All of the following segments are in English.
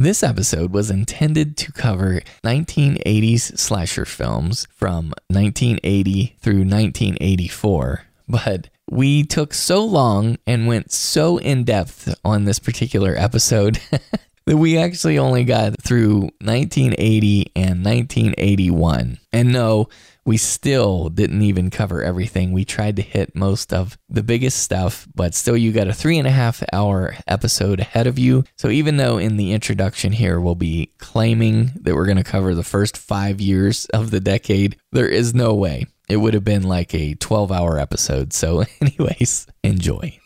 This episode was intended to cover 1980s slasher films from 1980 through 1984, but we took so long and went so in depth on this particular episode that we actually only got through 1980 and 1981. And no, we still didn't even cover everything. We tried to hit most of the biggest stuff, but still, you got a three and a half hour episode ahead of you. So, even though in the introduction here we'll be claiming that we're going to cover the first five years of the decade, there is no way. It would have been like a 12 hour episode. So, anyways, enjoy.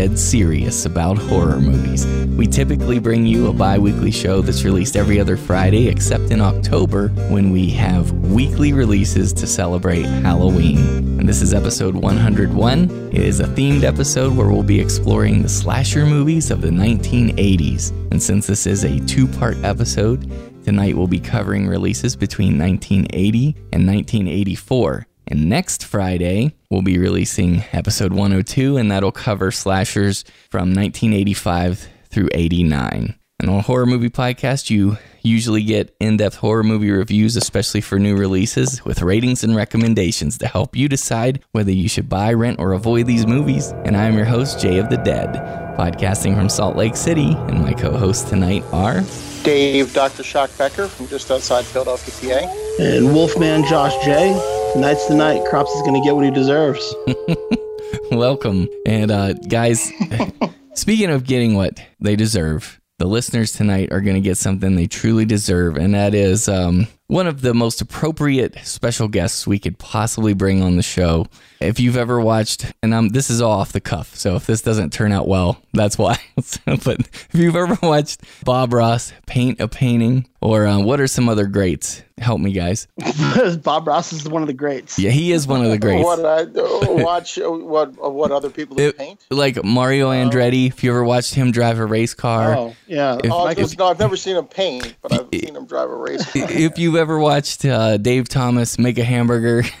Dead serious about horror movies. We typically bring you a bi weekly show that's released every other Friday, except in October when we have weekly releases to celebrate Halloween. And this is episode 101. It is a themed episode where we'll be exploring the slasher movies of the 1980s. And since this is a two part episode, tonight we'll be covering releases between 1980 and 1984. And next Friday, we'll be releasing episode 102, and that'll cover slashers from 1985 through 89. And on Horror Movie Podcast, you usually get in depth horror movie reviews, especially for new releases, with ratings and recommendations to help you decide whether you should buy, rent, or avoid these movies. And I am your host, Jay of the Dead, podcasting from Salt Lake City. And my co hosts tonight are. Dave Dr. Shock Becker from just outside Philadelphia, PA. And Wolfman Josh J. Tonight's the night. Crops is going to get what he deserves. Welcome. And uh, guys, speaking of getting what they deserve, the listeners tonight are going to get something they truly deserve, and that is um, one of the most appropriate special guests we could possibly bring on the show. If you've ever watched, and um, this is all off the cuff, so if this doesn't turn out well, that's why. but if you've ever watched Bob Ross paint a painting, or uh, what are some other greats? Help me, guys. Bob Ross is one of the greats. Yeah, he is one of the greats. What I uh, watch, uh, what uh, what other people It- paint? like Mario Andretti, if you ever watched him drive a race car. Oh, yeah. If- Oh, just- no, I've never seen him paint, but I've seen him drive a race. car. if you've ever watched uh, Dave Thomas make a hamburger,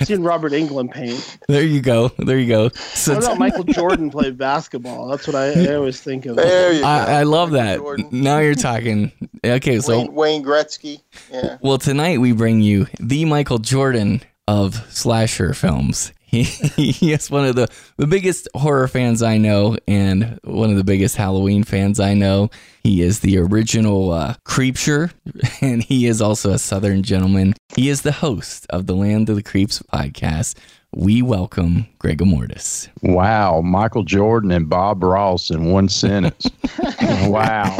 I've seen Robert Englund paint. there you go. There you go. So What about Michael Jordan played basketball? That's what I, I always think of. There you go. I, I love Michael that. Jordan. Now you're talking. Okay, so Wayne, Wayne Gretzky. Yeah. well tonight we bring you the Michael Jordan of slasher films. He, he is one of the, the biggest horror fans I know and one of the biggest Halloween fans I know. He is the original uh, and he is also a Southern gentleman. He is the host of the Land of the Creeps podcast. We welcome Greg Amortis. Wow, Michael Jordan and Bob Ross in one sentence. wow.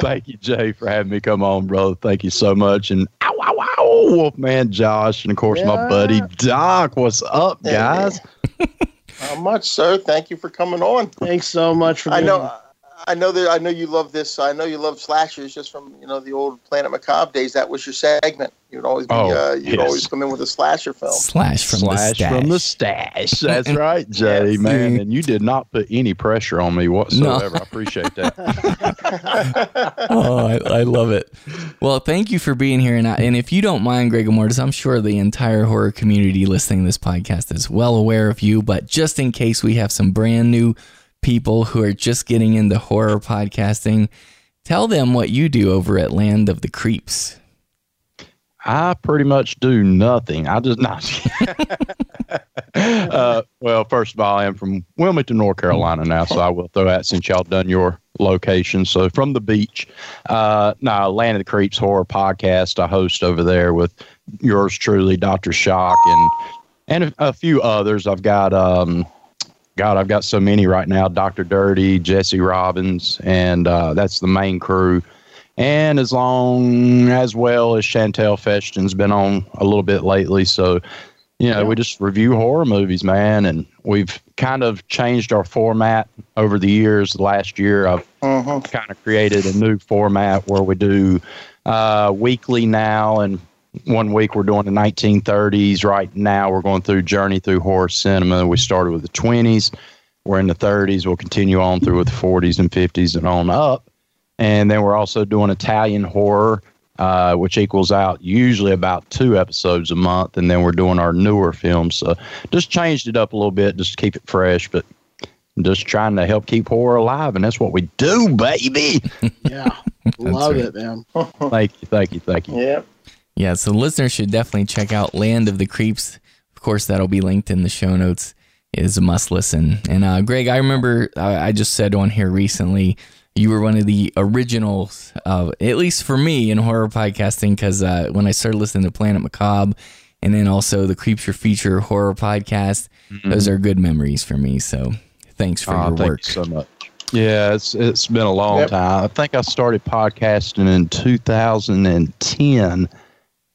Thank you, Jay, for having me come on, brother. Thank you so much. And ow, ow, ow, Wolfman Josh, and of course my buddy Doc. What's up, guys? How much, sir? Thank you for coming on. Thanks so much for I being know. I know that. I know you love this. I know you love slashers just from you know the old Planet Macabre days. That was your segment. You'd always be. Oh, uh, you'd yes. always come in with a slasher film. Slash from Slash the stash. from the stash. That's right, Jay, Yes. man. And you did not put any pressure on me whatsoever. I appreciate that. oh, I, I love it. Well, thank you for being here. And, I, and if you don't mind, Greg Mortis, I'm sure the entire horror community listening to this podcast is well aware of you. But just in case we have some brand new people who are just getting into horror podcasting, tell them what you do over at Land of the Creeps. I pretty much do nothing. I just not. uh, well, first of all, I am from Wilmington, North Carolina now, so I will throw that since y'all done your location. So from the beach, uh, now Land of the Creeps horror podcast I host over there with yours truly, Doctor Shock, and and a, a few others. I've got um, God, I've got so many right now. Doctor Dirty, Jesse Robbins, and uh, that's the main crew. And as long as well as Chantel Feshton's been on a little bit lately, so you know, yeah. we just review horror movies, man, and we've kind of changed our format over the years. Last year, I've uh-huh. kind of created a new format where we do uh, weekly now, and one week we're doing the 1930s. Right now, we're going through Journey Through Horror Cinema. We started with the 20s. We're in the 30s. We'll continue on through with the 40s and 50s and on up. And then we're also doing Italian horror uh, which equals out usually about two episodes a month. And then we're doing our newer films. So just changed it up a little bit just to keep it fresh, but just trying to help keep horror alive. And that's what we do, baby. yeah. Love right. it, man. thank you. Thank you. Thank you. Yeah. Yeah. So listeners should definitely check out Land of the Creeps. Of course, that'll be linked in the show notes. It is a must listen. And uh, Greg, I remember uh, I just said on here recently you were one of the originals, uh, at least for me in horror podcasting, because uh, when I started listening to Planet Macabre and then also the Creeps Your Feature horror podcast, mm-hmm. those are good memories for me. So thanks for oh, your thank work. You so much. Yeah, it's it's been a long yep. time. I think I started podcasting in 2010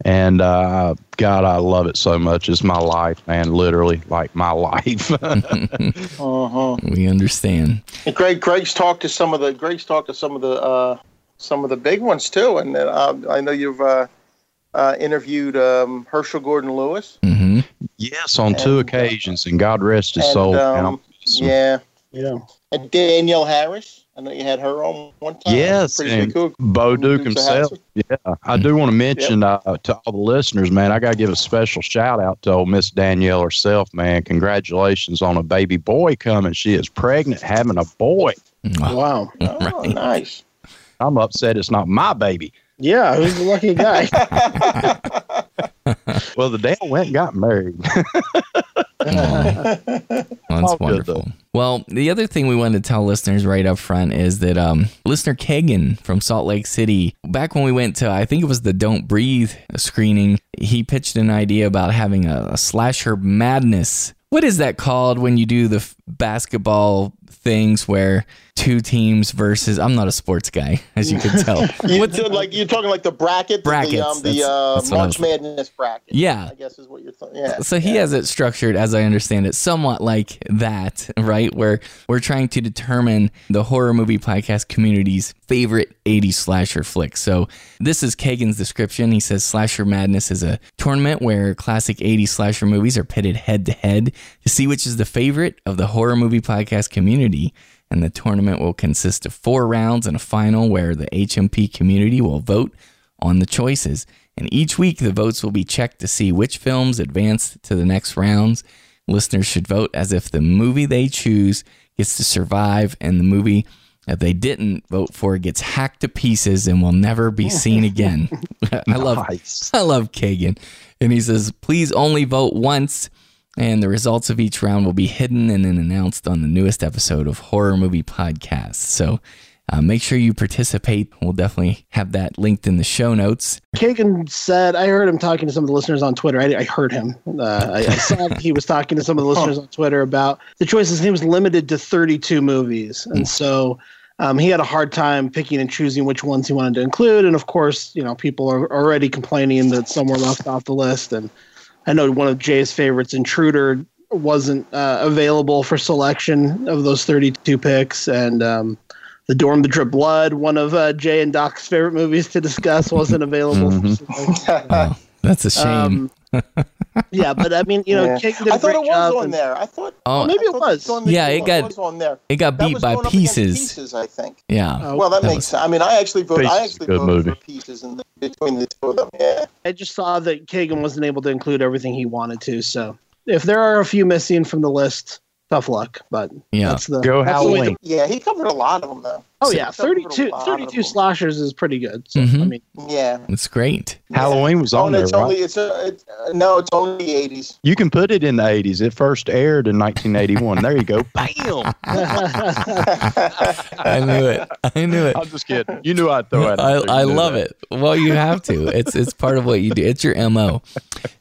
and uh, God, I love it so much. It's my life, man. Literally, like my life. uh-huh. We understand. And Greg, Greg's talked to some of the Greg's talked to some of the uh, some of the big ones too, and uh, I know you've uh, uh, interviewed um, Herschell Gordon Lewis. Mm-hmm. Yes, on and, two occasions, and God rest his and, soul. Um, yeah, yeah, and Danielle Harris. I know you had her on one time. Yes, and cool. Bo Duke himself. Yeah, I do want to mention yep. uh, to all the listeners, man. I got to give a special shout out to old Miss Danielle herself, man. Congratulations on a baby boy coming. She is pregnant, having a boy. Wow, oh, nice. I'm upset it's not my baby. Yeah, who's the lucky guy? well, the Dale went and got married. That's wonderful. Well, the other thing we wanted to tell listeners right up front is that um, listener Kagan from Salt Lake City, back when we went to, I think it was the Don't Breathe screening, he pitched an idea about having a, a slasher madness. What is that called when you do the basketball things where two teams versus I'm not a sports guy, as you can tell. you like you're talking like the bracket, brackets, the, um, the uh, March Madness bracket. Yeah, I guess is what you're. Th- yeah. So he yeah. has it structured, as I understand it, somewhat like that, right? Where we're trying to determine the horror movie podcast community's favorite 80s slasher flick. So this is Kagan's description. He says Slasher Madness is a tournament where classic 80s slasher movies are pitted head to head to see which is the favorite of the horror movie podcast community and the tournament will consist of four rounds and a final where the HMP community will vote on the choices. And each week, the votes will be checked to see which films advance to the next rounds. Listeners should vote as if the movie they choose gets to survive, and the movie that they didn't vote for gets hacked to pieces and will never be oh. seen again. I love, nice. I love Kagan, and he says, "Please only vote once." And the results of each round will be hidden and then announced on the newest episode of Horror Movie Podcast. So uh, make sure you participate. We'll definitely have that linked in the show notes. Kagan said, I heard him talking to some of the listeners on Twitter. I, I heard him. Uh, I, I, saw he was talking to some of the listeners on Twitter about the choices. He was limited to 32 movies. And so um, he had a hard time picking and choosing which ones he wanted to include. And of course, you know, people are already complaining that some were left off the list. And I know one of Jay's favorites, Intruder, wasn't uh, available for selection of those 32 picks, and um, the Dorm That Dripped Blood, one of uh, Jay and Doc's favorite movies to discuss, wasn't available. mm-hmm. that's a shame. Um, yeah, but I mean, you know, yeah. I thought it was on and, there. I thought, oh, maybe it was. it yeah, it got it on there. It got beat by pieces. Pieces, I think. Yeah. Oh, well, that, that makes was, sense. I mean, I actually voted. I actually voted movie. for pieces in the, between the two of them. Yeah. I just saw that Kagan wasn't able to include everything he wanted to. So if there are a few missing from the list, tough luck. But Yeah. that's the Go that's the way Halloween. Yeah, he covered a lot of them though. Oh So yeah, he 32, 32 slashers is pretty good. So, I Mhm. mean, Yeah. It's great. Halloween was Oh, on and there, it's right? only it's, a, it's uh, no, it's only the eighties. You can put it in the 80s. It first aired in 1981. there you go. Bam! I knew it. I knew it. I'm just kidding. You knew I'd throw that. I. I love that. it. Well, you have to. It's it's part of what you do. It's your mo.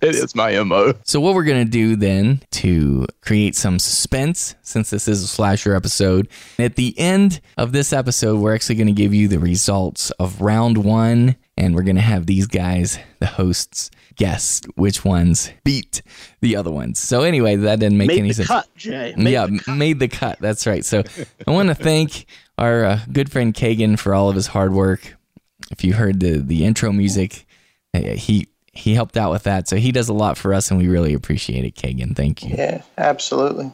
It is my MO. So what we're gonna do then to create some suspense, since this is a slasher episode, at the end of this episode, we're actually gonna give you the results of round one, and we're gonna have these guys, the hosts, guess which ones beat the other ones. So anyway, that didn't make made any the sense. cut, Jay. Made yeah, the cut. made the cut. That's right. So I want to thank our uh, good friend Kagan for all of his hard work. If you heard the the intro music, uh, he he helped out with that. So he does a lot for us, and we really appreciate it, Kagan. Thank you. Yeah, absolutely.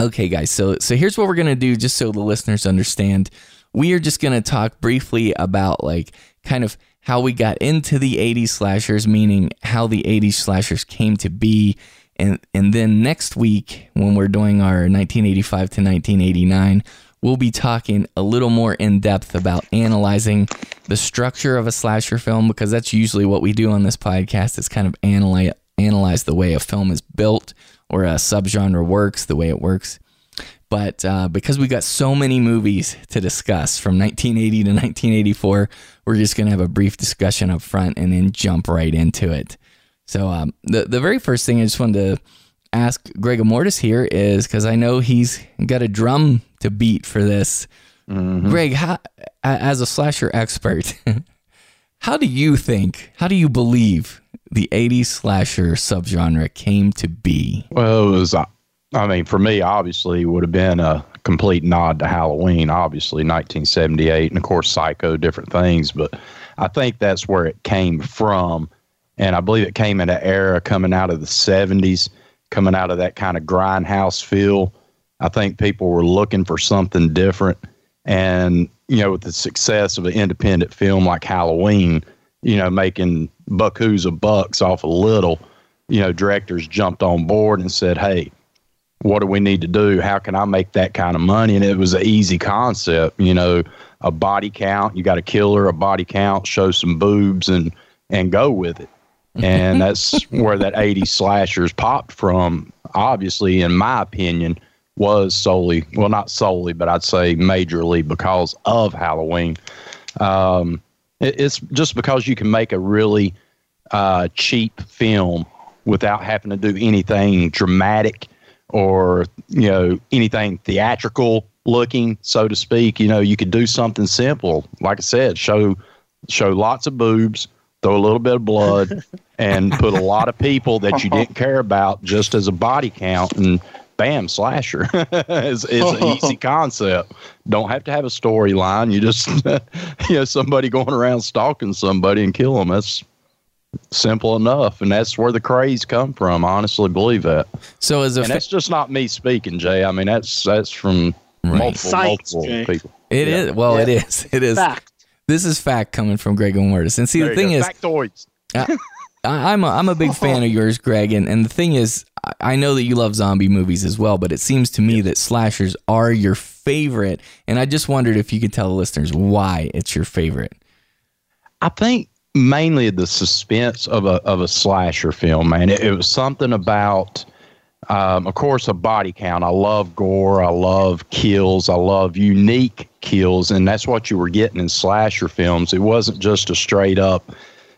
Okay, guys. So so here's what we're gonna do, just so the listeners understand. We are just gonna talk briefly about like kind of how we got into the 80s slashers, meaning how the 80s slashers came to be. And and then next week, when we're doing our 1985 to 1989, we'll be talking a little more in depth about analyzing the structure of a slasher film because that's usually what we do on this podcast is kind of analyze analyze the way a film is built or a subgenre works, the way it works. But uh, because we got so many movies to discuss from 1980 to 1984, we're just going to have a brief discussion up front and then jump right into it. So, um, the, the very first thing I just wanted to ask Greg Mortis here is because I know he's got a drum to beat for this. Greg, how, as a slasher expert, how do you think, how do you believe the 80s slasher subgenre came to be? Well, it was, uh, I mean, for me, obviously, it would have been a complete nod to Halloween, obviously, 1978, and of course, Psycho, different things. But I think that's where it came from. And I believe it came in an era coming out of the 70s, coming out of that kind of grindhouse feel. I think people were looking for something different. And, you know, with the success of an independent film like Halloween, you know, making buckoos of bucks off a little, you know, directors jumped on board and said, hey, what do we need to do? How can I make that kind of money? And it was an easy concept, you know, a body count. You got a killer, a body count, show some boobs, and and go with it. And that's where that 80 slashers popped from. Obviously, in my opinion, was solely well, not solely, but I'd say majorly because of Halloween. Um, it's just because you can make a really uh, cheap film without having to do anything dramatic or you know anything theatrical looking so to speak. You know you could do something simple. Like i said show show lots of boobs throw a little bit of blood and put a lot of people that you didn't care about just as a body count and bam slasher it's, it's an easy concept don't have to have a storyline you just you know somebody going around stalking somebody and kill them that's simple enough and that's where the craze come from i honestly believe that So, as a and fa- that's just not me speaking jay i mean that's that's from multiple Science, multiple Jay. people It Yeah. is. Well, it is. It is. Fact. This is fact coming from Greg and Mortis. And see, There the thing go. is, factoids I, uh, I'm a, I'm a big fan of yours, Greg. And, and the thing is, I- I know that you love zombie movies as well, but it seems to me that slashers are your favorite. And I just wondered if you could tell the listeners why it's your favorite. I think mainly the suspense of a of a slasher film, man. It, it was something about, um, of course, a body count. I love gore. I love kills. I love unique kills, and that's what you were getting in slasher films. It wasn't just a straight up,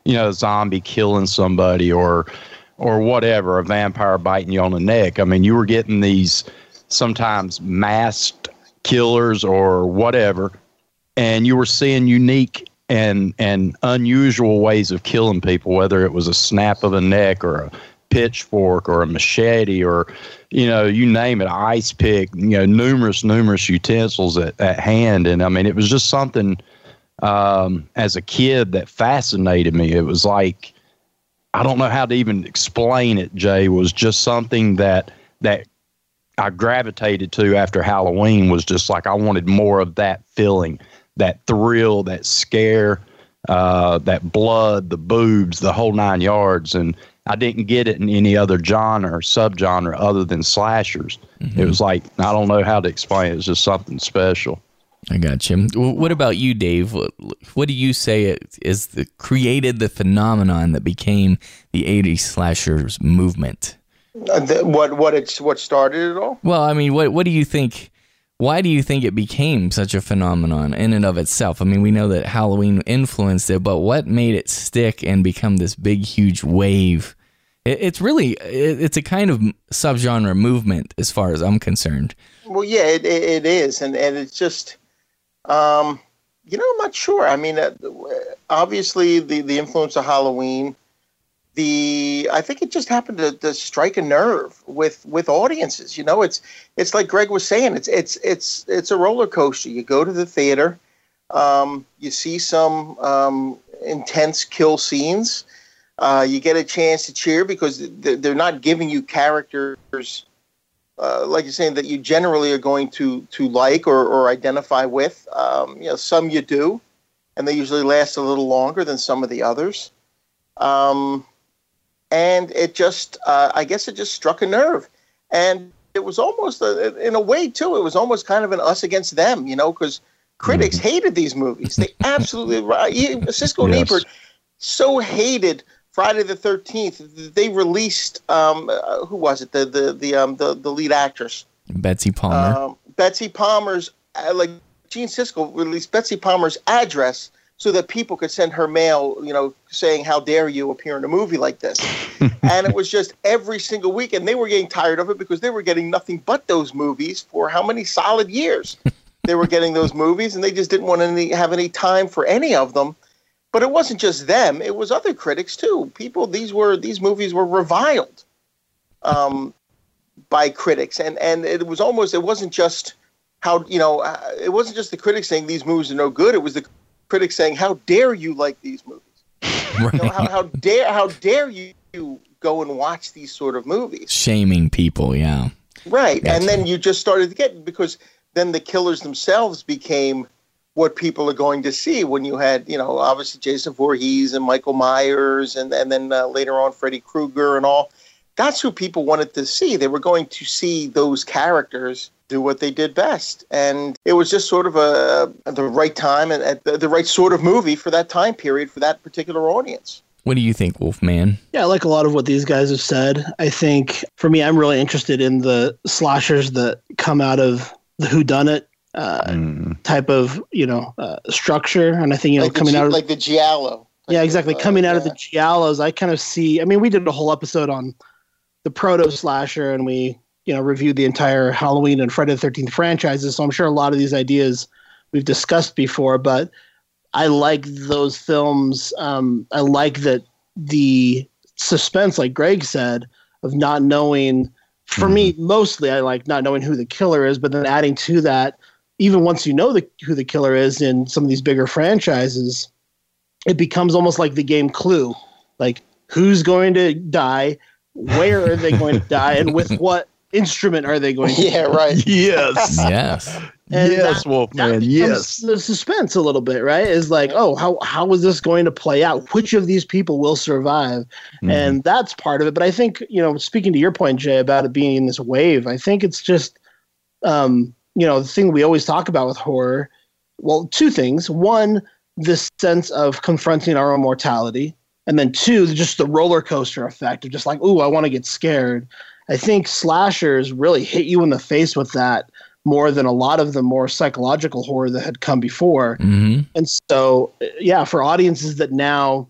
you know, a zombie killing somebody or or whatever, a vampire biting you on the neck. I mean, you were getting these sometimes masked killers or whatever and you were seeing unique and and unusual ways of killing people, whether it was a snap of a neck or a pitchfork or a machete or you know you name it, ice pick, you know, numerous numerous utensils at, at hand, and I mean it was just something um, as a kid that fascinated me. It was like I don't know how to even explain it. Jay was just something that that I gravitated to after Halloween was just like I wanted more of that feeling, that thrill, that scare, uh, that blood, the boobs, the whole nine yards. And I didn't get it in any other genre or subgenre other than slashers. Mm-hmm. It was like I don't know how to explain it. It's just something special. I got you. What about you, Dave? What, what do you say is the created the phenomenon that became the '80s slashers movement? Uh, the, what what it's what started it all? Well, I mean, what what do you think? Why do you think it became such a phenomenon in and of itself? I mean, we know that Halloween influenced it, but what made it stick and become this big, huge wave? It, it's really it, it's a kind of subgenre movement, as far as I'm concerned. Well, yeah, it, it is, and and it's just, um, you know, I'm not sure. I mean, uh, obviously the the influence of Halloween the I think it just happened to, to strike a nerve with with audiences. You know, it's it's like Greg was saying, it's it's it's it's a roller coaster. You go to the theater, um, you see some um, intense kill scenes. Uh, you get a chance to cheer because they're not giving you characters uh, like you're saying that you generally are going to to like or, or identify with. Um, you know, some you do, and they usually last a little longer than some of the others. Um, and it just uh, i guess it just struck a nerve and it was almost a, in a way too it was almost kind of an us against them you know because critics mm-hmm. hated these movies they absolutely Siskel yes. So hated Friday the Thirteenth. They released um, uh, who was it? The the the um, the, the lead actress Betsy Palmer. Um, Betsy Palmer's uh, like Gene Siskel released Betsy Palmer's address so that people could send her mail, you know, saying, How dare you appear in a movie like this? and it was just every single week. And they were getting tired of it because they were getting nothing but those movies for how many solid years they were getting those movies. And they just didn't want to have any time for any of them. But it wasn't just them, it was other critics too. People, these were these movies were reviled um, by critics. And, and it was almost, it wasn't just how, you know, uh, it wasn't just the critics saying these movies are no good. It was the critics saying, "How dare you like these movies? Right. You know, how, how dare how dare you go and watch these sort of movies?" Shaming people, yeah. Right, and then you just started to get because then the killers themselves became what people are going to see when you had, you know, obviously Jason Voorhees and Michael Myers, and and then uh, later on Freddy Krueger and all. That's who people wanted to see. They were going to see those characters do what they did best. And it was just sort of a the right time and at the, the right sort of movie for that time period for that particular audience. What do you think, Wolfman? Yeah, I like a lot of what these guys have said. I think for me, I'm really interested in the slashers that come out of the Who Done It uh, mm. type of you know uh, structure, and I think you know like coming G- out of like the giallo. Yeah, exactly. Of, uh, coming out yeah. of the giallos, I kind of see. I mean, we did a whole episode on the proto slasher, and we you know reviewed the entire Halloween and Friday the Thirteenth franchises. So I'm sure a lot of these ideas we've discussed before, but I like those films. Um, I like that the suspense, like Greg said, of not knowing. For mm-hmm. me, mostly I like not knowing who the killer is, but then adding to that, even once you know the, who the killer is in some of these bigger franchises, it becomes almost like the game Clue, like who's going to die, where are they going to die, and with what instrument are they going to Yeah, right. yes. yes. And yes, Wolfman. Yes. The suspense a little bit, right? Is like, oh, how how is this going to play out? Which of these people will survive? Mm-hmm. And that's part of it. But I think, you know, speaking to your point, Jay, about it being in this wave, I think it's just um, you know, the thing we always talk about with horror. Well, two things. One, this sense of confronting our own mortality. And then two, just the roller coaster effect of just like, ooh, I want to get scared. I think slashers really hit you in the face with that more than a lot of the more psychological horror that had come before. Mm-hmm. And so, yeah, for audiences that now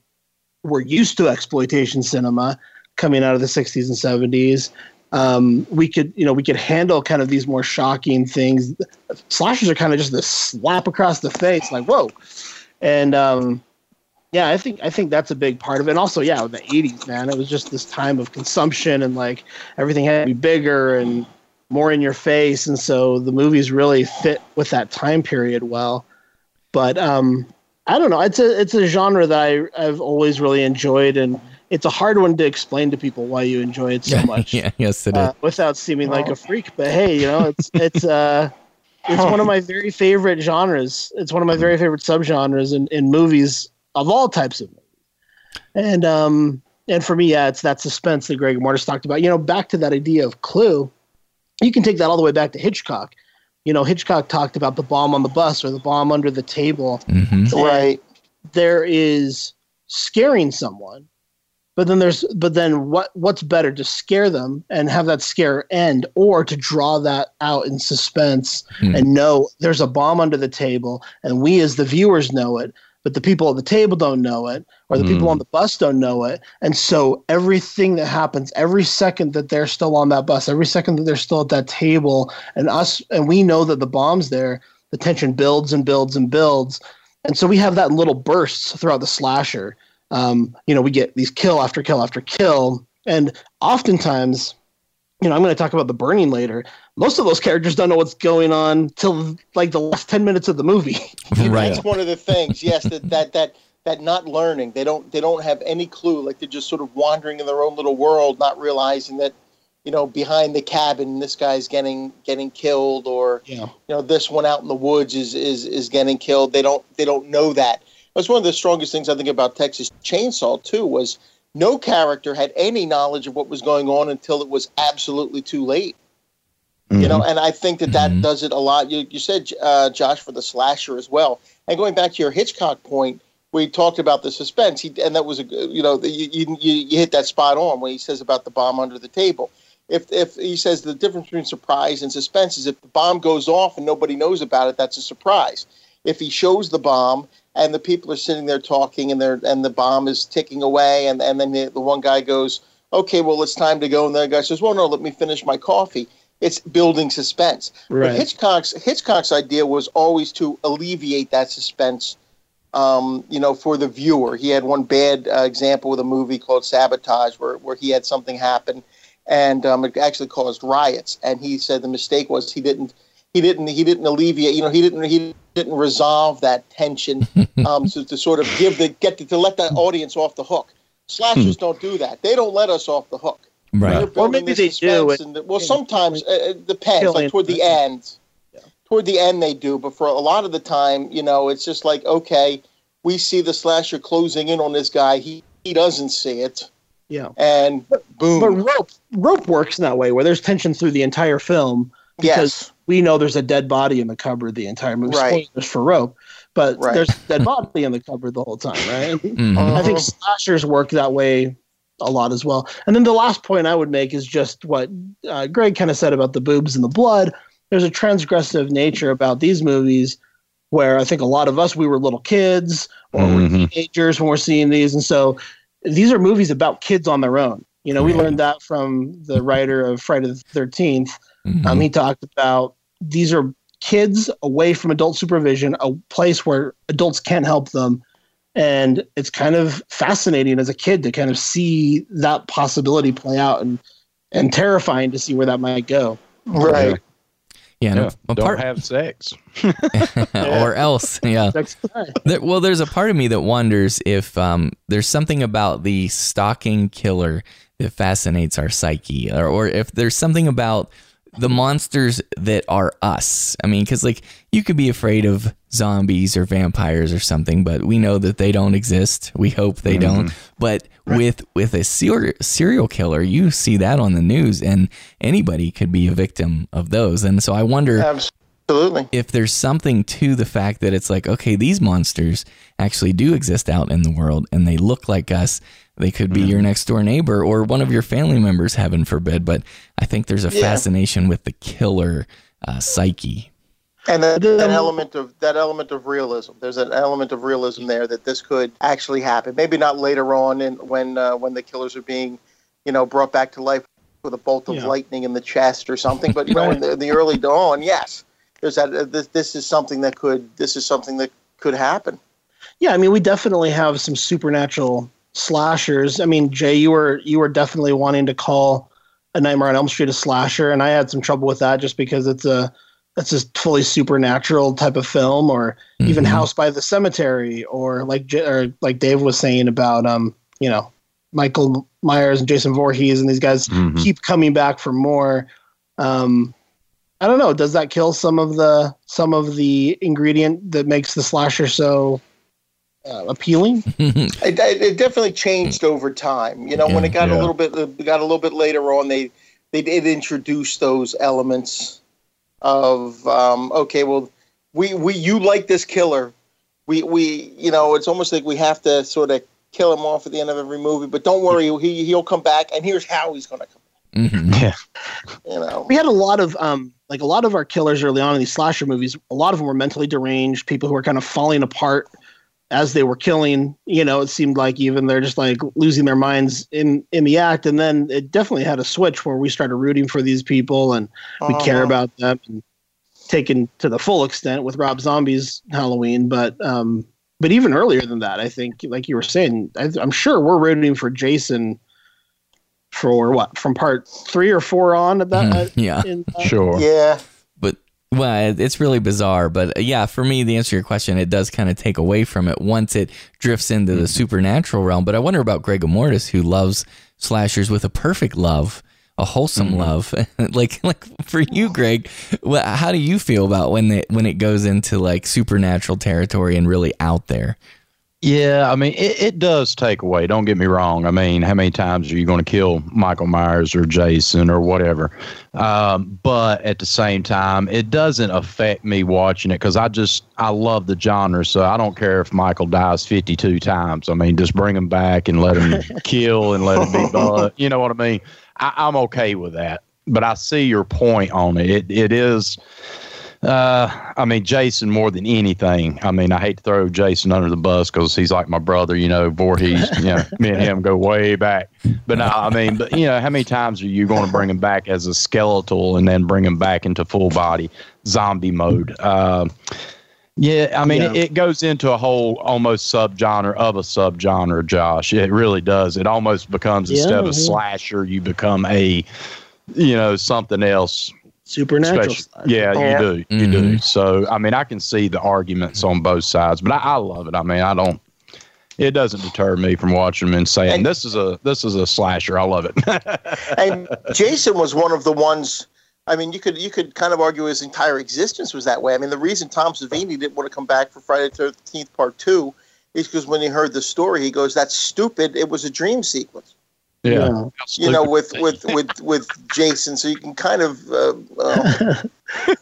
were used to exploitation cinema coming out of the 60s and 70s, um, we could, you know, we could handle kind of these more shocking things. Slashers are kind of just this slap across the face, like whoa, and um, yeah, I think I think that's a big part of it. And also, yeah, the '80s, man, it was just this time of consumption and like everything had to be bigger and more in your face, and so the movies really fit with that time period well. But um, I don't know. It's a it's a genre that I I've always really enjoyed, and it's a hard one to explain to people why you enjoy it so much. yeah, yes, it uh, without seeming like a freak, but hey, you know, it's it's uh. It's one of my very favorite genres. It's one of my very favorite subgenres in, in movies of all types of movies. And um, and for me, yeah, it's that suspense that Greg Mortis talked about. You know, back to that idea of clue, you can take that all the way back to Hitchcock. You know, Hitchcock talked about the bomb on the bus or the bomb under the table. Mm-hmm. Right. There is scaring someone, but then there's but then what what's better to scare them and have that scare end or to draw that out in suspense Hmm. and know there's a bomb under the table and we as the viewers know it but the people at the table don't know it or the people Hmm. on the bus don't know it and so everything that happens every second that they're still on that bus every second that they're still at that table and us and we know that the bomb's there the tension builds and builds and builds and so we have that in little bursts throughout the slasher um, you know we get these kill after kill after kill and oftentimes you know i'm going to talk about the burning later most of those characters don't know what's going on till like the last 10 minutes of the movie Right. That's one of the things. Yes, that that that that not learning. They don't they don't have any clue. Like they're just sort of wandering in their own little world, not realizing that you know behind the cabin this guy's getting getting killed, or yeah you know this one out in the woods is is is getting killed. They don't they don't know that. That's one of the strongest things I think about Texas Chainsaw too was no character had any knowledge of what was going on until it was absolutely too late. You know, and I think that that Mhm. does it a lot. You, you said, uh, Josh, for the slasher as well. And going back to your Hitchcock point, we talked about the suspense, he, and that was a good- you know you, you you hit that spot on when he says about the bomb under the table. If if he says the difference between surprise and suspense is if the bomb goes off and nobody knows about it, that's a surprise. If he shows the bomb and the people are sitting there talking and they're and the bomb is ticking away and and then the, the one guy goes, okay, well it's time to go, and the other guy says, well no, let me finish my coffee. It's building suspense. But right Hitchcock's Hitchcock's idea was always to alleviate that suspense, um, you know, for the viewer. He had one bad uh, example with a movie called Sabotage, where where he had something happen, and um, it actually caused riots. And he said the mistake was he didn't he didn't he didn't alleviate, you know, he didn't he didn't resolve that tension um, to, to sort of give the get to, to let the audience off the hook. Slashers don't do that. They don't let us off the hook. Right. They're maybe they do, suspense and- and, well, sometimes uh, it depends. Like toward the person. end, toward the end they do, but for a lot of the time, you know, it's just like okay, we see the slasher closing in on this guy. He he doesn't see it, yeah and boom. but rope rope works in that way where there's tension through the entire film because yes, we know there's a dead body in the cupboard the entire movie Right. spoilers for rope but Right. there's a dead body in the cupboard the whole time right Mhm. I think slashers work that way a lot as well. And then the last point I would make is just what uh, Greg kind of said about the boobs and the blood. There's a transgressive nature about these movies where I think a lot of us, we were little kids or we're Mhm. teenagers when we're seeing these. And so these are movies about kids on their own. You know, we Yeah. learned that from the writer of Friday the 13th. Mhm. Um, he talked about these are kids away from adult supervision, a place where adults can't help them. And it's kind of fascinating as a kid to kind of see that possibility play out and, and terrifying to see where that might go. right. yeah. and Yeah, a- a don't part- have sex. or else. Yeah. There, well, there's a part of me that wonders if um, there's something about the stalking killer that fascinates our psyche, or, or if there's something about the monsters that are us. I mean, because like you could be afraid of zombies or vampires or something, but we know that they don't exist. We hope they mm-hmm. don't. But with with a ser- serial killer, you see that on the news, and anybody could be a victim of those. And so I wonder Absolutely. If there's something to the fact that it's like, okay, these monsters actually do exist out in the world and they look like us. They could be your next door neighbor or one of your family members, heaven forbid. But I think there's a Yeah. fascination with the killer uh, psyche. And that, that element of that element of realism. There's an element of realism there that this could actually happen. Maybe not later on, in, when uh, when the killers are being, you know, brought back to life with a bolt of Yeah. lightning in the chest or something. But you know, in the, in the early dawn, yes, there's that. Uh, this this is something that could this is something that could happen. Yeah, I mean, we definitely have some supernatural slashers. I mean, Jay, you were you were definitely wanting to call a Nightmare on Elm Street a slasher, and I had some trouble with that just because it's a it's a fully supernatural type of film, or even Mhm. House by the Cemetery, or like J- or like Dave was saying about um you know Michael Myers and Jason Voorhees and these guys Mhm. keep coming back for more. Um, I don't know. Does that kill some of the some of the ingredient that makes the slasher so uh, appealing. it, it, definitely changed over time. You know, yeah, when it got yeah. a little bit got a little bit later on, they they did introduce those elements of um, okay, well, we we you like this killer, we we you know it's almost like we have to sort of kill him off at the end of every movie, but don't worry, he he'll come back, and here's how he's going to come. Mm-hmm. Yeah, you know, we had a lot of um like a lot of our killers early on in these slasher movies. A lot of them were mentally deranged, people who were kind of falling apart as they were killing, you know, it seemed like even they're just like losing their minds in in the act. And then it definitely had a switch where we started rooting for these people and we uh-huh. care about them and taken to the full extent with Rob Zombie's Halloween. But um, but even earlier than that, I think, like you were saying, I, am sure we're rooting for Jason for what from part three or four on at that. Mm, yeah, in, uh, sure. Yeah, but well, it's really bizarre, but uh, yeah, for me, the answer to your question, it does kind of take away from it once it drifts into the mm-hmm. supernatural realm. But I wonder about Greg Mortis, who loves slashers with a perfect love, a wholesome mm-hmm. love. like, like for you, Greg, how do you feel about when it when it goes into like supernatural territory and really out there? Yeah, I mean, it, it does take away. Don't get me wrong. I mean, how many times are you going to kill Michael Myers or Jason or whatever? Um, but at the same time, it doesn't affect me watching it because I just I love the genre. So I don't care if Michael dies fifty two times. I mean, just bring him back and let him kill and let him be blood. You know what I mean? I, I'm okay with that. But I see your point on it. It it is uh, I mean, Jason more than anything. I mean, I hate to throw Jason under the bus because he's like my brother. You know, Voorhees. You know, me and him go way back. But no, I mean, but you know, how many times are you going to bring him back as a skeletal and then bring him back into full body zombie mode? Uh, yeah, I mean, yeah. It, it, goes into a whole almost subgenre of a subgenre, Josh. It really does. It almost becomes yeah, instead of a slasher, you become a, you know, something else supernatural. Yeah, yeah, you do. You mm-hmm. do. So, I mean, I can see the arguments on both sides, but I, I, love it. I mean, I don't. It doesn't deter me from watching them and saying and, this is a this is a slasher. I love it. and Jason was one of the ones. I mean, you could you could kind of argue his entire existence was that way. I mean, the reason Tom Savini didn't want to come back for Friday the Thirteenth Part Two is because when he heard the story, he goes, "That's stupid. It was a dream sequence." Yeah. You know, with with with with Jason, so you can kind of, uh, uh,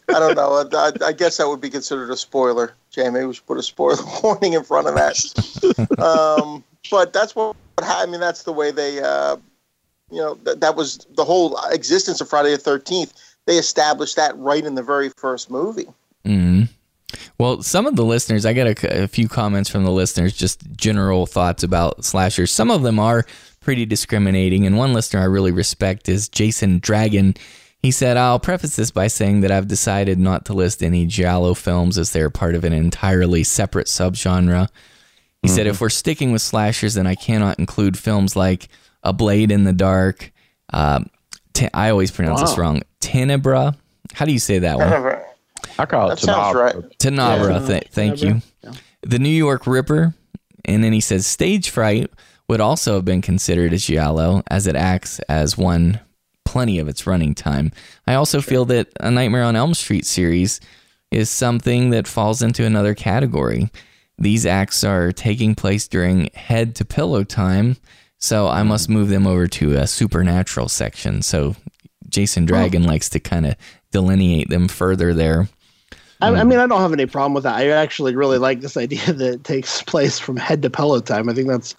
I don't know. I, I, guess that would be considered a spoiler. Jamie, we should put a spoiler warning in front of that. um, but that's what I mean. That's the way they, uh, you know, th- that was the whole existence of Friday the Thirteenth. They established that right in the very first movie. Mm-hmm. Well, some of the listeners, I got a, a few comments from the listeners, just general thoughts about slashers. Some of them are pretty discriminating. And one listener I really respect is Jason Dragon. He said, I'll preface this by saying that I've decided not to list any Giallo films as they're part of an entirely separate subgenre. He mm-hmm. said, if we're sticking with slashers, then I cannot include films like A Blade in the Dark. Uh, t- I always pronounce wow. this wrong. Tenebra. How do you say that one? I call it that Tenebra. Right. Tenebra. Yeah. Th- thank you. Yeah. The New York Ripper. And then he says, Stage Fright would also have been considered a giallo as it acts as one plenty of its running time. I also feel that a Nightmare on Elm Street series is something that falls into another category. These acts are taking place during head to pillow time, so I hmm. must move them over to a supernatural section. So Jason oh. Dragon oh. likes to kind of delineate them further there. I, I, mean, I don't have any problem with that. I actually really like this idea that it takes place from head to pillow time. I think that's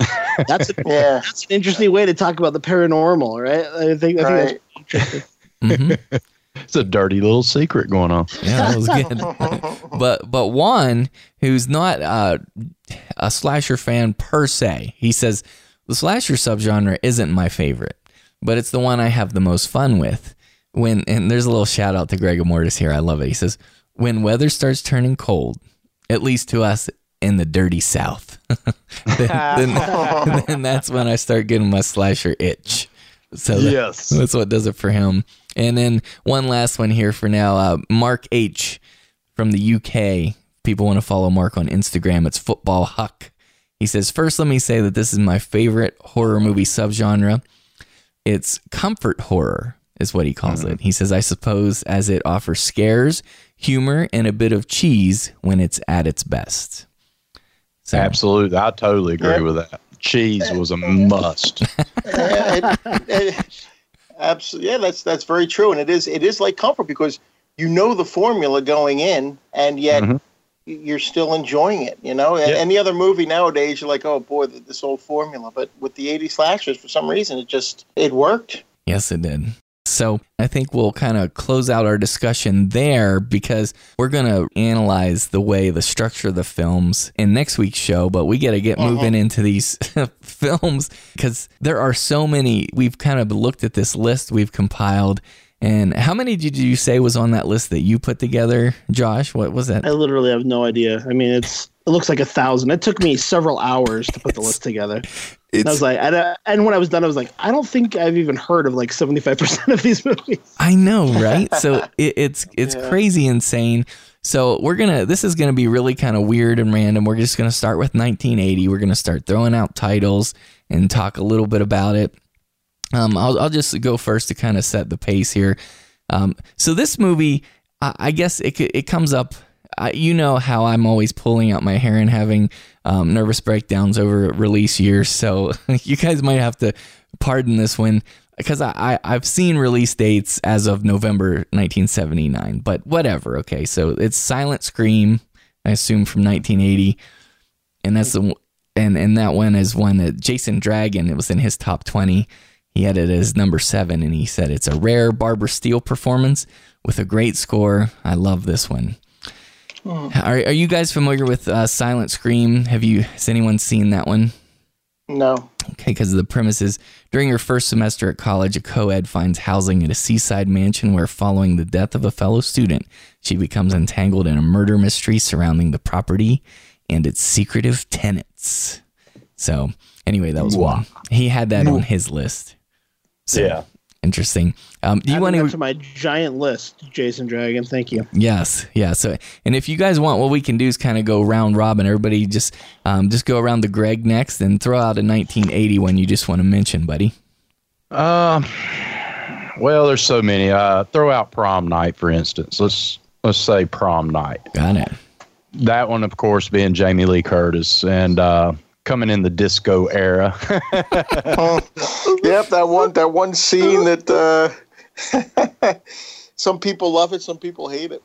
that's a, yeah. that's an interesting way to talk about the paranormal, right? I think I right. think that's interesting. mm-hmm. It's a dirty little secret going on. Yeah, that was good. but but Juan, who's not uh, a slasher fan per se, he says the slasher subgenre isn't my favorite, but it's the one I have the most fun with. When and there's a little shout out to Greg Mortis here. I love it. He says when weather starts turning cold, at least to us in the dirty South, then, then, then, that's when I start getting my slasher itch. So that, yes, that's what does it for him. And then one last one here for now. Uh, Mark H from the UK. People want to follow Mark on Instagram. It's Football Huck. He says, First, let me say that this is my favorite horror movie subgenre. It's comfort horror, is what he calls mm-hmm. it. He says, I suppose as it offers scares, humor, and a bit of cheese when it's at its best. So, Absolutely. I totally agree Yeah. with that. Cheese was a must. Yeah, it- it- absolutely. Yeah, that's that's very true, and it is it is like comfort because you know the formula going in, and yet Mhm. you're still enjoying it. You know, and Yeah. any other movie nowadays, you're like, oh boy, this old formula. But with the '80s slashers, for some reason, it just it worked. Yes, it did. So I think we'll kind of close out our discussion there because we're going to analyze the way the structure of the films in next week's show. But we got to get uh-huh. moving into these films because there are so many. We've kind of looked at this list we've compiled. And how many did you say was on that list that you put together, Josh? What was that? I literally have no idea. I mean, it's it looks like a thousand. It took me several hours to put the list together. And I was like, I, and when I was done, I was like, I don't think I've even heard of like seventy five percent of these movies. I know, right? So it, it's it's Yeah. crazy insane. So we're gonna this is gonna be really kind of weird and random. We're just gonna start with 1980. We're gonna start throwing out titles and talk a little bit about it. Um, I'll I'll just go first to kind of set the pace here. Um, so this movie, I, I guess it it comes up. I, you know how I'm always pulling out my hair and having um, nervous breakdowns over release years. So you guys might have to pardon this one because I, I I've seen release dates as of November 1979, but whatever. Okay, so it's Silent Scream, I assume from 1980, and that's the and and that one is one that Jason Dragon. It was in his top 20. He had it as number seven, and he said it's a rare Barbara Steele performance with a great score. I love this one. Are, are you guys familiar with uh, Silent Scream? Have you has anyone seen that one? No, Okay, because the premise is during her first semester at college, a co ed finds housing at a seaside mansion where, following the death of a fellow student, she becomes entangled in a murder mystery surrounding the property and its secretive tenants. So, anyway, that was one. He had that on his list. So, Yeah. Interesting. Um, do you want to? to my giant list, Jason Dragon? Thank you. Yes, yeah. So, and if you guys want, what we can do is kind of go round robin. Everybody just, um, just go around the Greg next, and throw out a 1980 one you just want to mention, buddy. Um, well, there's so many. Uh, throw out prom night, for instance. Let's let's say prom night. Got it. That one, of course, being Jamie Lee Curtis and uh, coming in the disco era. yep, that one that one scene that uh, some people love it, some people hate it.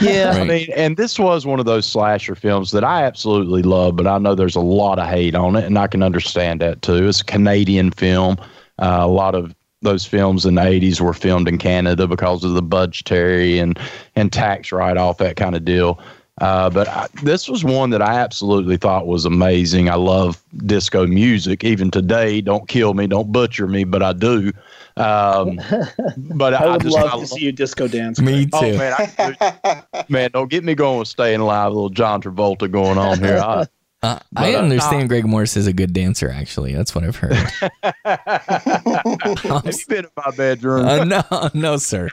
Yeah, I mean, and this was one of those slasher films that I absolutely love, but I know there's a lot of hate on it, and I can understand that too. It's a Canadian film. Uh, a lot of those films in the 80s were filmed in Canada because of the budgetary and and tax write off that kind of deal. Uh, but I, this was one that I absolutely thought was amazing. I love disco music. Even today, don't kill me, don't butcher me, but I do. Um, but I, I would just love I to see you disco dance. Me too. Oh man, I, man, don't get me going with staying alive. A little John Travolta going on here. I, Uh, I But, uh, understand Greg Mortis is a good dancer. Actually, that's what I've heard. have you been in my bedroom? Uh, no, no, sir.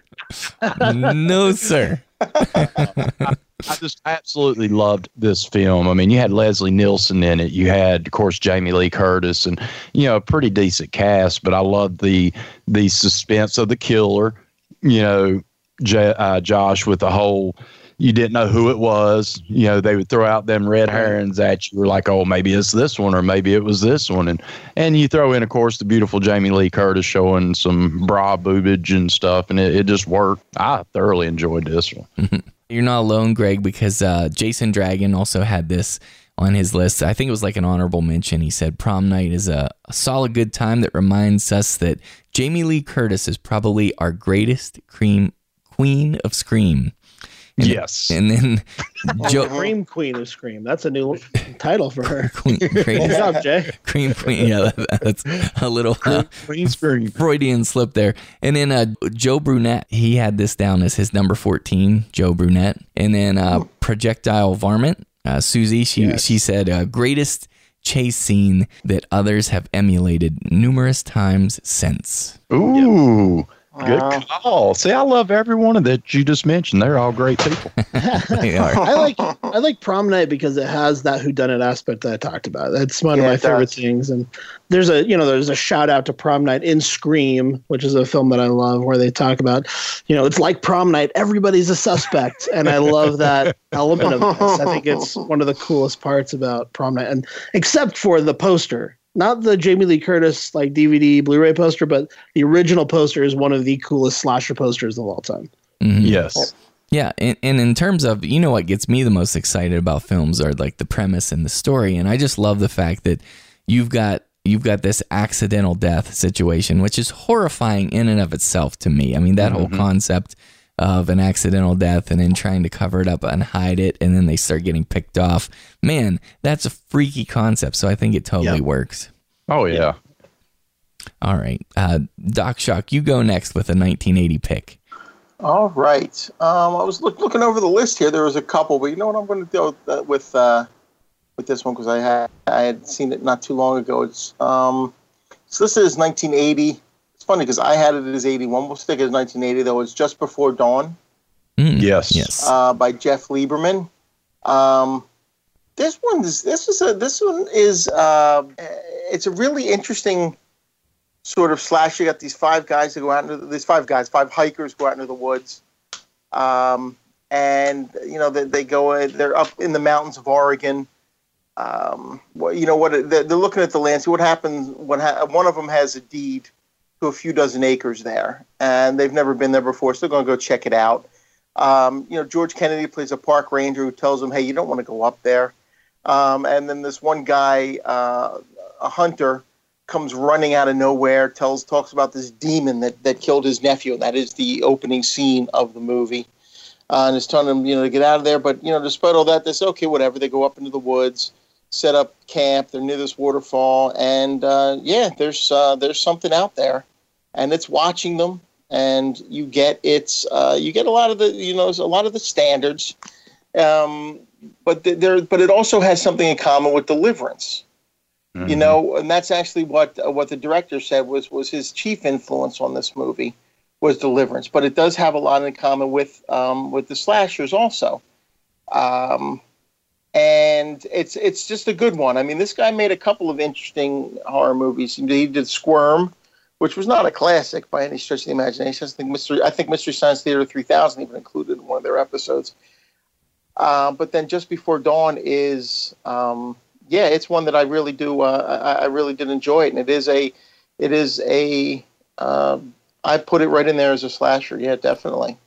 No, sir. I just absolutely loved this film. I mean, you had Leslie Nielsen in it. You had, of course, Jamie Lee Curtis, and you know, a pretty decent cast. But I loved the the suspense of the killer. You know, J, uh, Josh with the whole. You didn't know who it was. You know, they would throw out them red herrings at you. Were like, oh, maybe it's this one, or maybe it was this one, and and you throw in, of course, the beautiful Jamie Lee Curtis showing some bra boobage and stuff, and it, it just worked. I thoroughly enjoyed this one. You're not alone, Greg, because uh, Jason Dragon also had this on his list. I think it was like an honorable mention. He said prom night is a, a solid good time that reminds us that Jamie Lee Curtis is probably our greatest cream queen of scream. Yes. And then Joe Cream Queen of Scream. That's a new title for her. Queen, Good job, Jay. cream queen. Yeah, that, that's a little uh, Green. Freudian slip there. And then uh, Joe Brunette, he had this down as his number 14, Joe Brunette. And then uh, Projectile Varmint, uh, Susie, she, Yes. she said, uh, greatest chase scene that others have emulated numerous times since. Ooh. Good Uh, call. See, I love every one of that you just mentioned. They're all great people. I like I like prom night because it has that whodunit aspect that I talked about. That's one Yeah, of my favorite does. things. And there's a you know there's a shout out to prom night in Scream, which is a film that I love, where they talk about you know it's like prom night. Everybody's a suspect, and I love that element of this. I think it's one of the coolest parts about prom night, and except for the poster. Not the Jamie Lee Curtis like DVD Blu-ray poster, but the original poster is one of the coolest slasher posters of all time. Mhm. Yes. Yeah, and, and in terms of you know what gets me the most excited about films are like the premise and the story, and I just love the fact that you've got you've got this accidental death situation, which is horrifying in and of itself to me. I mean, that whole concept of an accidental death and then trying to cover it up and hide it, and then they start getting picked off. Man, that's a freaky concept. So I think it totally Yeah. works. Oh yeah. All right, uh, Doc Shock, you go next with a 1980 pick. All right. Um, I was look, looking over the list here. There was a couple, but you know what I'm going to deal with, uh, with uh, with this one because I had I had seen it not too long ago. It's um, so this is 1980. It's funny because I had it as 81. We'll stick it as 1980 though. It's just before dawn Mm, Yes. Yes. uh, by Jeff Lieberman. Um, this one is this is a this one is uh, it's a really interesting sort of slash. You got these five guys that go out into these five guys, five hikers go out into the woods, um, and you know they, they go they're up in the mountains of Oregon. Um, well, you know what they're, they're looking at the land. See what happens when ha- one of them has a deed to a few dozen acres there, and they've never been there before, so they're going to go check it out. Um, you know, George Kennedy plays a park ranger who tells them, "Hey, you don't want to go up there." Um, and then this one guy, uh, a hunter, comes running out of nowhere, tells talks about this demon that, that killed his nephew, and that is the opening scene of the movie. Uh, and is telling them, you know, to get out of there. But you know, despite all that, they say, okay, whatever. They go up into the woods, set up camp. They're near this waterfall, and uh, yeah, there's uh, there's something out there, and it's watching them. And you get it's uh, you get a lot of the you know a lot of the standards, um, but th- there but it also has something in common with Deliverance you know and that's actually what uh, what the director said was was his chief influence on this movie was deliverance but it does have a lot in common with um, with the slashers also um, and it's it's just a good one i mean this guy made a couple of interesting horror movies he did squirm which was not a classic by any stretch of the imagination i think mystery i think mystery science theater 3000 even included in one of their episodes uh, but then just before dawn is um, yeah, it's one that I really do. Uh, I, I really did enjoy it, and it is a, it is a. Uh, I put it right in there as a slasher. Yeah, definitely.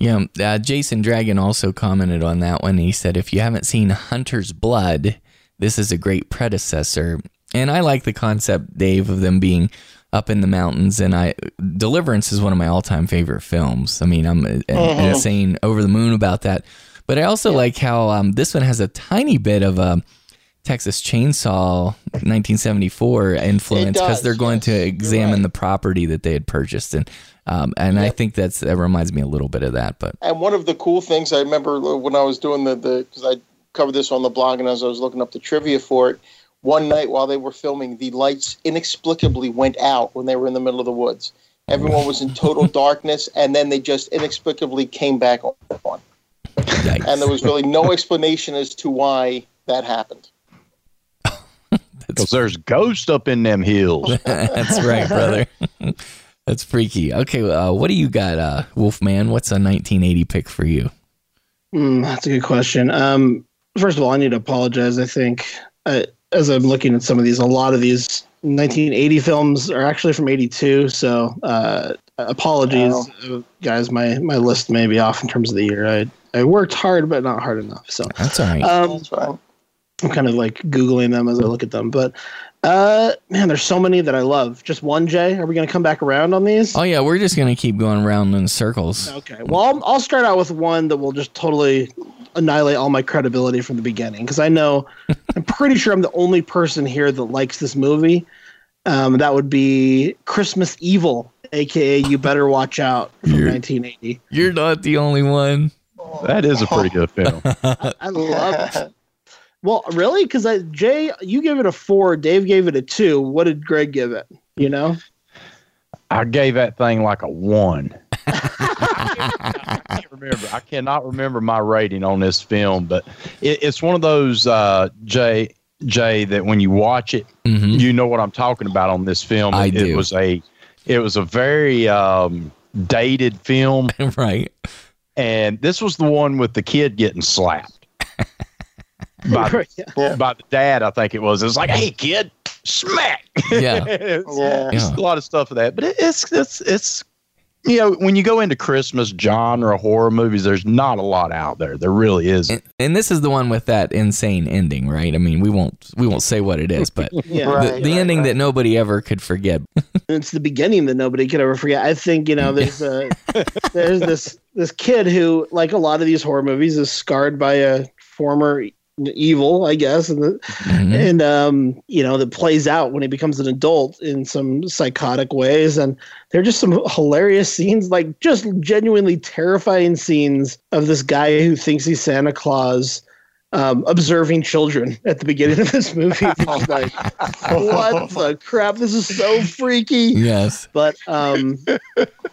Yeah, uh, Jason Dragon also commented on that one. He said, if you haven't seen Hunter's Blood, this is a great predecessor. And I like the concept, Dave, of them being up in the mountains. And I Deliverance is one of my all time favorite films. I mean, I'm uh, insane over the moon about that. But I also like how um, this one has a tiny bit of a Texas Chainsaw 1974 influence because they're going yes. to examine right. the property that they had purchased. And um, and I think that's that reminds me a little bit of that. But And one of the cool things I remember when I was doing the the because I covered this on the blog and as I was looking up the trivia for it, one night while they were filming, the lights inexplicably went out when they were in the middle of the woods. Everyone was in total darkness, and then they just inexplicably came back on. yikes. And there was really no explanation as to why that happened. Because there's ghosts up in them hills. That's right, brother. That's freaky. Okay, uh, what do you got, uh, Wolfman? What's a 1980 pick for you? Hmm, that's a good question. Um, first of all, I need to apologize. I think uh, as I'm looking at some of these, a lot of these 1980 films are actually from 82. So uh, apologies, uh, guys. My my list may be off in terms of the year. I I worked hard, but not hard enough. So That's all right. um, That's right. I'm kind of like googling them as I look at them. But uh, man, there's so many that I love. Just one, Jay. Are we going to come back around on these? oh yeah, we're just gonna keep going around in circles. Okay. Well, I'll, I'll start out with one that will just totally annihilate all my credibility from the beginning because I know I'm pretty sure I'm the only person here that likes this movie. Um, that would be Christmas Evil, aka You Better Watch Out from You're- 1980. You're not the only one. That is a pretty good film. I love it. Well, really? Because Jay, you gave it a four. Dave gave it a two. What did Greg give it? You know? I gave that thing like a one. I can't remember. I cannot remember my rating on this film, but it, it's one of those uh, Jay Jay that when you watch it, Mhm. you know what I'm talking about on this film. I it, do. It was a it was a very um, dated film, right. and this was the one with the kid getting slapped by, the- Yeah. Yeah. by the dad. I think it was. It was like, "Hey, kid, smack." Yeah. It's- Yeah. Yeah. a lot of stuff of that, but it, it's it's it's you know when you go into Christmas genre horror movies, there's not a lot out there. There really is. And, and this is the one with that insane ending, right? I mean, we won't we won't say what it is, but Yeah. Right. the, the ending right. that nobody ever could forget. it's the beginning that nobody could ever forget. I think you know there's a there's this this kid who, like a lot of these horror movies, is scarred by a former evil, I guess, and the, Mhm. and um, you know that plays out when he becomes an adult in some psychotic ways. And there are just some hilarious scenes, like just genuinely terrifying scenes of this guy who thinks he's Santa Claus. Um, observing children at the beginning of this movie, It's just like, what the crap? This is so freaky. Yes. But um,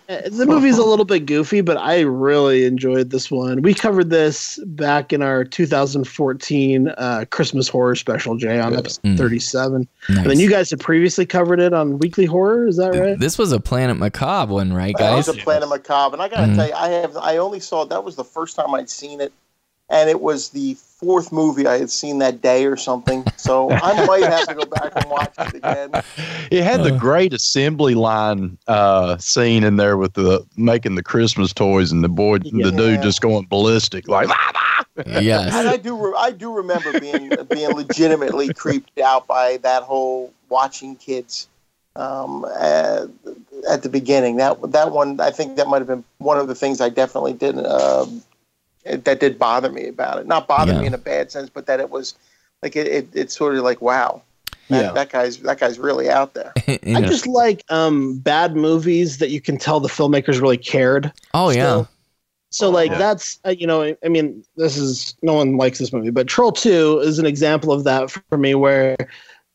the movie's a little bit goofy, but I really enjoyed this one. We covered this back in our 2014 uh, Christmas horror special, Jay, on episode Mm. 37. Nice. And then you guys had previously covered it on Weekly Horror. Is that right? This was a Planet Macabre one, right, That was guys? a Planet Macabre, and I gotta Mhm. tell you, I have I only saw that was the first time I'd seen it, and it was the fourth movie I had seen that day or something. So I might have to go back and watch it again. It had the Uh. great assembly line uh, scene in there with the making the Christmas toys and the boy, the dude just going ballistic like. "Ah, ah." And Yes. I do re- I do remember being being legitimately creeped out by that whole watching kids um, at, at the beginning. That that one I think that might have been one of the things I definitely did um, that did bother me about it. Not bother Yeah. me in a bad sense, but that it was like it, it it's sort of like wow. That, Yeah. that guy's that guy's really out there. You I just like um, bad movies that you can tell the filmmakers really cared. oh yeah. still. So like Yeah. that's uh, you know I mean this is no one likes this movie but Troll 2 is an example of that for me where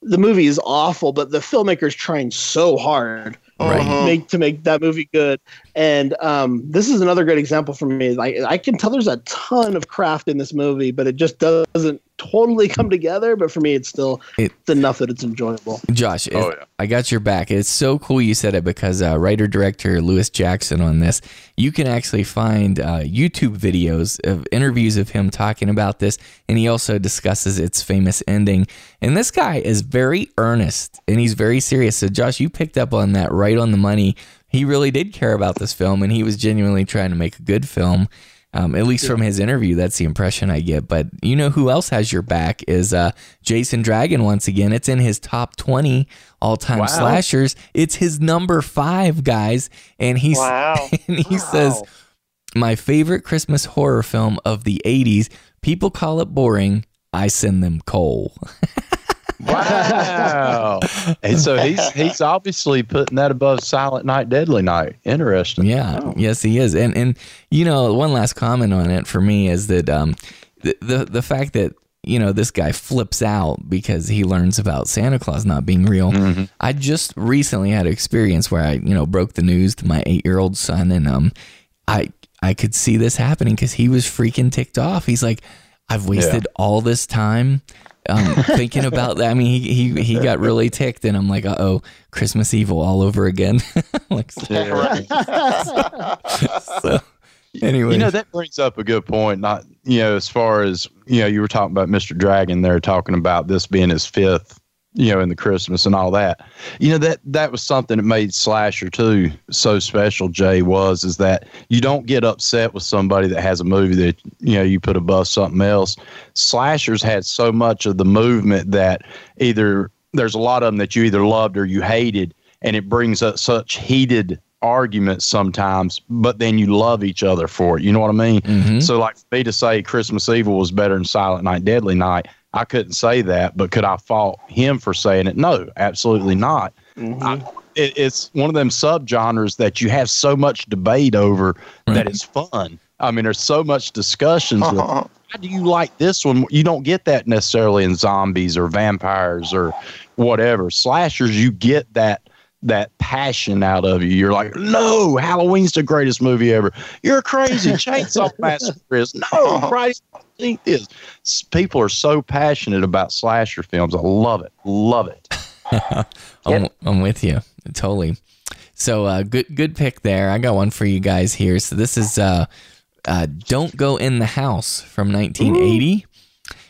the movie is awful but the filmmaker's trying so hard Right. to make to make that movie good. And um, this is another great example for me. Like I can tell there's a ton of craft in this movie but it just doesn't totally come together but for me it's still It- it's enough that it's enjoyable Josh, Oh, if- yeah. I got your back. It's so cool you said it because uh, writer director Lewis Jackson on this, you can actually find uh, YouTube videos of interviews of him talking about this, and he also discusses its famous ending. And this guy is very earnest and he's very serious. So, Josh, you picked up on that right on the money. He really did care about this film, and he was genuinely trying to make a good film. Um, at least from his interview, that's the impression I get. But you know who else has your back is uh, Jason Dragon once again. It's in his top 20 all time Wow. slashers. It's his number five, guys. And he's Wow. and he says, My favorite Christmas horror film of the 80s. People call it boring. I send them coal. Wow. and so he's he's obviously putting that above Silent Night, Deadly Night. Interesting. Yeah, yes, he is. And and you know, one last comment on it for me is that um, the the the fact that you know this guy flips out because he learns about Santa Claus not being real. Mhm. I just recently had an experience where I you know broke the news to my eight year old son, and um, I I could see this happening because he was freaking ticked off. He's like, I've wasted all this time. Um, thinking about that, I mean, he, he he got really ticked, and I'm like, uh oh, Christmas evil all over again. like, so, anyway, You know, that brings up a good point. Not, you know, as far as, you know, you were talking about Mr. Dragon there, talking about this being his fifth, you know, in the Christmas and all that. You know, that that was something that made Slasher 2 so special, Jay, was is that you don't get upset with somebody that has a movie that, you know, you put above something else. Slashers had so much of the movement that either there's a lot of them that you either loved or you hated, and it brings up such heated arguments sometimes, but then you love each other for it. You know what I mean? Mhm. So, like for me to say Christmas Evil was better than Silent Night, Deadly Night, I couldn't say that, but could I fault him for saying it? No, absolutely not. I, mm-hmm. it, it's one of them subgenres that you have so much debate over Right. that mm-hmm. it's fun. I mean, there's so much discussions. with, uh-huh. How do you like this one? You don't get that necessarily in zombies or vampires or whatever. Slashers, you get that that passion out of you. You're like, no, Halloween's the greatest movie ever. You're crazy. Chainsaw Massacre is no, uh-huh. Friday the is. People are so passionate about slasher films. I love it. Love it. I'm, I'm with you totally. So uh, good good pick there. I got one for you guys here. So this is uh, uh, "Don't Go in the House" from 1980. Ooh.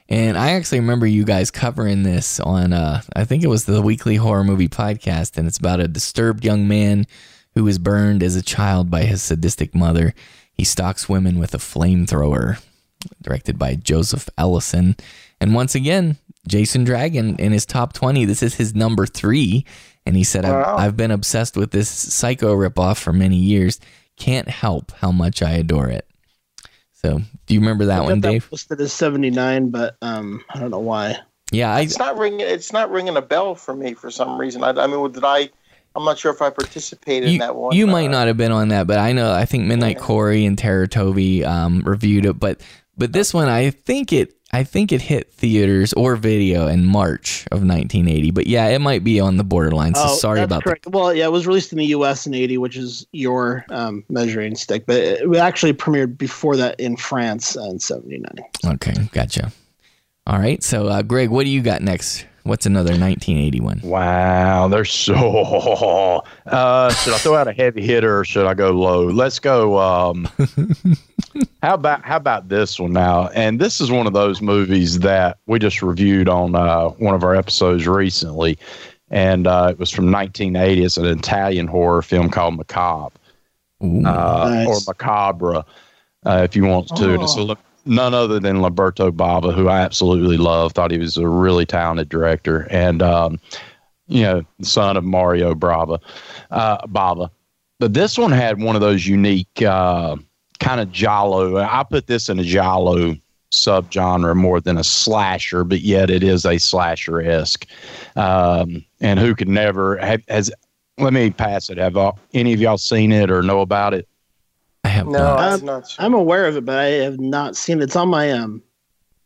And I actually remember you guys covering this on, uh, I think it was the Weekly Horror Movie Podcast, and it's about a disturbed young man who was burned as a child by his sadistic mother. He stalks women with a flamethrower, directed by Joseph Ellison. And once again, Jason Dragon in his top 20. This is his number three. And he said, wow. I've, I've been obsessed with this psycho ripoff for many years. Can't help how much I adore it. So, do you remember that one, Dave? Listed as seventy nine, but um, I don't know why. Yeah, I, it's not ringing. It's not ringing a bell for me for some reason. I, I mean, did I? I'm not sure if I participated you, in that one. You might uh, not have been on that, but I know. I think Midnight yeah. Corey and Tara Tovey um, reviewed it, but but this one, I think it I think it hit theaters or video in March of 1980. But yeah, it might be on the borderline. So oh, sorry about correct. that. Well, yeah, it was released in the U.S. in 80, which is your um, measuring stick. But it actually premiered before that in France in 79. Okay, gotcha. All right. So, uh, Greg, what do you got next? What's another 1981? Wow, they're so. Uh, should I throw out a heavy hitter or should I go low? Let's go. Um, how about how about this one now? And this is one of those movies that we just reviewed on uh, one of our episodes recently, and uh, it was from 1980. It's an Italian horror film called Macabre, Ooh, uh, nice. or Macabre, uh, if you want to. Oh. It's a, none other than Lamberto Bava, who I absolutely love. Thought he was a really talented director, and um, you know, son of Mario Brava, uh, Bava. But this one had one of those unique uh, kind of giallo. I put this in a giallo subgenre more than a slasher, but yet it is a slasher esque. Um, and who could never have, has? Let me pass it. Have all, any of y'all seen it or know about it? I have no, not. I'm, not I'm aware of it, but I have not seen it. It's on my um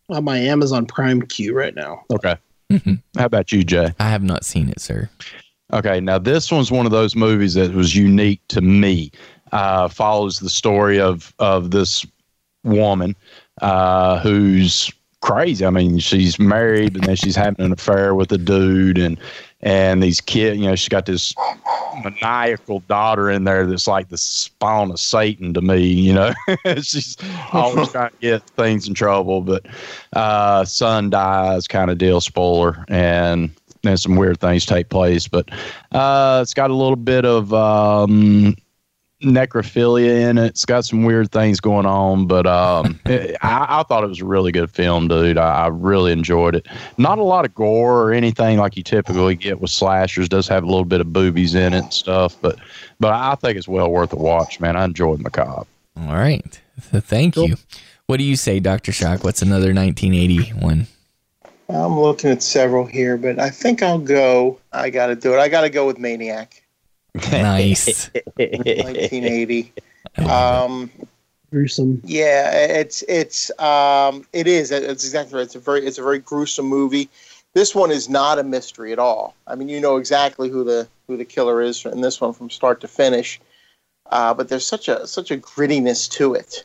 on my Amazon Prime queue right now. Okay. Mm-hmm. How about you, Jay? I have not seen it, sir. Okay, now this one's one of those movies that was unique to me. Uh, follows the story of of this woman uh, who's crazy. I mean, she's married and then she's having an affair with a dude, and and these kids, you know, she's got this maniacal daughter in there that's like the spawn of Satan to me. You know, she's always trying to get things in trouble, but uh, son dies, kind of deal. Spoiler, and then some weird things take place. But uh, it's got a little bit of um, necrophilia in it. It's got some weird things going on, but um, it, I, I, thought it was a really good film, dude. I, I, really enjoyed it. Not a lot of gore or anything like you typically get with slashers. Does have a little bit of boobies in it and stuff, but but I think it's well worth a watch, man. I enjoyed Macabre. All right, thank cool. you. What do you say, Doctor Shock? What's another 1981? I'm looking at several here, but I think I'll go. I got to do it. I got to go with Maniac. Nice. 1980. Um, gruesome. Yeah, it's it's um, it is. It's exactly right. It's a very it's a very gruesome movie. This one is not a mystery at all. I mean, you know exactly who the who the killer is in this one from start to finish. Uh, but there's such a such a grittiness to it,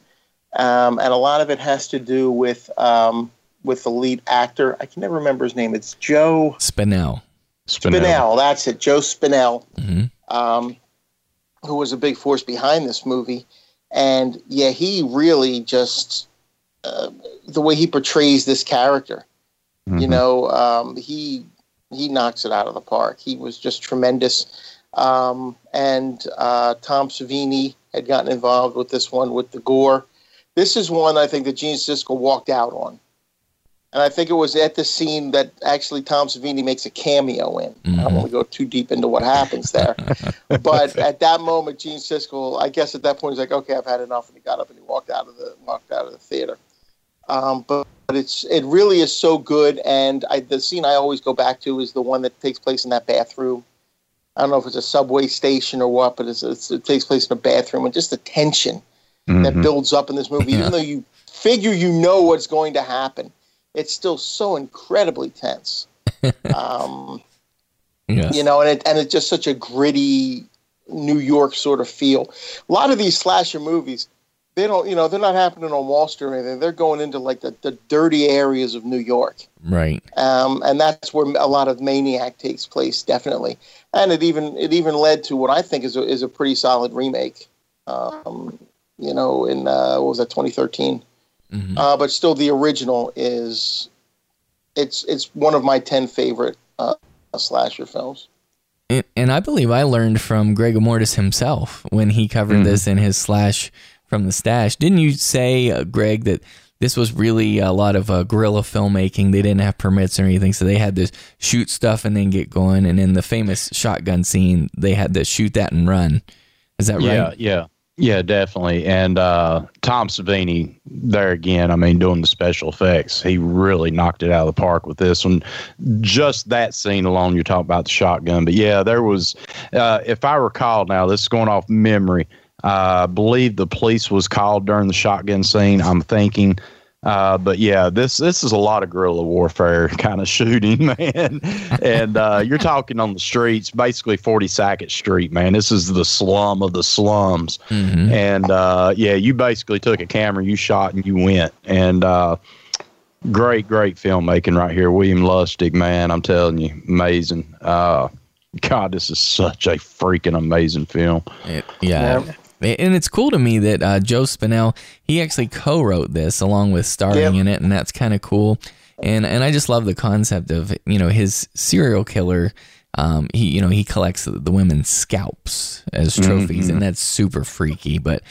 um, and a lot of it has to do with um, with the lead actor. I can never remember his name. It's Joe Spinell. Spinell. Spinell that's it. Joe Spinell. Mm-hmm um, who was a big force behind this movie. And yeah, he really just uh, the way he portrays this character, mm-hmm. you know, um, he he knocks it out of the park. He was just tremendous. Um, and uh, Tom Savini had gotten involved with this one with the gore. This is one I think that Gene Siskel walked out on and I think it was at the scene that actually Tom Savini makes a cameo in. Mm-hmm. I don't want to go too deep into what happens there, but at that moment, Gene Siskel, I guess at that point, he's like, "Okay, I've had enough," and he got up and he walked out of the walked out of the theater. Um, but, but it's it really is so good, and I, the scene I always go back to is the one that takes place in that bathroom. I don't know if it's a subway station or what, but it's, it's, it takes place in a bathroom, and just the tension mm-hmm. that builds up in this movie, even though you figure you know what's going to happen it's still so incredibly tense. um, Yes. you know, and it and it's just such a gritty New York sort of feel. A lot of these slasher movies, they don't, you know, they're not happening on Wall Street or anything. They're going into like the, the dirty areas of New York, Right. um, and that's where a lot of Maniac takes place, definitely. And it even it even led to what I think is a, is a pretty solid remake. Um, you know, in uh, what was that, 2013? Mhm. Uh, but still, the original is it's it's one of my ten favorite uh, slasher films. And, and I believe I learned from Greg Mortis himself when he covered Mhm. this in his slash from the stash. Didn't you say, uh, Greg, that this was really a lot of uh, guerrilla filmmaking? They didn't have permits or anything, so they had to shoot stuff and then get going. And in the famous shotgun scene, they had to shoot that and run. Is that Yeah, right? yeah, yeah, definitely. And uh, Tom Savini, there again, I mean, doing the special effects, he really knocked it out of the park with this one. Just that scene alone, you're talking about the shotgun. But yeah, there was, uh, if I recall now, this is going off memory. Uh, I believe the police was called during the shotgun scene. I'm thinking. Uh, but yeah, this this is a lot of guerrilla warfare kind of shooting, man. and uh, you're talking on the streets, basically 42nd Street, man. This is the slum of the slums. Mhm. And uh, yeah, you basically took a camera, you shot, and you went. And uh, great, great filmmaking right here. William Lustig, man, I'm telling you, amazing. Uh, God, this is such a freaking amazing film. It- yeah. And it's cool to me that uh, Joe Spinell he actually co-wrote this along with starring Yep. in it, and that's kind of cool. And and I just love the concept of you know his serial killer. Um, he you know he collects the women's scalps as trophies, and that's super freaky. But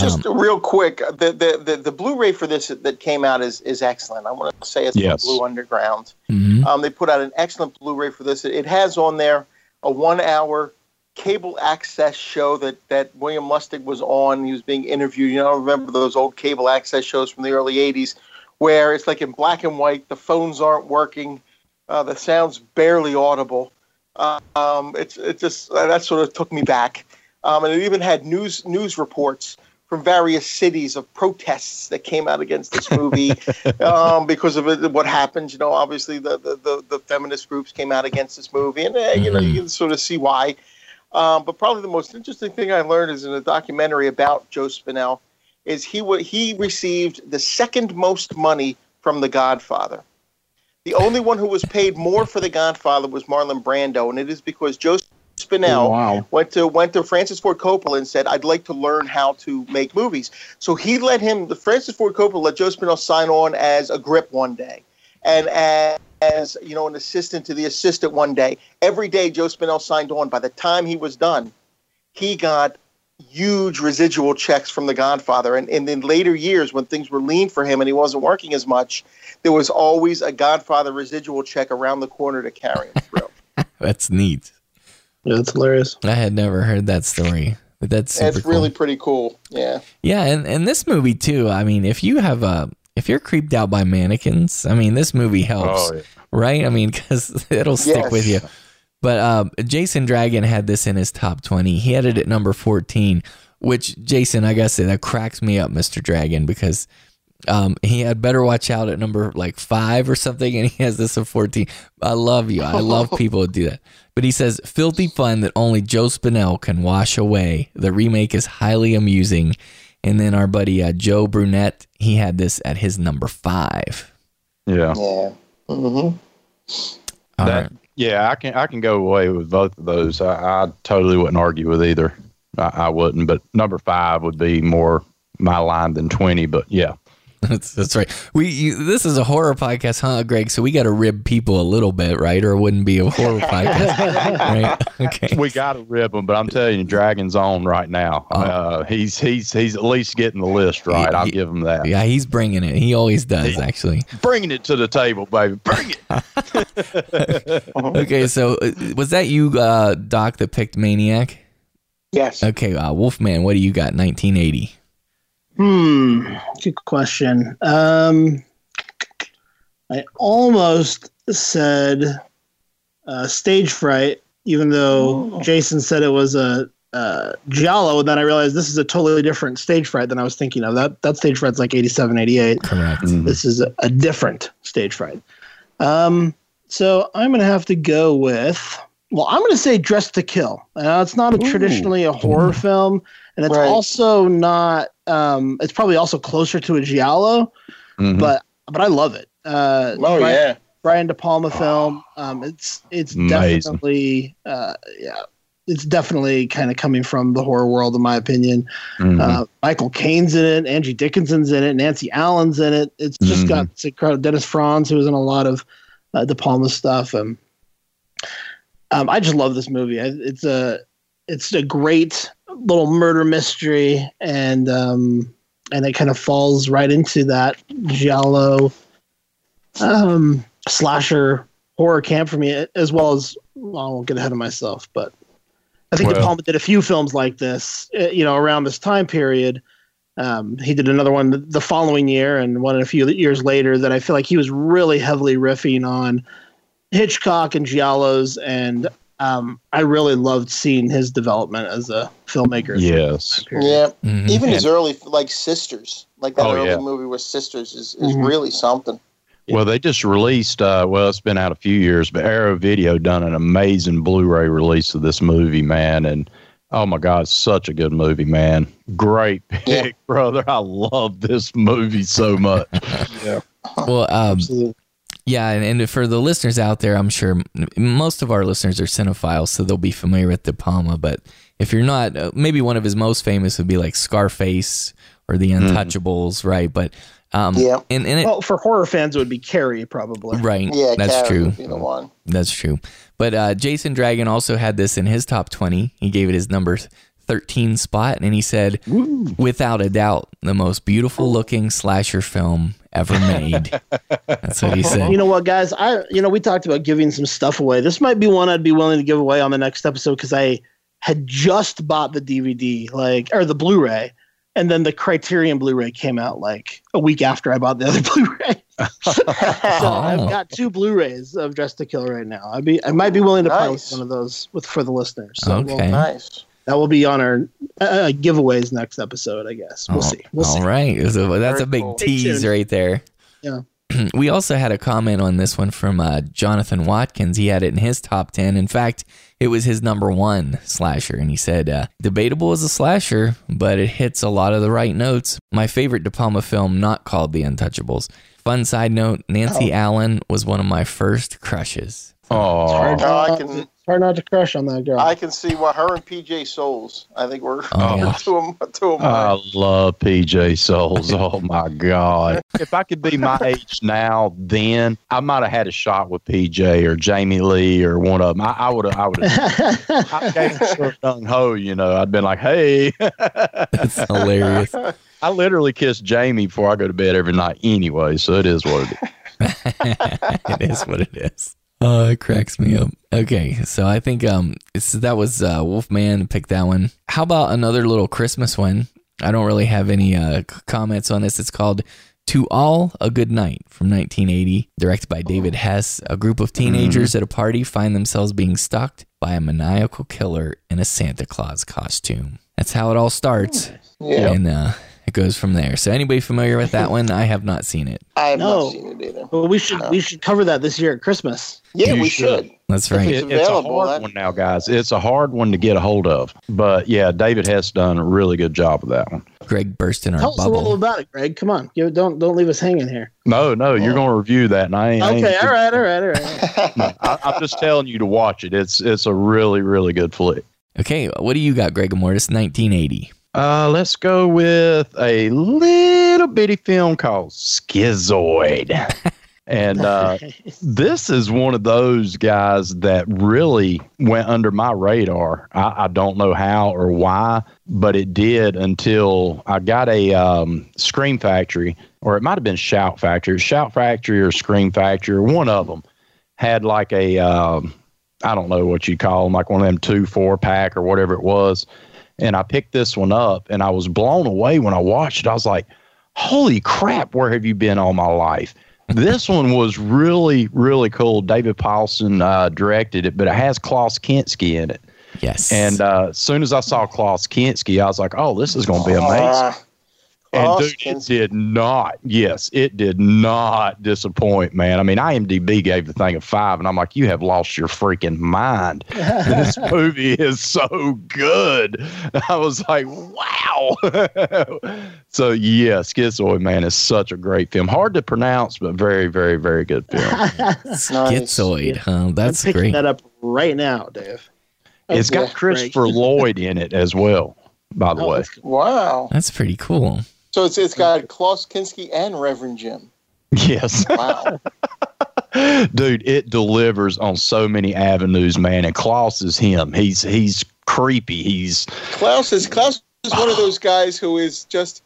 Just real quick, the, the the the Blu-ray for this that came out is is excellent. I want to say it's Yes. from Blue Underground. mhm. Um, they put out an excellent Blu-ray for this. It has on there a one-hour cable access show that that William Lustig was on. He was being interviewed. You know, remember those old cable access shows from the early '80s, where it's like in black and white. The phones aren't working. Uh, the sound's barely audible. Um, it's it just uh, that sort of took me back. Um, and it even had news news reports from various cities of protests that came out against this movie um, because of it, what happened. You know, obviously the, the, the, the feminist groups came out against this movie, and uh, you know you can sort of see why. Um, but probably the most interesting thing I learned is in a documentary about Joe Spinell is he wa he received the second most money from The Godfather. The only one who was paid more for The Godfather was Marlon Brando, and it is because Joe Spinell wow. went to went to Francis Ford Coppola and said, "I'd like to learn how to make movies." So he let him, the Francis Ford Coppola, let Joe Spinell sign on as a grip one day, and as, as you know, an assistant to the assistant one day. Every day, Joe Spinell signed on. By the time he was done, he got huge residual checks from The Godfather. And, and in later years, when things were lean for him and he wasn't working as much, there was always a Godfather residual check around the corner to carry him through. that's neat. Yeah, that's hilarious. I had never heard that story, but that's super It's cool. really pretty cool. Yeah. Yeah, and, and this movie too. I mean, if you have a if you're creeped out by mannequins, I mean, this movie helps, Oh, yeah. right? I mean, because it'll stick Yes. with you. But um, Jason Dragon had this in his top twenty. He had it at number fourteen, which Jason, I gotta say, that cracks me up, Mister Dragon, because um, he had Better Watch Out at number like five or something, and he has this at fourteen. I love you. I love people who do that. But he says, filthy fun that only Joe Spinell can wash away. The remake is highly amusing. And then our buddy uh, Joe Brunette, he had this at his number five. Yeah. Yeah. hmm That- right. Yeah, I can I can go away with both of those. I, I totally wouldn't argue with either. I, I wouldn't, but number five would be more my line than twenty. But yeah, That's, that's right. We you, this is a horror podcast, huh, Greg? So we got to rib people a little bit, right? Or it wouldn't be a horror podcast, right? Okay. we got to rib them, But I'm telling you, Dragon's on right now. Oh. Uh, he's he's he's at least getting the list right. I'll He- give him that. Yeah, he's bringing it. He always does, actually. Bringing it to the table, baby. Bring it. Okay, so uh, was that you, uh, Doc, that picked Maniac? Yes. Okay, uh, Wolfman, what do you got? 1980. Hmm. Good question. Um, I almost said uh, stage fright, even though Jason said it was a uh, Giallo, and then I realized this is a totally different stage fright than I was thinking of. That that stage fright's like 87, 88. Correct. This is a, a different stage fright. Um, so I'm gonna have to go with well, I'm going to say Dressed to Kill. Uh, it's not a traditionally a horror film, and it's Right. also not. Um, it's probably also closer to a giallo, Mhm. but but I love it. Uh, Oh Brian, yeah. Brian De Palma film. Um, it's it's definitely uh, yeah, it's definitely kind of coming from the horror world, in my opinion. Mhm. Uh, Michael Caine's in it, Angie Dickinson's in it, Nancy Allen's in it. It's just Mhm. got it's incredible. Dennis Franz, who was in a lot of uh, De Palma stuff. And um, I just love this movie. I- It's a it's a great little murder mystery, and um, and it kind of falls right into that giallo um, slasher horror camp for me, as well as well, I won't get ahead of myself, but I think De Palma did a few films like this, uh, you know, around this time period. Um, he did another one the- the following year, and one a few years later that I feel like he was really heavily riffing on Hitchcock and giallos, and um, I really loved seeing his development as a filmmaker. yes. that period. Yeah. Mhm. Even his early like Sisters, like that Oh, early yeah. movie with Sisters is, is Mhm. really something. Well, they just released. Uh, well, it's been out a few years, but Arrow Video done an amazing Blu-ray release of this movie, man. And oh my God, such a good movie, man. Great pick, Yeah. brother. I love this movie so much. Yeah. Well, um, Absolutely. Yeah, and, and for the listeners out there, I'm sure most of our listeners are cinephiles, so they'll be familiar with De Palma. But if you're not, uh, maybe one of his most famous would be like Scarface or The Untouchables, right? But um, Yeah. and, and it, Well, for horror fans, it would be Carrie, probably. right, Yeah, that's Carrie true. would be the one. That's true. But uh, Jason Dragon also had this in his top 20. He gave it his number 13 spot, and he said, without a doubt, the most beautiful looking slasher film ever made. That's what he said. You know what, guys? I you know we talked about giving some stuff away. This might be one I'd be willing to give away on the next episode because I had just bought the DVD, like or the Blu-ray, and then the Criterion Blu-ray came out like a week after I bought the other Blu-ray. so I've oh. got two Blu-rays of Dressed to Kill right now. I'd be I might be willing to Nice. post one of those with for the listeners. So we'll- Okay. nice. That will be on our uh, giveaways next episode. I guess we'll Oh, see. We'll see. All right. So that's Very a big cool. Tease right there. Yeah. we also had a comment on this one from uh, Jonathan Watkins. He had it in his top 10. In fact, it was his number one slasher. And he said, uh, debatable as a slasher, but it hits a lot of the right notes. My favorite De Palma film, not called The Untouchables. Fun side note Nancy Allen was one of my first crushes. Oh, Hard I can- it's hard not to crush on that girl. I can see why her and PJ Soles. I think we're Oh, yeah. two of two of I mine. love PJ Soles. Oh my God. If I could be my age now, then I might have had a shot with PJ or Jamie Lee or one of them. I, I would have, I would have, I gave him gung ho, you know. I'd been like, hey, That's hilarious. I literally kiss Jamie before I go to bed every night anyway. So it is what it is. it is what it is. Oh, it cracks me up. Okay, so I think um it's, that was uh, Wolfman picked that one. How about another little Christmas one? I don't really have any uh, comments on this. It's called "To All a Good Night" from 1980, directed by David Hess. A group of teenagers at a party find themselves being stalked by a maniacal killer in a Santa Claus costume. That's how it all starts, Yeah, and uh, it goes from there. So, anybody familiar with that one? I have not seen it. I have No. not seen it either. well, we should we should cover that this year at Christmas. Yeah, You we should. should. That's right. it's it's a hard that- one now, guys. It's a hard one to get a hold of. But yeah, David has done a really good job of that one. Greg burst in our Tell us a little bubble. about it, Greg. Come on, Give, don't don't leave us hanging here. No, no, you're oh. going to review that, and I ain't. I ain't- Okay, all right, all right, all right. No, I, I'm just telling you to watch it. It's it's a really really good flick. Okay, what do you got, Greg Mortis? 1980. Uh, let's go with a little bitty film called Schizoid. and uh, this is one of those guys that really went under my radar. I, I don't know how or why, but it did until I got a um, Scream Factory, or it might have been Shout Factory, Shout Factory or Scream Factory, or one of them had like a, um, I don't know what you call them, like one of them two four pack or whatever it was. And I picked this one up and I was blown away when I watched it. I was like, holy crap, where have you been all my life? this one was really, really cool. David Paulsen uh, directed it, but it has Klaus Kinski in it. Yes. And uh, as soon as I saw Klaus Kinski, I was like, oh, this is going to be amazing. And dude, it did not. Yes, it did not disappoint, man. I mean, IMDb gave the thing a five, and I'm like, you have lost your freaking mind. this movie is so good. I was like, wow. so yeah, Schizoid Man is such a great film. Hard to pronounce, but very, very, very good film. Schizoid, huh? That's I'm great. that up right now, Dave. it's got Christopher Lloyd in it as well. By the Oh, way, that's. Wow. That's pretty cool. So it's it's got Klaus Kinski and Reverend Jim. yes. Wow. dude it delivers on so many avenues man and klaus is him he's he's creepy he's Klaus is Klaus is one of those guys who is just,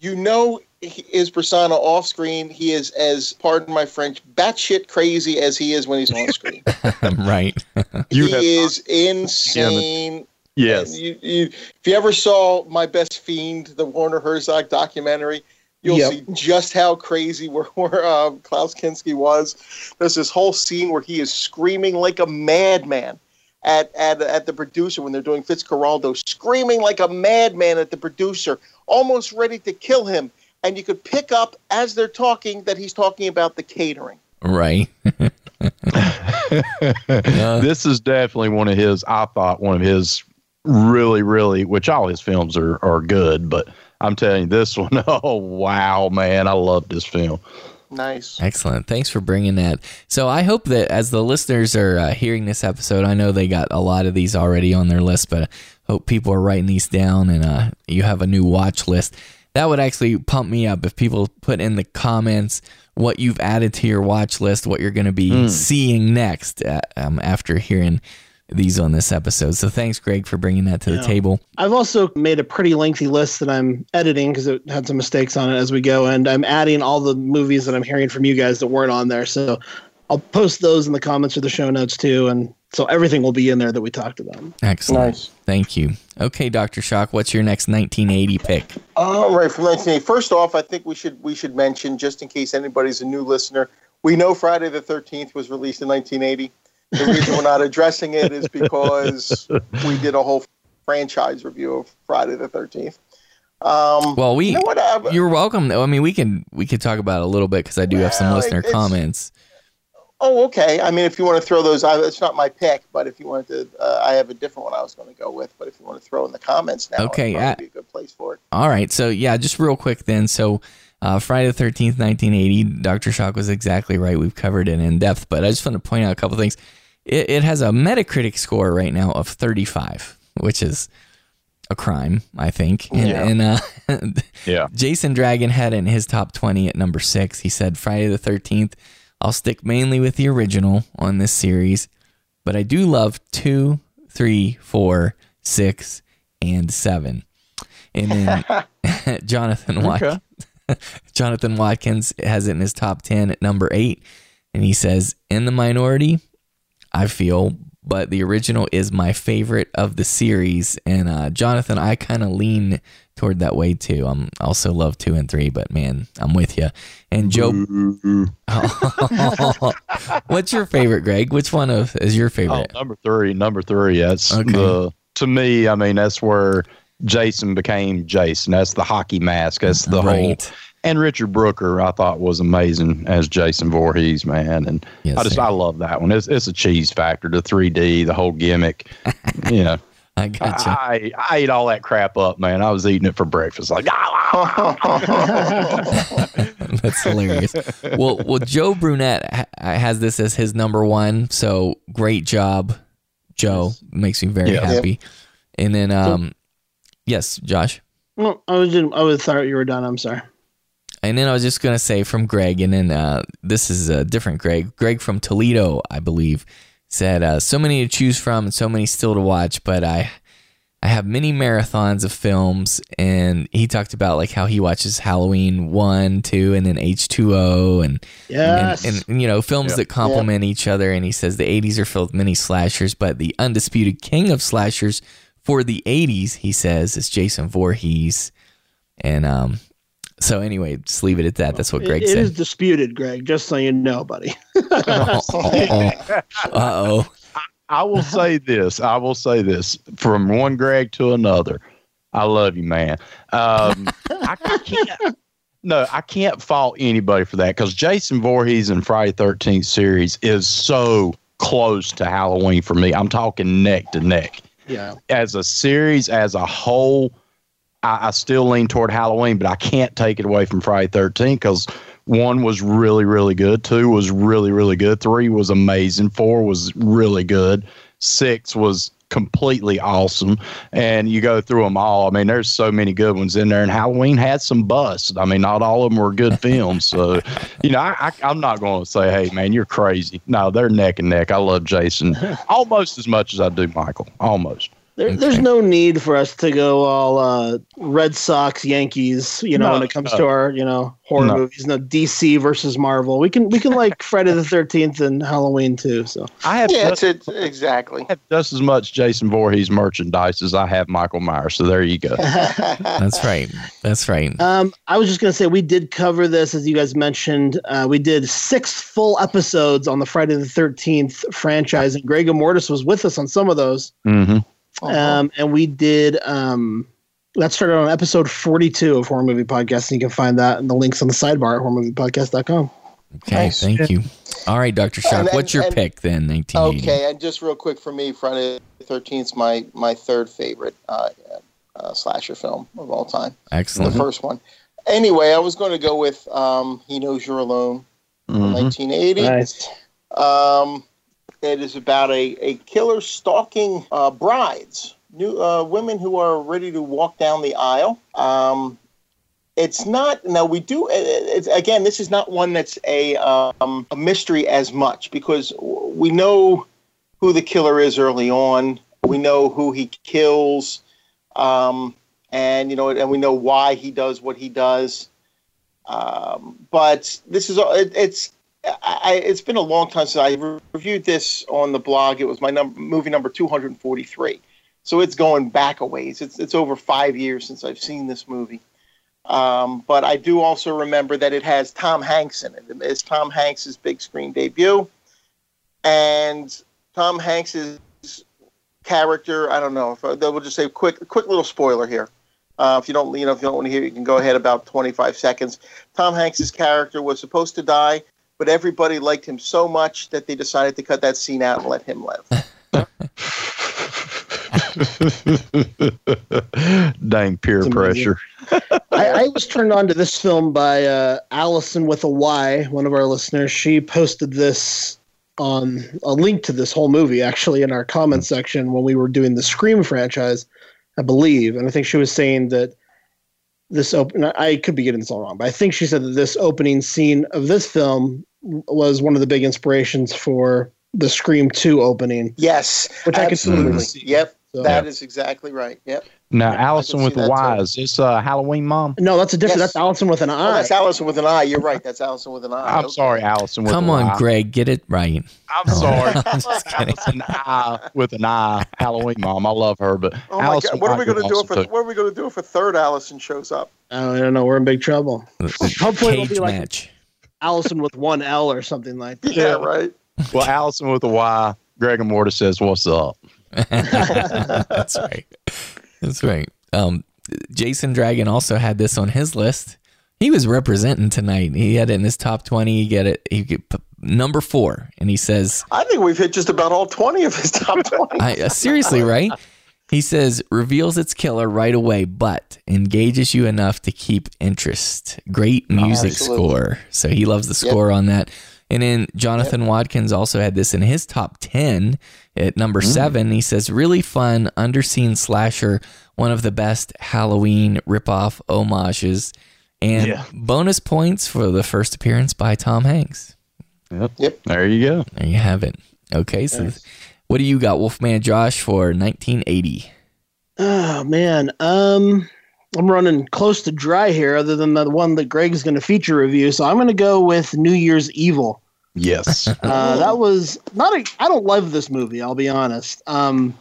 you know, his persona off screen. He is as, pardon my French, batshit crazy as he is when he's on screen. right. He have- is insane. Yes You, you, if you ever saw My Best Fiend, the Werner Herzog documentary, you'll Yep. see just how crazy where, where uh, Klaus Kinski was. There's this whole scene where he is screaming like a madman at, at, at the producer when they're doing Fitzcarraldo, screaming like a madman at the producer, almost ready to kill him. And you could pick up as they're talking that he's talking about the catering. Right. Uh, this is definitely one of his i thought one of his really really which all his films are are good but i'm telling you this one oh wow man i love this film Nice. Excellent. Thanks for bringing that. So I hope that as the listeners are uh, hearing this episode, I know they got a lot of these already on their list, but I hope people are writing these down and uh, you have a new watch list. That would actually pump me up if people put in the comments what you've added to your watch list, what you're going to be seeing next uh, um, after hearing these on this episode. So thanks, Greg, for bringing that to the table. I've also made a pretty lengthy list that I'm editing because it had some mistakes on it as we go, and I'm adding all the movies that I'm hearing from you guys that weren't on there. So I'll post those in the comments or the show notes too, and so everything will be in there that we talked about. Excellent. Nice. Thank you. Okay, Dr. Shock, what's your next 1980 pick? All right, from 1980. First off, I think we should we should mention just in case anybody's a new listener, we know Friday the 13th was released in 1980. The reason we're not addressing it is because we did a whole franchise review of Friday the 13th. Um, Well, we you know what? I, You're welcome. though. I mean, we can we could talk about it a little bit because I do have some listener comments. oh, okay. I mean, if you want to throw those, I, it's not my pick, but if you wanted to, uh, I have a different one I was going to go with. But if you want to throw in the comments now, Okay, uh, be a good place for it. All right, so yeah, just real quick then. So uh, Friday the Thirteenth, nineteen eighty. Doctor Shock was exactly right. We've covered it in depth, but I just want to point out a couple things. It, it has a Metacritic score right now of thirty five, which is a crime, I think. And, Yeah. and uh, yeah Jason Dragon had it in his top 20 at number six. He said, Friday the 13th, I'll stick mainly with the original on this series, but I do love two, three, four, six, and seven. And then Jonathan Watkins, Jonathan Watkins has it in his top 10 at number eight. And he says, in the minority, I feel, but the original is my favorite of the series. And uh, Jonathan, I kind of lean toward that way too. I'm also love two and three, but man, I'm with you. And Joe, what's your favorite, Greg? Which one of is your Oh, favorite? number three, number three. That's Okay. the to me. I mean, that's where Jason became Jason. That's the hockey mask. That's the whole. right. And Richard Brooker, I thought was amazing as Jason Voorhees, man. And Yes, I just sir. I love that one. It's it's a cheese factor, the 3D, the whole gimmick. you know, I gotcha. I I ate all that crap up, man. I was eating it for breakfast, like That's hilarious. well, well, Joe Brunette ha- has this as his number one. So great job, Joe. Makes me very Yeah. happy. And then, um, yes, Josh. Well, I was just, I was thought you were done. I'm sorry. And then I was just gonna say from Greg, and then uh, this is a different Greg. Greg from Toledo, I believe, said uh, so many to choose from and so many still to watch, but I I have many marathons of films, and he talked about like how he watches Halloween one, two, and then H two O, and Yes. and, and you know films Yeah. that complement each other. And he says the '80s are filled with many slashers, but the undisputed king of slashers for the '80s, he says, is Jason Voorhees. And um, so anyway, just leave it at that. That's what Greg it, it said. is disputed, Greg. Just so you know, buddy. uh oh. I will say this. I will say this from one Greg to another. I love you, man. Um, I, I can't. No, I can't fault anybody for that because Jason Voorhees and Friday Thirteenth series is so close to Halloween for me. I'm talking neck to neck. Yeah. As a series, as a whole, I, I still lean toward Halloween, but I can't take it away from Friday Thirteenth because one was really, really good. Two was really, really good. Three was amazing. Four was really good. Six was completely awesome. And you go through them all. I mean, there's so many good ones in there. And Halloween had some busts. I mean, not all of them were good films. So, you know, I, am not going to say, hey, man, you're crazy. No, they're neck and neck. I love Jason almost as much as I do Michael. Almost. There, okay. There's no need for us to go all uh, Red Sox, Yankees. You know, no, when it comes no. to our you know horror no. movies. No DC versus Marvel. We can we can like Friday the Thirteenth and Halloween too. So I have yeah, just, exactly. I have just as much Jason Voorhees merchandise as I have Michael Myers. So there you go. That's right. That's right. Um, I was just gonna say we did cover this as you guys mentioned. Uh, we did six full episodes on the Friday the Thirteenth franchise, and Greg Mortis was with us on some of those. Mm-hmm. Uh-huh. Um, and we did um, that started on episode 42 of Horror Movie Podcast, and you can find that in the links on the sidebar at horrormoviepodcast.com. Okay, nice. thank you. All right, Dr. Shock, what's your and, pick then? 1980. Okay, and just real quick for me, Friday the 13th is my, my third favorite uh, uh, slasher film of all time. Excellent. The first one. Anyway, I was going to go with um, He Knows You're Alone mm-hmm. 1980. Nice. Um, it is about a, a killer stalking uh, brides, new uh, women who are ready to walk down the aisle. Um, it's not now we do again this is not one that's a um, a mystery as much because we know who the killer is early on. We know who he kills. Um, and you know and we know why he does what he does. Um, but this is it, it's I, it's been a long time since I reviewed this on the blog. It was my number, movie number 243. So it's going back a ways. It's, it's over five years since I've seen this movie. Um, but I do also remember that it has Tom Hanks in it. It's Tom Hanks' big screen debut. And Tom Hanks' character, I don't know if I, uh, we'll just say quick, quick little spoiler here. Uh, if you don't, you know, if you don't want to hear, you can go ahead about 25 seconds. Tom Hanks's character was supposed to die but everybody liked him so much that they decided to cut that scene out and let him live. Dang peer pressure. I, I, was turned on to this film by uh, Allison with a Y, one of our listeners. She posted this on a link to this whole movie actually in our comment section when we were doing the Scream franchise, I believe. And I think she was saying that this open I could be getting this all wrong, but I think she said that this opening scene of this film was one of the big inspirations for the Scream 2 opening. Yes. Which absolutely. I could see. Yep. So, that yeah. is exactly right. Yep. Now, Allison with the Y, is this uh, Halloween Mom? No, that's a different. Yes. That's Allison with an I. Oh, that's Allison with an I. You're right. That's Allison with an I. I'm okay. sorry, Allison with Come on, Greg, get it right. I'm sorry. I'm just kidding. Allison I with an I, Halloween Mom. I love her, but oh Allison what are we going to do for? What are we going to do if a third Allison shows up? I don't know. We're in big trouble. Hopefully, it'll be like match. Allison with one L or something like that. Yeah, right. Well, Allison with a Y. Greg and Mortis says, "What's up?" That's right. That's right. Um, Jason Dragon also had this on his list. He was representing tonight. He had it in his top twenty. He get it. He get number four, and he says, "I think we've hit just about all twenty of his top twenty. I, uh, seriously, right? He says reveals its killer right away, but engages you enough to keep interest. Great music Absolutely. score. So he loves the score yep. on that. And then Jonathan yep. Watkins also had this in his top 10 at number mm. seven. He says, really fun, underseen slasher, one of the best Halloween ripoff homages. And yeah. bonus points for the first appearance by Tom Hanks. Yep. Yep. There you go. There you have it. Okay. So nice. what do you got, Wolfman Josh, for 1980? Oh, man. Um, I'm running close to dry here, other than the one that Greg's going to feature review. So I'm going to go with New Year's Evil. Yes, uh, that was not. A, I don't love this movie. I'll be honest. Um,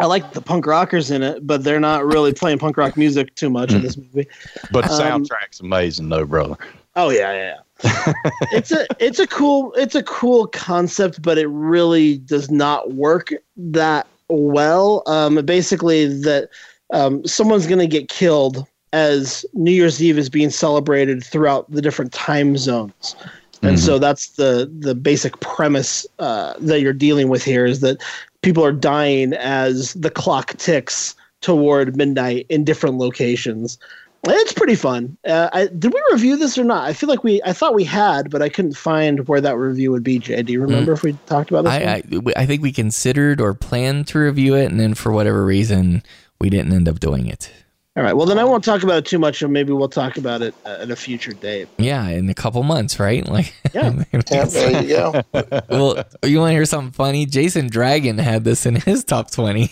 I like the punk rockers in it, but they're not really playing punk rock music too much in this movie. But the um, soundtrack's amazing, though, brother. Oh yeah, yeah. it's a it's a cool it's a cool concept, but it really does not work that well. Um, basically, that um, someone's going to get killed as New Year's Eve is being celebrated throughout the different time zones. And Mhm. so that's the the basic premise uh, that you're dealing with here is that people are dying as the clock ticks toward midnight in different locations. It's pretty fun. Uh, I, did we review this or not? I feel like we. I thought we had, but I couldn't find where that review would be. Jay, do you remember if we talked about this? I, I I think we considered or planned to review it, and then for whatever reason, we didn't end up doing it. All right. Well, then I won't talk about it too much, and maybe we'll talk about it uh, at a future date. Yeah, in a couple months, right? Like, Yeah. Yeah, there you go. well, you want to hear something funny? Jason Dragon had this in his top twenty,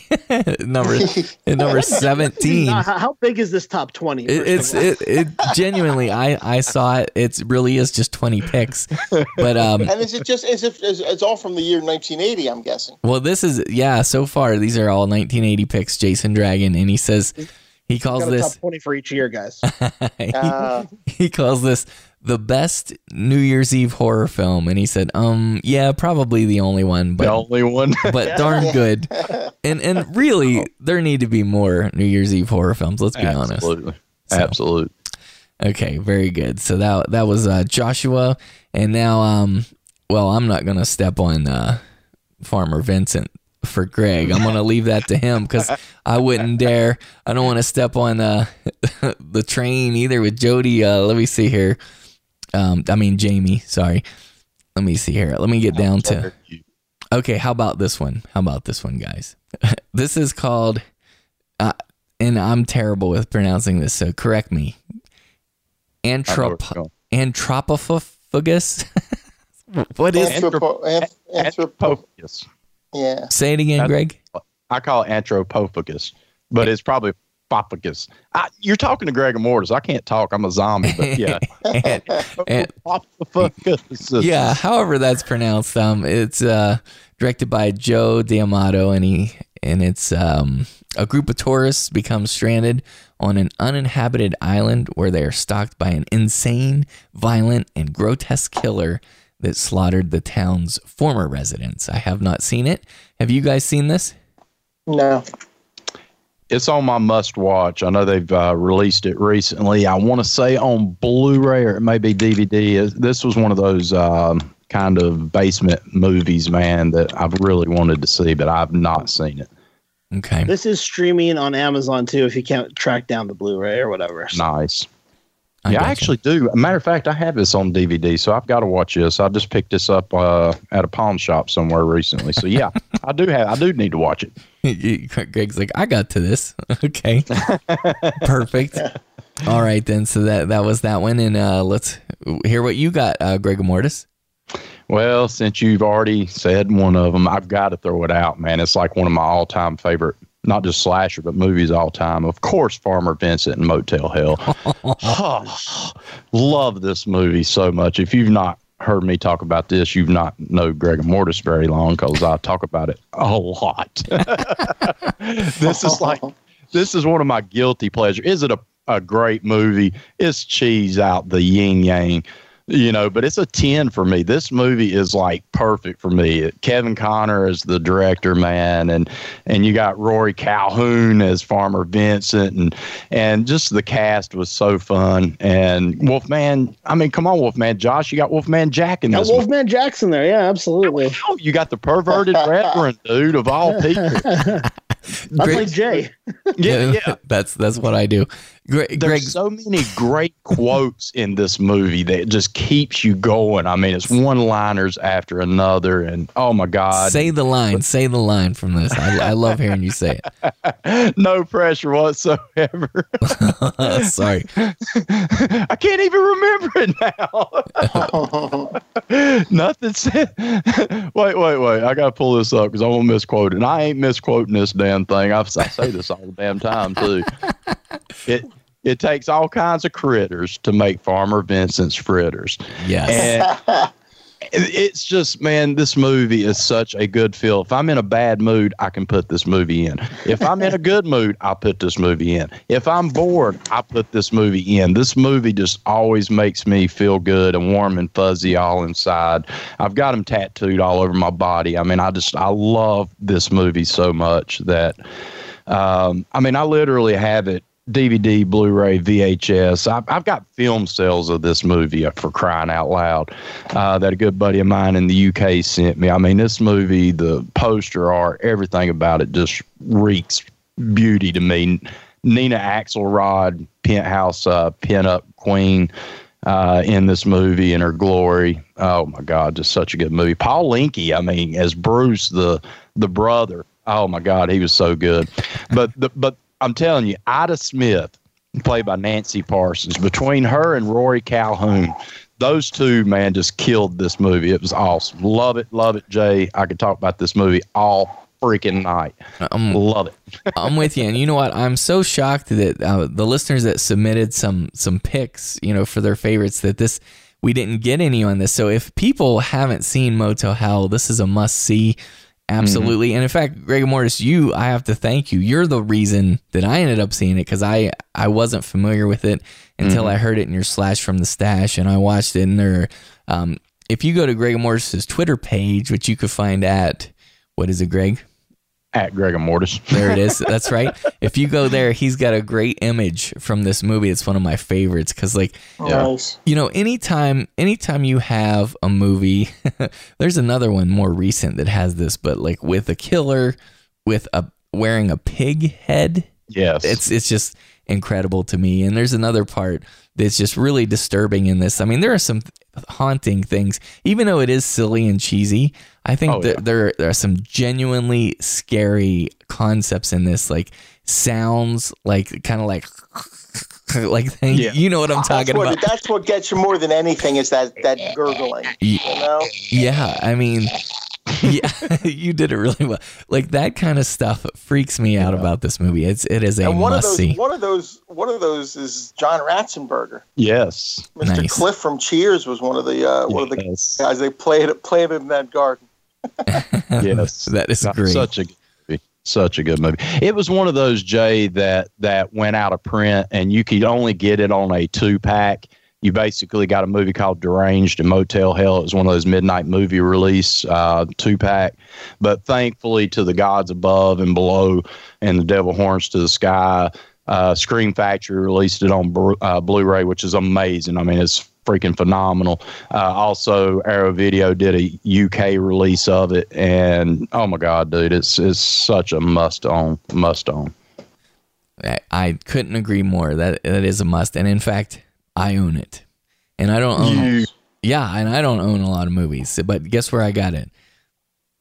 number number seventeen. How, how big is this top twenty? It, it's it, it genuinely. I I saw it. It really is just twenty picks, but um. And is it just is it is it's all from the year 1980? I'm guessing. Well, this is yeah. So far, these are all 1980 picks. Jason Dragon, and he says he calls got a top this twenty for each year, guys. he, Uh, he calls this the best New Year's Eve horror film, and he said, um, yeah, probably the only one, but the but only one. but darn good. And and really, there need to be more New Year's Eve horror films. Let's be honest. Absolutely. So- Absolutely. Okay, very good. So that that was uh, Joshua, and now um, well, I'm not gonna step on uh, Farmer Vincent for Greg. I'm gonna leave that to him because I wouldn't dare. I don't want to step on uh, the train either with Jody. Uh, let me see here. Um, I mean Jamie. Sorry. Let me see here. Let me get down to. Okay, how about this one? How about this one, guys? this is called, uh, and I'm terrible with pronouncing this, so correct me. I know Antrop- going. Anthropophagus? what is anthropo, anth, anthropo, Anthropophagus. Yeah. Say it again, That's- Greg. I call it anthropophagus, but it's probably pophagus. I, you're talking to Greg Mortis. I can't talk. I'm a zombie, but yeah. And- and- yeah, however that's pronounced. Um, it's uh, directed by Joe D'Amato, and he and it's um, a group of tourists become stranded on an uninhabited island where they are stalked by an insane, violent, and grotesque killer that slaughtered the town's former residents. I have not seen it. Have you guys seen this? No. It's on my must watch. I know they've uh, released it recently. I want to say on Blu-ray or it may be DVD. This was one of those um, kind of basement movies, man, that I've really wanted to see, but I've not seen it. Okay. This is streaming on Amazon too, if you can't track down the Blu-ray or whatever. Nice. I yeah, I actually do. Matter of fact, I have this on DVD, so I've got to watch this. I just picked this up uh, at a pawn shop somewhere recently. So yeah, I do have. I do need to watch it. Greg's like, I got to this. okay. Perfect. All right then. So that that was that one, and uh, let's hear what you got, uh, Greg Mortis. Well, since you've already said one of them, I've got to throw it out, man. It's like one of my all-time favorite, not just slasher, but movies all time. Of course, Farmer Vincent and Motel Hell. Oh, love this movie so much. If you've not heard me talk about this, you've not know Greg Mortis very long because I talk about it a lot. this is like this is one of my guilty pleasures. Is it a, a great movie? It's cheese out the yin yang, you know, but it's a 10 for me. This movie is like perfect for me. Kevin Connor is the director, man, and and you got Rory Calhoun as Farmer Vincent and and just the cast was so fun. And Wolfman, I mean, come on, Wolfman Josh, you got Wolfman Jack in Got this. movie. Wolfman Jackson there, yeah, absolutely. Oh, you got the perverted reverend dude of all people. I Greg- like Jay. Yeah, yeah. That's that's what I do. Greg, There's Greg so many great quotes in this movie that just keeps you going. I mean, it's one-liners after another, and oh my god, say the line. Say the line from this. I, I love hearing you say it. no pressure whatsoever. Sorry. I can't even remember it now. Nothing said. wait, wait, wait. I gotta pull this up because I won't misquote it. And I ain't misquoting this damn thing. I, I say this all the damn time too. It it takes all kinds of critters to make Farmer Vincent's fritters. Yes. And it's just, man, this movie is such a good feel. If I'm in a bad mood, I can put this movie in. If I'm in a good mood, I'll put this movie in. If I'm bored, I put this movie in. This movie just always makes me feel good and warm and fuzzy all inside. I've got them tattooed all over my body. I mean, I just, I love this movie so much that Um, I mean, I literally have it DVD, Blu-ray, VHS. I've, I've got film sales of this movie for crying out loud uh, that a good buddy of mine in the UK sent me. I mean, this movie, the poster art, everything about it just reeks beauty to me. Nina Axelrod, penthouse uh, pin-up queen uh, in this movie in her glory. Oh my God, just such a good movie. Paul Linke, I mean, as Bruce, the the brother. Oh my God, he was so good. But the, but I'm telling you, Ida Smith, played by Nancy Parsons, between her and Rory Calhoun, those two, man, just killed this movie. It was awesome. Love it, love it, Jay. I could talk about this movie all freaking night. I'm, love it. I'm with you, and you know what? I'm so shocked that uh, the listeners that submitted some some picks, you know, for their favorites, that this we didn't get any on this. So if people haven't seen Motel Hell, this is a must see. Absolutely. Mm-hmm. And in fact, Greg Mortis, you, I have to thank you. You're the reason that I ended up seeing it because I, I wasn't familiar with it until mm-hmm. I heard it in your slash from the stash and I watched it. And there, um, if you go to Greg Mortis's Twitter page, which you could find at, what is it, Greg? At Gregor Mortis. there it is. That's right. If you go there, he's got a great image from this movie. It's one of my favorites because, like, oh, nice. you know, anytime, anytime you have a movie, there's another one more recent that has this, but like with a killer with a wearing a pig head. Yes, it's it's just incredible to me. And there's another part that's just really disturbing in this. I mean, there are some haunting things, even though it is silly and cheesy. I think oh, that yeah. there, there are some genuinely scary concepts in this, like sounds, like kind of like like thing. Yeah. You know what I'm talking that's what, about. That's what gets you more than anything is that that gurgling. You know? Yeah, I mean, yeah, you did it really well. Like that kind of stuff freaks me out yeah. about this movie. It's it is a and one must of those, see. One of those one of those is John Ratzenberger. Yes, Mr. Nice. Cliff from Cheers was one of the uh, one yes. of the guys they played played in that garden. yes, that is great. Such a such a good movie. It was one of those Jay that that went out of print, and you could only get it on a two pack you basically got a movie called Deranged and Motel Hell. It was one of those midnight movie release uh, two pack. But thankfully, to the gods above and below, and the devil horns to the sky, uh, Scream Factory released it on uh, Blu-ray, which is amazing. I mean, it's freaking phenomenal. Uh, also, Arrow Video did a UK release of it, and oh my god, dude, it's it's such a must own, must own. I couldn't agree more. That that is a must, and in fact, I own it, and I don't own. You. Yeah, and I don't own a lot of movies, but guess where I got it?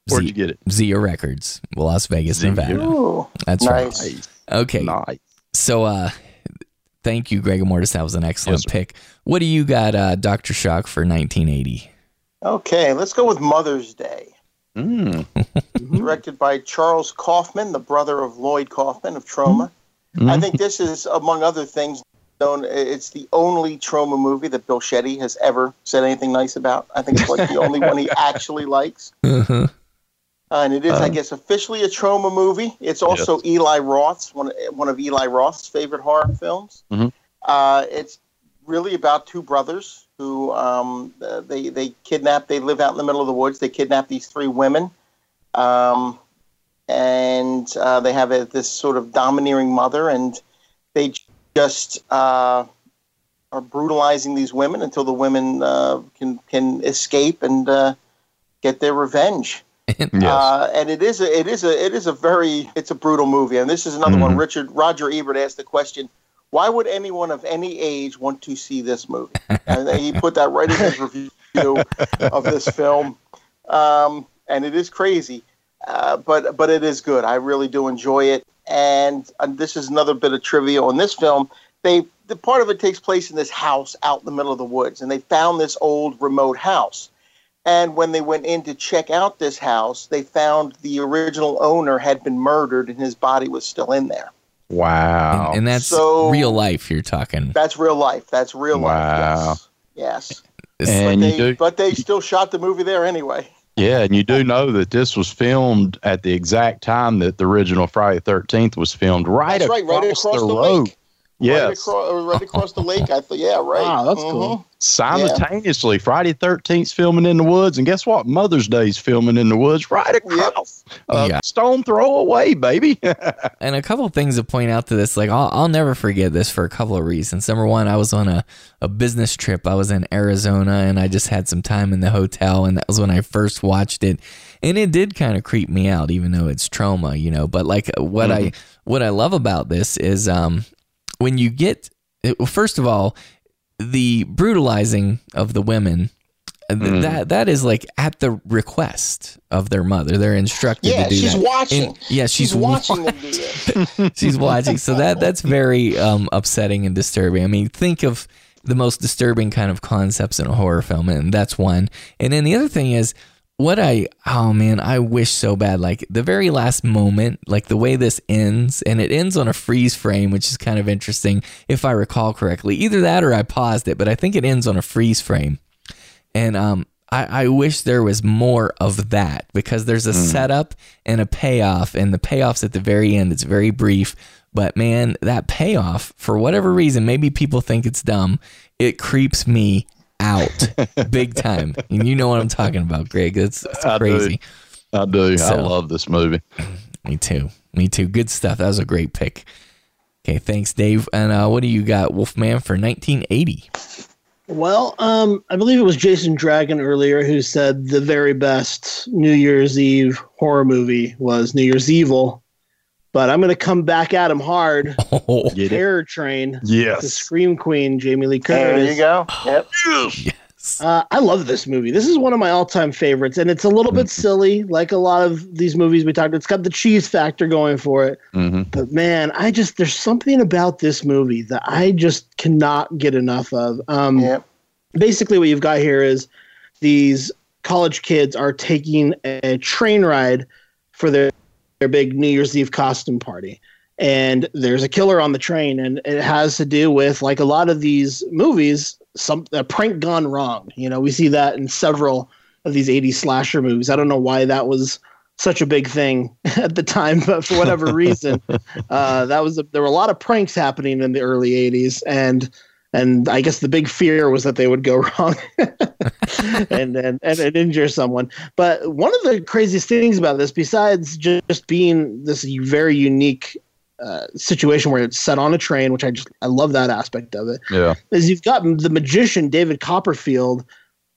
Where'd Z- you get it? Zia Records, Las Vegas, Zia. Nevada. Ooh, That's nice. right. Okay. Nice. So, uh, thank you, Greg Mortis. That was an excellent yes, pick. What do you got, uh, Doctor Shock, for 1980? Okay, let's go with Mother's Day. Mm. Directed by Charles Kaufman, the brother of Lloyd Kaufman of Troma. Mm-hmm. I think this is, among other things, known. It's the only Troma movie that Bill Shetty has ever said anything nice about. I think it's like the only one he actually likes. Uh-huh. Uh, and it is, I guess, officially a Troma movie. It's also yes. Eli Roth's one, one of Eli Roth's favorite horror films. Mm-hmm. Uh, it's really about two brothers who um, they they kidnap. They live out in the middle of the woods. They kidnap these three women, um, and uh, they have a, this sort of domineering mother, and they just uh, are brutalizing these women until the women uh, can can escape and uh, get their revenge. yes. Uh, and it is a, it is a it is a very it's a brutal movie. And this is another mm-hmm. one. Richard Roger Ebert asked the question, "Why would anyone of any age want to see this movie?" and he put that right in his review of this film. Um, and it is crazy, uh, but but it is good. I really do enjoy it. And, and this is another bit of trivia on this film. They the part of it takes place in this house out in the middle of the woods, and they found this old remote house. And when they went in to check out this house, they found the original owner had been murdered, and his body was still in there. Wow! And, and that's so, real life. You're talking. That's real life. That's real wow. life. Yes. Yes. And but, they, do, but they still shot the movie there anyway. Yeah, and you do know that this was filmed at the exact time that the original Friday Thirteenth was filmed, right, That's across, right, right across the, the road. lake. Yes. right across, right across the lake. I thought, yeah, right. Wow, that's Mhm. cool. Simultaneously, Friday Thirteenth filming in the woods, and guess what? Mother's Day's filming in the woods, right across, a Yeah. stone throw away, baby. And a couple things to point out to this, like I'll, I'll never forget this for a couple of reasons. Number one, I was on a, a business trip. I was in Arizona and I just had some time in the hotel, and that was when I first watched it. And it did kind of creep me out, even though it's Troma, you know. But like what I what I love about this is um, when you get well, first of all, the brutalizing of the women. th- That that is like at the request of their mother. They're instructed Yeah, to do she's that. watching. And- yeah, she's, wa- watching them do this. she's watching. So that that's very um, upsetting and disturbing. I mean, think of the most disturbing kind of concepts in a horror film, and that's one. And then the other thing is what I oh man, I wish so bad. Like the very last moment, like the way this ends, and it ends on a freeze frame, which is kind of interesting if I recall correctly. Either that or I paused it, but I think it ends on a freeze frame. And um, I, I wish there was more of that because there's a setup and a payoff, and the payoff's at the very end. It's very brief, but man, that payoff, for whatever reason, maybe people think it's dumb, it creeps me out big time. And you know what I'm talking about, Greg. That's it's I do. crazy. I do. I love this movie. Me too. Me too. Good stuff. That was a great pick. Okay, thanks, Dave. And uh, what do you got, Wolfman, for 1980? Well, um, I believe it was Jason Dragon earlier who said the very best New Year's Eve horror movie was New Year's Evil. But I'm going to come back at him hard. Oh, Get it? Terror Train, Yes. the Scream Queen, Jamie Lee Curtis. There you go. Yep. yes. Uh, I love this movie. This is one of my all-time favorites, and it's a little bit silly, like a lot of these movies we talked. About. It's got the cheese factor going for it, hmm but man, I just there's something about this movie that I just cannot get enough of. Um, Yep. basically what you've got here is these college kids are taking a train ride for their, their big New Year's Eve costume party. And there's a killer on the train, and it has to do with like a lot of these movies, some a prank gone wrong. You know, we see that in several of these 80s slasher movies. I don't know why that was such a big thing at the time, but for whatever reason, uh, that was a, there were a lot of pranks happening in the early 80s, and and I guess the big fear was that they would go wrong and, and and and injure someone. But one of the craziest things about this, besides just being this very unique uh, situation where it's set on a train, which I just I love that aspect of it, Yeah. is you've got the magician David Copperfield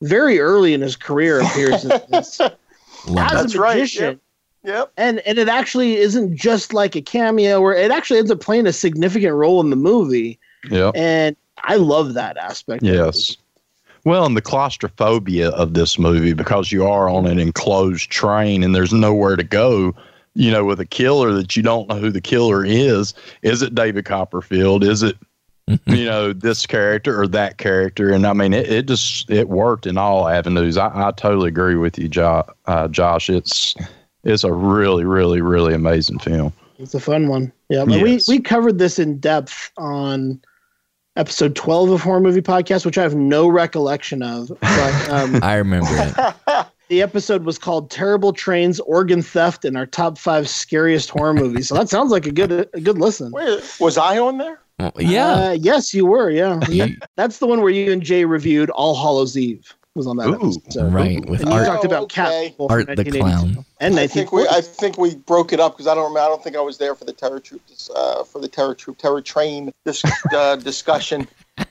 very early in his career appears in this as. That's a right, magician. Yep. And and it actually isn't just like a cameo, where it actually ends up playing a significant role in the movie. Yeah. And I love that aspect. Yes. Well, and the claustrophobia of this movie, because you are on an enclosed train and there's nowhere to go, you know, with a killer that you don't know who the killer is. Is it David Copperfield? Is it, you know, this character or that character? And I mean, it, it just, it worked in all avenues. I, I totally agree with you, jo- uh, Josh. It's, it's a really, really, really amazing film. It's a fun one. Yeah, but Yes. we we covered this in depth on episode twelve of Horror Movie Podcast, which I have no recollection of. But um, I remember it. the episode was called "Terrible Trains, Organ Theft, and Our Top Five Scariest Horror Movies." So that sounds like a good a good listen. Wait, was I on there? Well, yeah. Uh, yes, you were. Yeah. You- That's the one where you and Jay reviewed All Hallows Eve. Was on that Ooh, episode. right. With And you Art, talked about okay. Cat Art the Clown. and I think we I think we broke it up because I don't remember. I don't think I was there for the terror troop uh, for the terror troop terror train dis- uh, discussion. Um,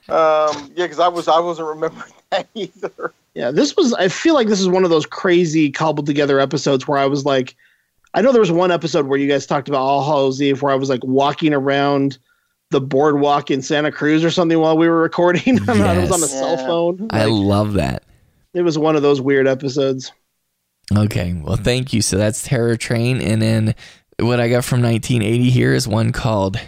yeah, because I was I wasn't remembering that either. Yeah, this was. I feel like this is one of those crazy cobbled together episodes where I was like, I know there was one episode where you guys talked about All Hallows Eve where I was like walking around the boardwalk in Santa Cruz or something while we were recording. I was on a Yes. cell Yeah. phone. I love that. it was one of those weird episodes. Okay. Well, thank you. So that's Terror Train. And then what I got from 1980 here is one called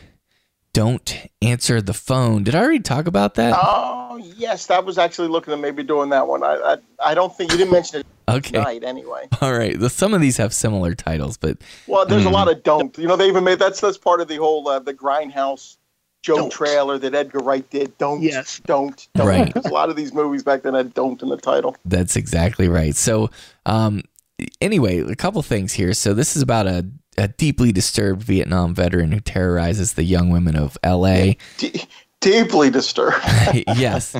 Don't Answer the Phone. Did I already talk about that? Oh yes, I was actually looking at maybe doing that one. I I, I don't think you didn't mention it Okay. tonight anyway. All right. The, some of these have similar titles, but Well, there's Mm. a lot of don't. You know, they even made that's that's part of the whole uh, the grindhouse joke Don't. trailer that Edgar Wright did. Don't, Yes. don't, don't. Right. 'Cause A lot of these movies back then had "don't" in the title. That's exactly right. So, um, anyway, a couple things here. So this is about a, a deeply disturbed Vietnam veteran who terrorizes the young women of L.A. D- deeply disturbed. yes,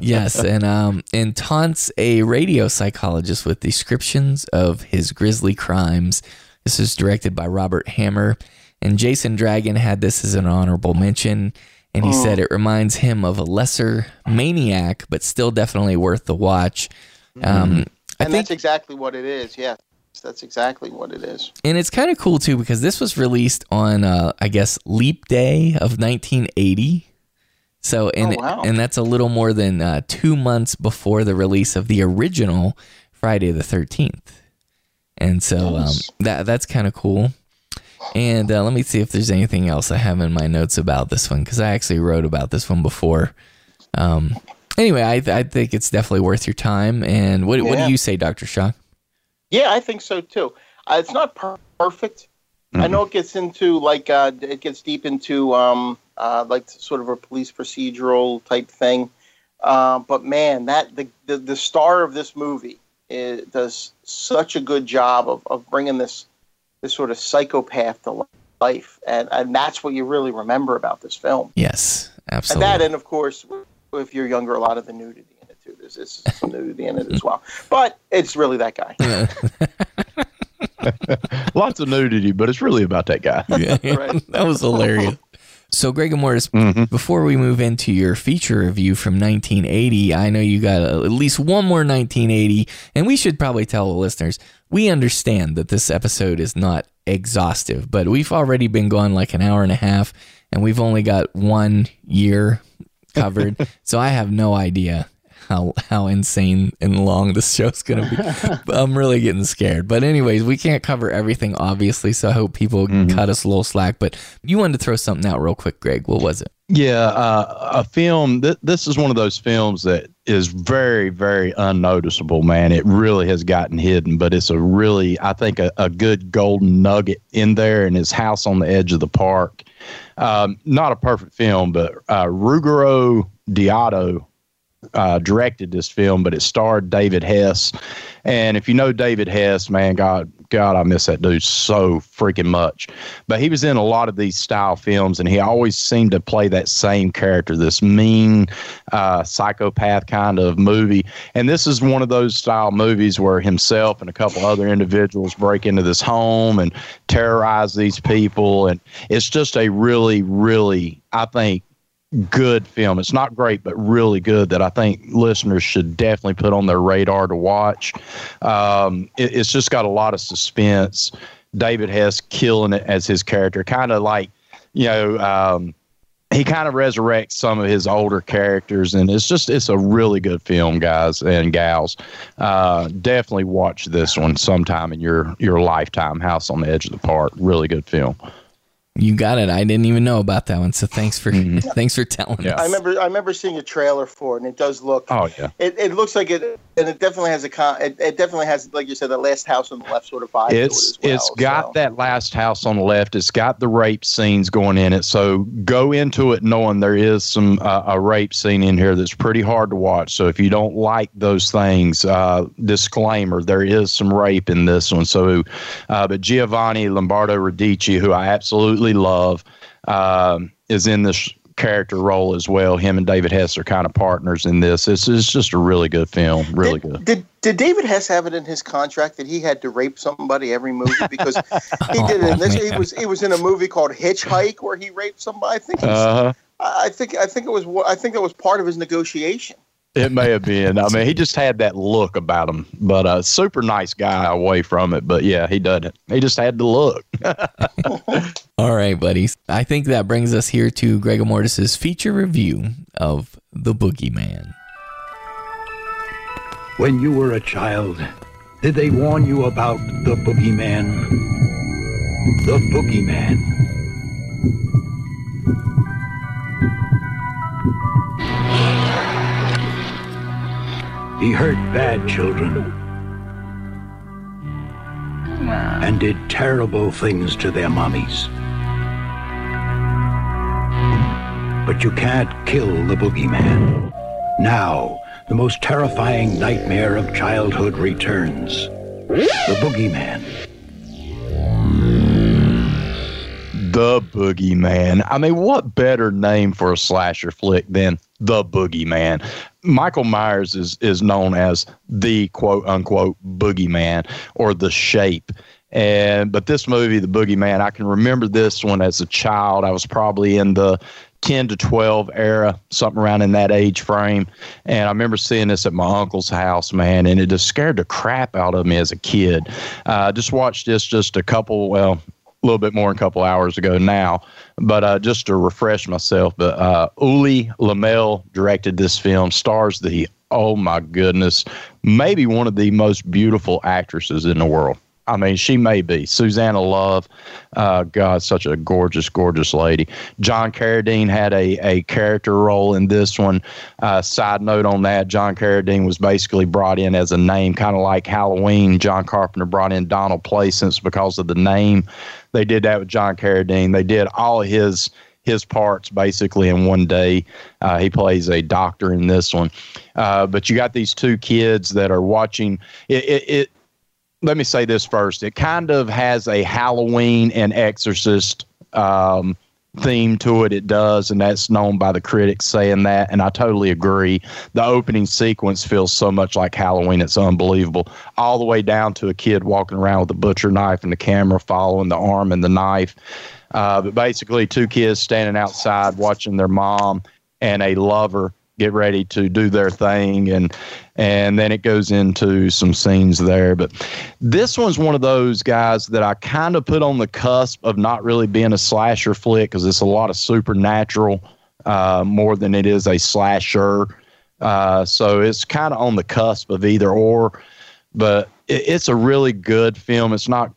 yes, and um, and taunts a radio psychologist with descriptions of his grisly crimes. This is directed by Robert Hammer, and Jason Dragon had this as an honorable mention. And he Oh. said it reminds him of a lesser maniac, but still definitely worth the watch. Um, I Mm-hmm. and think that's exactly what it is. Yes, that's exactly what it is. and it's kind of cool too because this was released on uh, I guess Leap Day of 1980. So and Oh, wow. and that's a little more than uh, two months before the release of the original Friday the 13th. And so um, that that's kind of cool. And uh, let me see if there's anything else I have in my notes about this one because I actually wrote about this one before. Um, anyway, I, I think it's definitely worth your time. And what, what do you say, Doctor Shock? Yeah, I think so too. Uh, it's not per- perfect. I know it gets into like uh, it gets deep into um, uh, like sort of a police procedural type thing. Uh, but man, that the, the the star of this movie is, does such a good job of, of bringing this this sort of psychopath to life, and and that's what you really remember about this film. Yes, And absolutely. that, and of course, if you're younger, a lot of the nudity in it too. There's, there's some nudity in it as well. But it's really that guy. Lots of nudity, but it's really about that guy. Yeah, Right. that was hilarious. So, Greg and Mortis, Mhm. before we move into your feature review from 1980, I know you got a, at least one more 1980, and we should probably tell the listeners we understand that this episode is not exhaustive, but we've already been gone like an hour and a half, and we've only got one year covered. so, I have no idea how how insane and long this show's gonna be. I'm really getting scared. But anyways, we can't cover everything obviously, so I hope people cut us a little slack. But you wanted to throw something out real quick, Greg. What was it? Yeah, uh, a film. Th- this is one of those films that is very, very unnoticeable. Man, it really has gotten hidden, but it's a really, I think, a, a good golden nugget in there. And his house on the edge of the park. Um, not a perfect film, but uh, Ruggero Deodato uh, directed this film, but it starred David Hess. And if you know David Hess, man, God, God, I miss that dude so freaking much. But he was in a lot of these style films, and he always seemed to play that same character, this mean uh, psychopath kind of movie. And this is one of those style movies where himself and a couple other individuals break into this home and terrorize these people, and it's just a really, really, I think, good film. It's not great, but really good that I think listeners should definitely put on their radar to watch. Um, it, it's just got a lot of suspense. David Hess killing it as his character, kind of like, you know, um, he kind of resurrects some of his older characters, and it's just it's a really good film, guys and gals. Uh, definitely watch this one sometime in your your lifetime. House on the Edge of the Park, really good film. You got it. I didn't even know about that one. So thanks for thanks for telling Yeah. us. I remember I remember seeing a trailer for it, and it does look. Oh yeah. It, it looks like it, and it definitely has a con. It, it definitely has, like you said, the last house on the left sort of vibe. It's to it as well, it's got so. that last house on the left. It's got the rape scenes going in it. So go into it knowing there is some uh, a rape scene in here that's pretty hard to watch. So if you don't like those things, uh, disclaimer: there is some rape in this one. So, uh, but Giovanni Lombardo Radici, who I absolutely love, um, is in this character role as well. Him and David Hess are kind of partners in this. This is just a really good film. Really did, good. Did did David Hess have it in his contract that he had to rape somebody every movie because he did it in this? He was he was in a movie called Hitchhike where he raped somebody. I think Uh-huh. I think I think it was I think that was part of his negotiation. It may have been. I mean, he just had that look about him, but a super nice guy away from it. But yeah, he doesn't. He just had the look. All right, buddies. I think that brings us here to Greg Mortis's feature review of The Boogeyman. When you were a child, did they warn you about the boogeyman? The boogeyman. He hurt bad children and did terrible things to their mummies. But you can't kill the boogeyman. Now, the most terrifying nightmare of childhood returns. the boogeyman. The Boogeyman. I mean, what better name for a slasher flick than The Boogeyman? Michael Myers is is known as the quote unquote boogeyman or the shape. And but this movie, The Boogeyman, I can remember this one as a child. I was probably in the 10 to 12 era, something around in that age frame. And I remember seeing this at my uncle's house, man, and it just scared the crap out of me as a kid. I uh, just watched this just a couple, well, a little bit more than a couple hours ago now. But uh, just to refresh myself, but uh, Ulli Lommel directed this film, stars the, oh my goodness, maybe one of the most beautiful actresses in the world. I mean, she may be Suzanna Love. Uh, God, such a gorgeous, gorgeous lady. John Carradine had a, a character role in this one. Uh, side note on that: John Carradine was basically brought in as a name, kind of like Halloween. John Carpenter brought in Donald Pleasence because of the name. They did that with John Carradine. They did all his his parts basically in one day. Uh, he plays a doctor in this one. Uh, but you got these two kids that are watching it, it, it let me say this first. It kind of has a Halloween and Exorcist um, theme to it. It does, and that's known by the critics saying that, and I totally agree. The opening sequence feels so much like Halloween; it's unbelievable. All the way down to a kid walking around with a butcher knife and the camera following the arm and the knife. Uh, but basically, two kids standing outside watching their mom and a lover get ready to do their thing and and then it goes into some scenes there. But this one's one of those guys that I kind of put on the cusp of not really being a slasher flick because it's a lot of supernatural uh, more than it is a slasher. Uh, so it's kind of on the cusp of either or but it, it's a really good film. It's not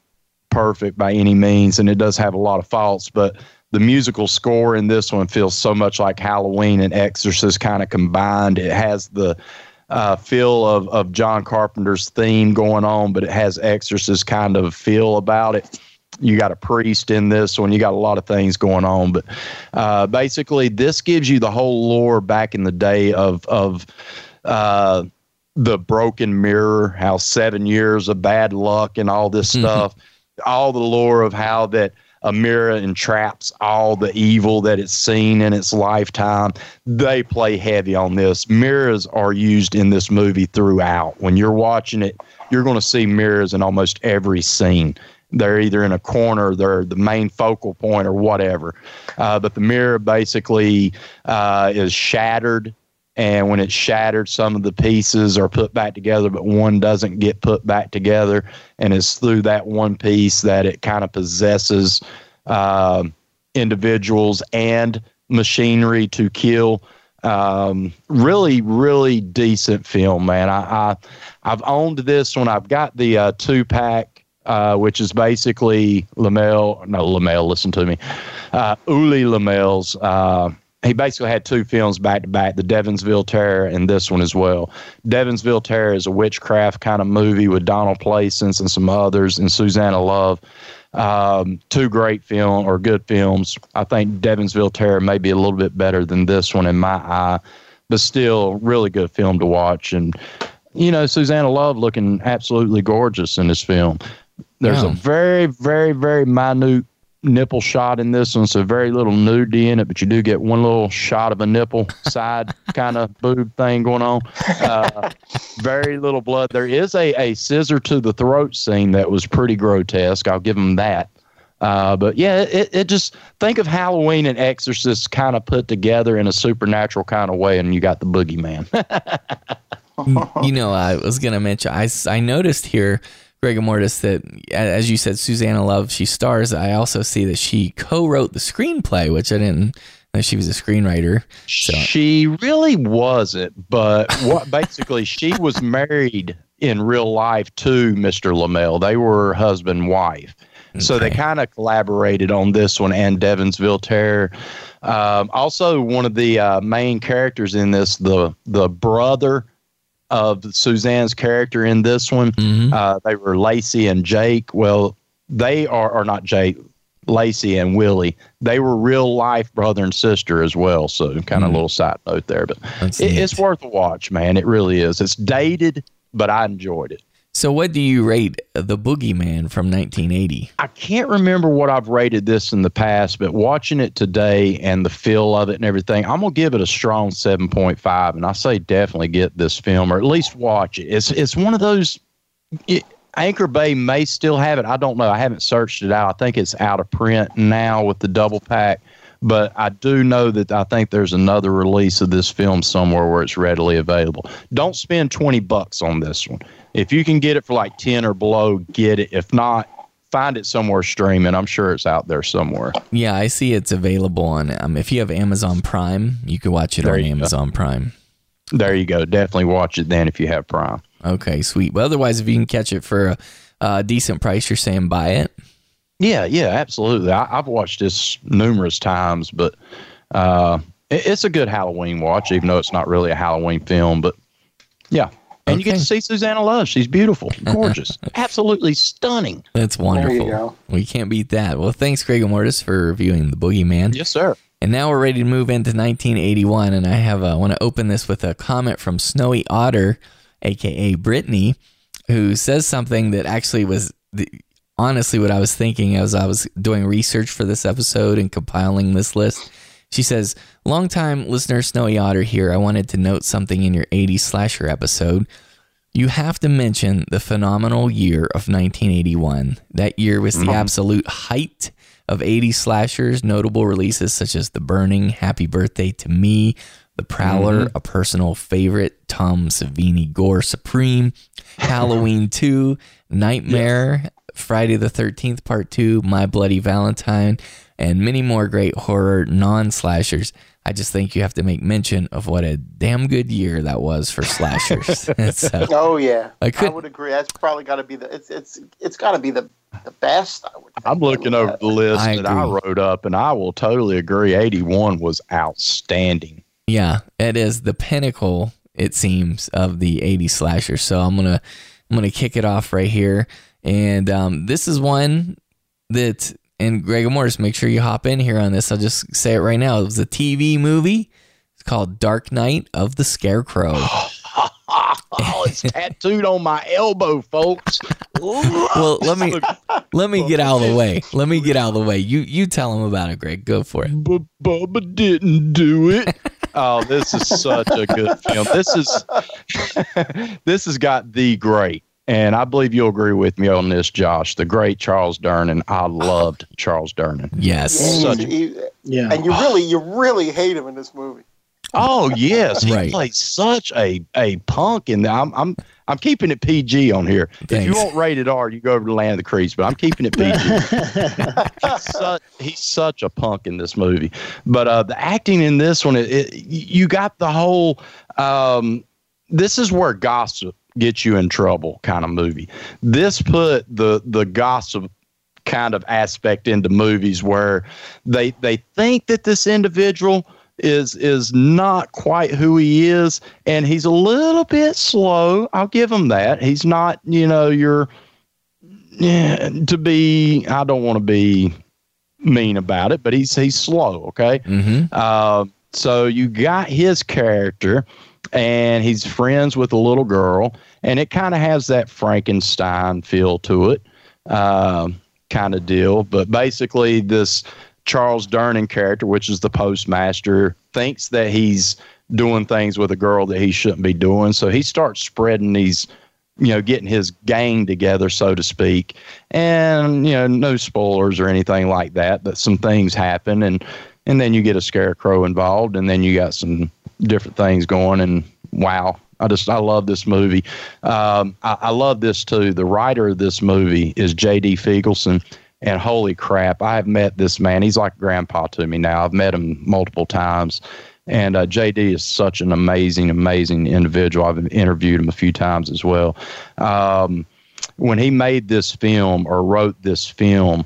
perfect by any means and it does have a lot of faults but the musical score in this one feels so much like Halloween and Exorcist kind of combined. It has the uh, feel of, of John Carpenter's theme going on, but it has Exorcist kind of feel about it. You got a priest in this one. You got a lot of things going on, but uh, basically, this gives you the whole lore back in the day of of uh, the broken mirror, how seven years of bad luck and all this mm-hmm. stuff, all the lore of how that a mirror entraps all the evil that it's seen in its lifetime. They play heavy on this. Mirrors are used in this movie throughout. When you're watching it, you're going to see mirrors in almost every scene. They're either in a corner, they're the main focal point, or whatever. Uh, but the mirror basically uh, is shattered and when it's shattered some of the pieces are put back together but one doesn't get put back together. And it's through that one piece that it kind of possesses uh, individuals and machinery to kill. Um, really really decent film man. I, I i've owned this one i've got the uh, two pack uh, which is basically lamel no lamel listen to me uh, Ulli Lommel's uh, he basically had two films back to back the Devonsville Terror and this one as well. Devonsville Terror is a witchcraft kind of movie with Donald Pleasence and some others and Suzanna Love. Um, two great film or good films. I think Devonsville Terror may be a little bit better than this one in my eye, but still really good film to watch. And you know, Suzanna Love looking absolutely gorgeous in this film. There's a very, very, very minute nipple shot in this one, so very little nudity in it, but you do get one little shot of a nipple side kind of boob thing going on. Uh, very little blood. There is a, a scissor to the throat scene that was pretty grotesque. I'll give them that. Uh, but yeah, it, it just think of Halloween and Exorcist kind of put together in a supernatural kind of way, and you got the boogeyman. you know, I was going to mention, I, I noticed here Rigor Mortis that, as you said, Suzanna Love, she stars. I also see that she co-wrote the screenplay, which I didn't know she was a screenwriter. So. She really wasn't, but what basically she was married in real life to Mr. Lommel. They were husband and wife. Okay. So they kind of collaborated on this one and Devonsville Terror. Um, also, one of the uh, main characters in this, the the brother of Suzanne's character in this one. Mm-hmm. Uh, they were Lacey and Jake. Well, they are, are not Jake, Lacey and Willie. They were real life brother and sister as well. So, kind of mm-hmm. a little side note there, but it, it's worth a watch, man. It really is. It's dated, but I enjoyed it. So, what do you rate The Boogeyman from 1980? I can't remember what I've rated this in the past, but watching it today and the feel of it and everything, I'm gonna give it a strong 7.5. And I say definitely get this film or at least watch it. It's it's one of those. It, Anchor Bay may still have it. I don't know. I haven't searched it out. I think it's out of print now with the double pack. But I do know that I think there's another release of this film somewhere where it's readily available. Don't spend 20 bucks on this one. If you can get it for like 10 or below, get it. If not, find it somewhere streaming. I'm sure it's out there somewhere. Yeah, I see it's available on. Um, if you have Amazon Prime, you can watch it There on you go. Amazon Prime. There you go. Definitely watch it then if you have Prime. Okay, sweet. But otherwise, if you can catch it for a, a decent price, you're saying buy it. Yeah, yeah, absolutely. I, I've watched this numerous times, but uh, it, it's a good Halloween watch, even though it's not really a Halloween film. But yeah, and you get to see Suzanna Love. She's beautiful, gorgeous, absolutely stunning. That's wonderful. We can't beat that. Well, thanks, Craig and Mortis, for reviewing The Boogeyman. Yes, sir. And now we're ready to move into 1981, and I have I want to open this with a comment from Snowy Otter, aka Brittany, who says something that actually was the, honestly what I was thinking as I was doing research for this episode and compiling this list. She says, "Longtime listener Snowy Otter here. I wanted to note something in your 80s slasher episode." You have to mention the phenomenal year of 1981. That year was the mm-hmm. absolute height of 80s slashers, notable releases such as The Burning, Happy Birthday to Me, The Prowler, mm-hmm. a personal favorite, Tom Savini Gore Supreme, Halloween 2, Nightmare, Friday the 13th Part 2, My Bloody Valentine, and many more great horror non slashers. I just think you have to make mention of what a damn good year that was for slashers. so, Oh yeah, I I, would agree. That's probably got to be the. It's it's it's got to be the the best. I would. I'm looking over the list I that I wrote up, and I will totally agree. 81 was outstanding. Yeah, it is the pinnacle, it seems, of the 80s slasher. So I'm gonna I'm gonna kick it off right here. And um, this is one that and Greg Mortis, make sure you hop in here on this. I'll just say it right now. It was a TV movie. It's called Dark Night of the Scarecrow. oh, it's tattooed on my elbow, folks. well, let me let me get out of the way. Let me get out of the way. You you tell him about it, Greg. Go for it. but Bubba didn't do it. oh, this is such a good film. This is this has got the great, and I believe you'll agree with me on this, Josh. The great Charles Durning. I loved Charles Durning. Yes. Yeah, Such- he- Yeah. and you really you really hate him in this movie. Oh yes, he Right. played such a a punk, and I'm I'm I'm keeping it PG on here. If you Thanks. want rated R, you go over to Land of the Creeps, but I'm keeping it PG. he's, such, he's such a punk in this movie. But uh, the acting in this one, it, it, you got the whole. Um, this is where gossip gets you in trouble, kind of movie. This put the the gossip kind of aspect into movies where they they think that this individual is is not quite who he is and he's a little bit slow i'll give him that he's not you know your yeah, to be i don't want to be mean about it but he's he's slow okay Mm-hmm. uh, so you got his character, and he's friends with a little girl, and it kind of has that Frankenstein feel to it, um, kind of deal. But basically, this Charles Durning character, which is the postmaster, thinks that he's doing things with a girl that he shouldn't be doing. So he starts spreading these you know, getting his gang together, so to speak. And, you know, no spoilers or anything like that, but some things happen and and then you get a scarecrow involved and then you got some different things going and wow. I just I love this movie. Um, I, I love this too. The writer of this movie is J.D. Feigelson, and holy crap, I have met this man. He's like grandpa to me now. I've met him multiple times, and uh, JD is such an amazing, amazing individual. I've interviewed him a few times as well. Um, when he made this film or wrote this film,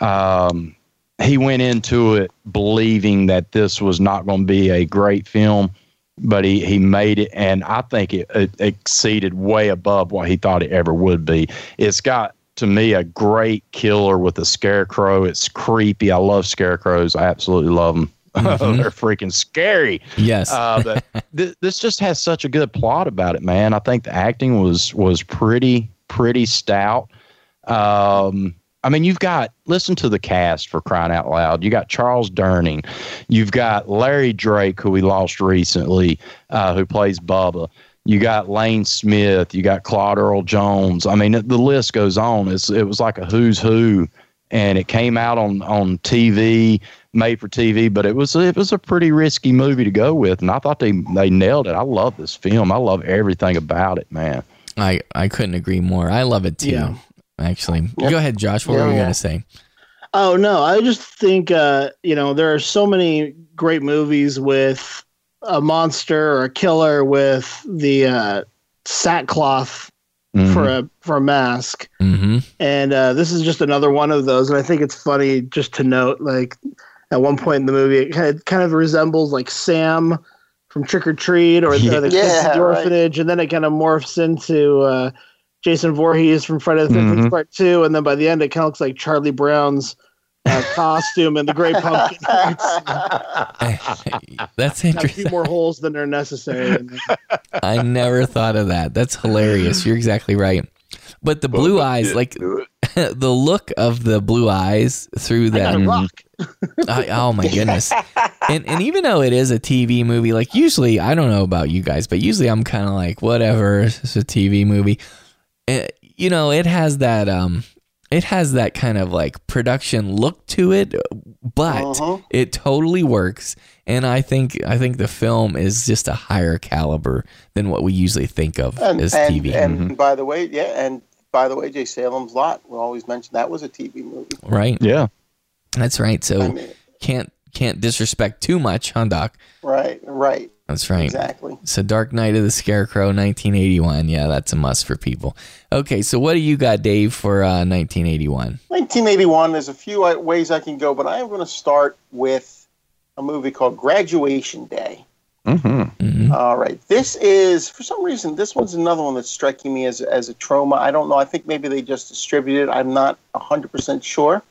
um, he went into it believing that this was not going to be a great film, but he, he made it, and I think it, it exceeded way above what he thought it ever would be. It's got to me a great killer with a scarecrow. It's creepy. I love scarecrows. I absolutely love them. They're freaking scary. Yes. Uh, but th- this just has such a good plot about it, man. I think the acting was was pretty pretty stout. Um, I mean, you've got listen to the cast for crying out loud. You got Charles Durning, you've got Larry Drake, who we lost recently, uh, who plays Bubba. You got Lane Smith, you got Claude Earl Jones. I mean, the list goes on. It's, it was like a who's who, and it came out on on TV, made for TV. But it was it was a pretty risky movie to go with, and I thought they they nailed it. I love this film. I love everything about it, man. I I couldn't agree more. I love it too. Yeah. Actually, go ahead, Josh. What Yeah, were you yeah. gonna say? Oh no, I just think uh, you know there are so many great movies with a monster or a killer with the uh, sackcloth Mhm. for a for a mask, Mm-hmm. and uh, this is just another one of those. And I think it's funny just to note, like at one point in the movie, it kind of, kind of resembles like Sam from Trick or Treat or, Yeah. or the kids Yeah, at the right. orphanage, and then it kind of morphs into uh, Jason Voorhees from Friday the 13th Mhm. Part Two, and then by the end, it kind of looks like Charlie Brown's uh, costume and the Great Pumpkin. That's a few more holes than are necessary. I never thought of that. That's hilarious. You're exactly right. But the blue eyes, like the look of the blue eyes through I that. got a rock. I, oh my goodness! And and even though it is a TV movie, like usually I don't know about you guys, but usually I'm kind of like whatever. It's a TV movie. It, you know, it has that um, it has that kind of like production look to it, but Mhm. it totally works. And I think I think the film is just a higher caliber than what we usually think of and, as and, TV. and by the way, yeah, and by the way, Jay Salem's Lot. We always mention that was a TV movie. right? Yeah. That's right. So I mean, can't can't disrespect too much, huh, Doc? right, right, That's right. exactly. So Dark Night of the Scarecrow, 1981. Yeah, that's a must for people. Okay, so what do you got, Dave, for uh, 1981? 1981. There's a few uh, ways I can go, but I am going to start with a movie called Graduation Day. Mm-hmm. hmm All right. This is, for some reason, this one's another one that's striking me as, as a Troma. I don't know. I think maybe they just distributed it. I'm not 100% sure.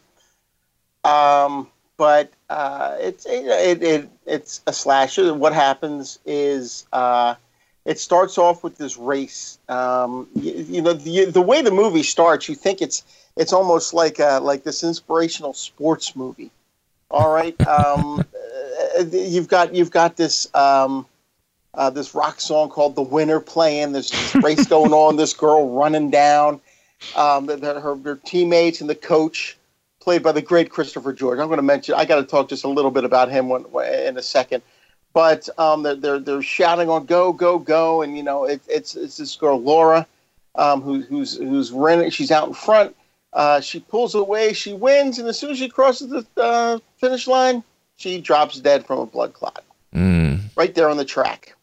Um, but uh, it's, it, it, it's a slasher. What happens is uh, it starts off with this race. Um, you, you know, the, the way the movie starts, you think it's it's almost like a, like this inspirational sports movie. All right. Um, uh, you've got you've got this um, uh, this rock song called "The Winner" playing. There's this race going on. This girl running down. Um, the, the, her, her teammates and the coach, played by the great Christopher George. I'm going to mention. I got to talk just a little bit about him when, in a second. But um, they're, they're they're shouting on "Go go go!" and you know it, it's it's this girl Laura, um, who, who's who's running. She's out in front. Uh, she pulls away. She wins, and as soon as she crosses the uh, finish line, she drops dead from a blood clot Mm. right there on the track.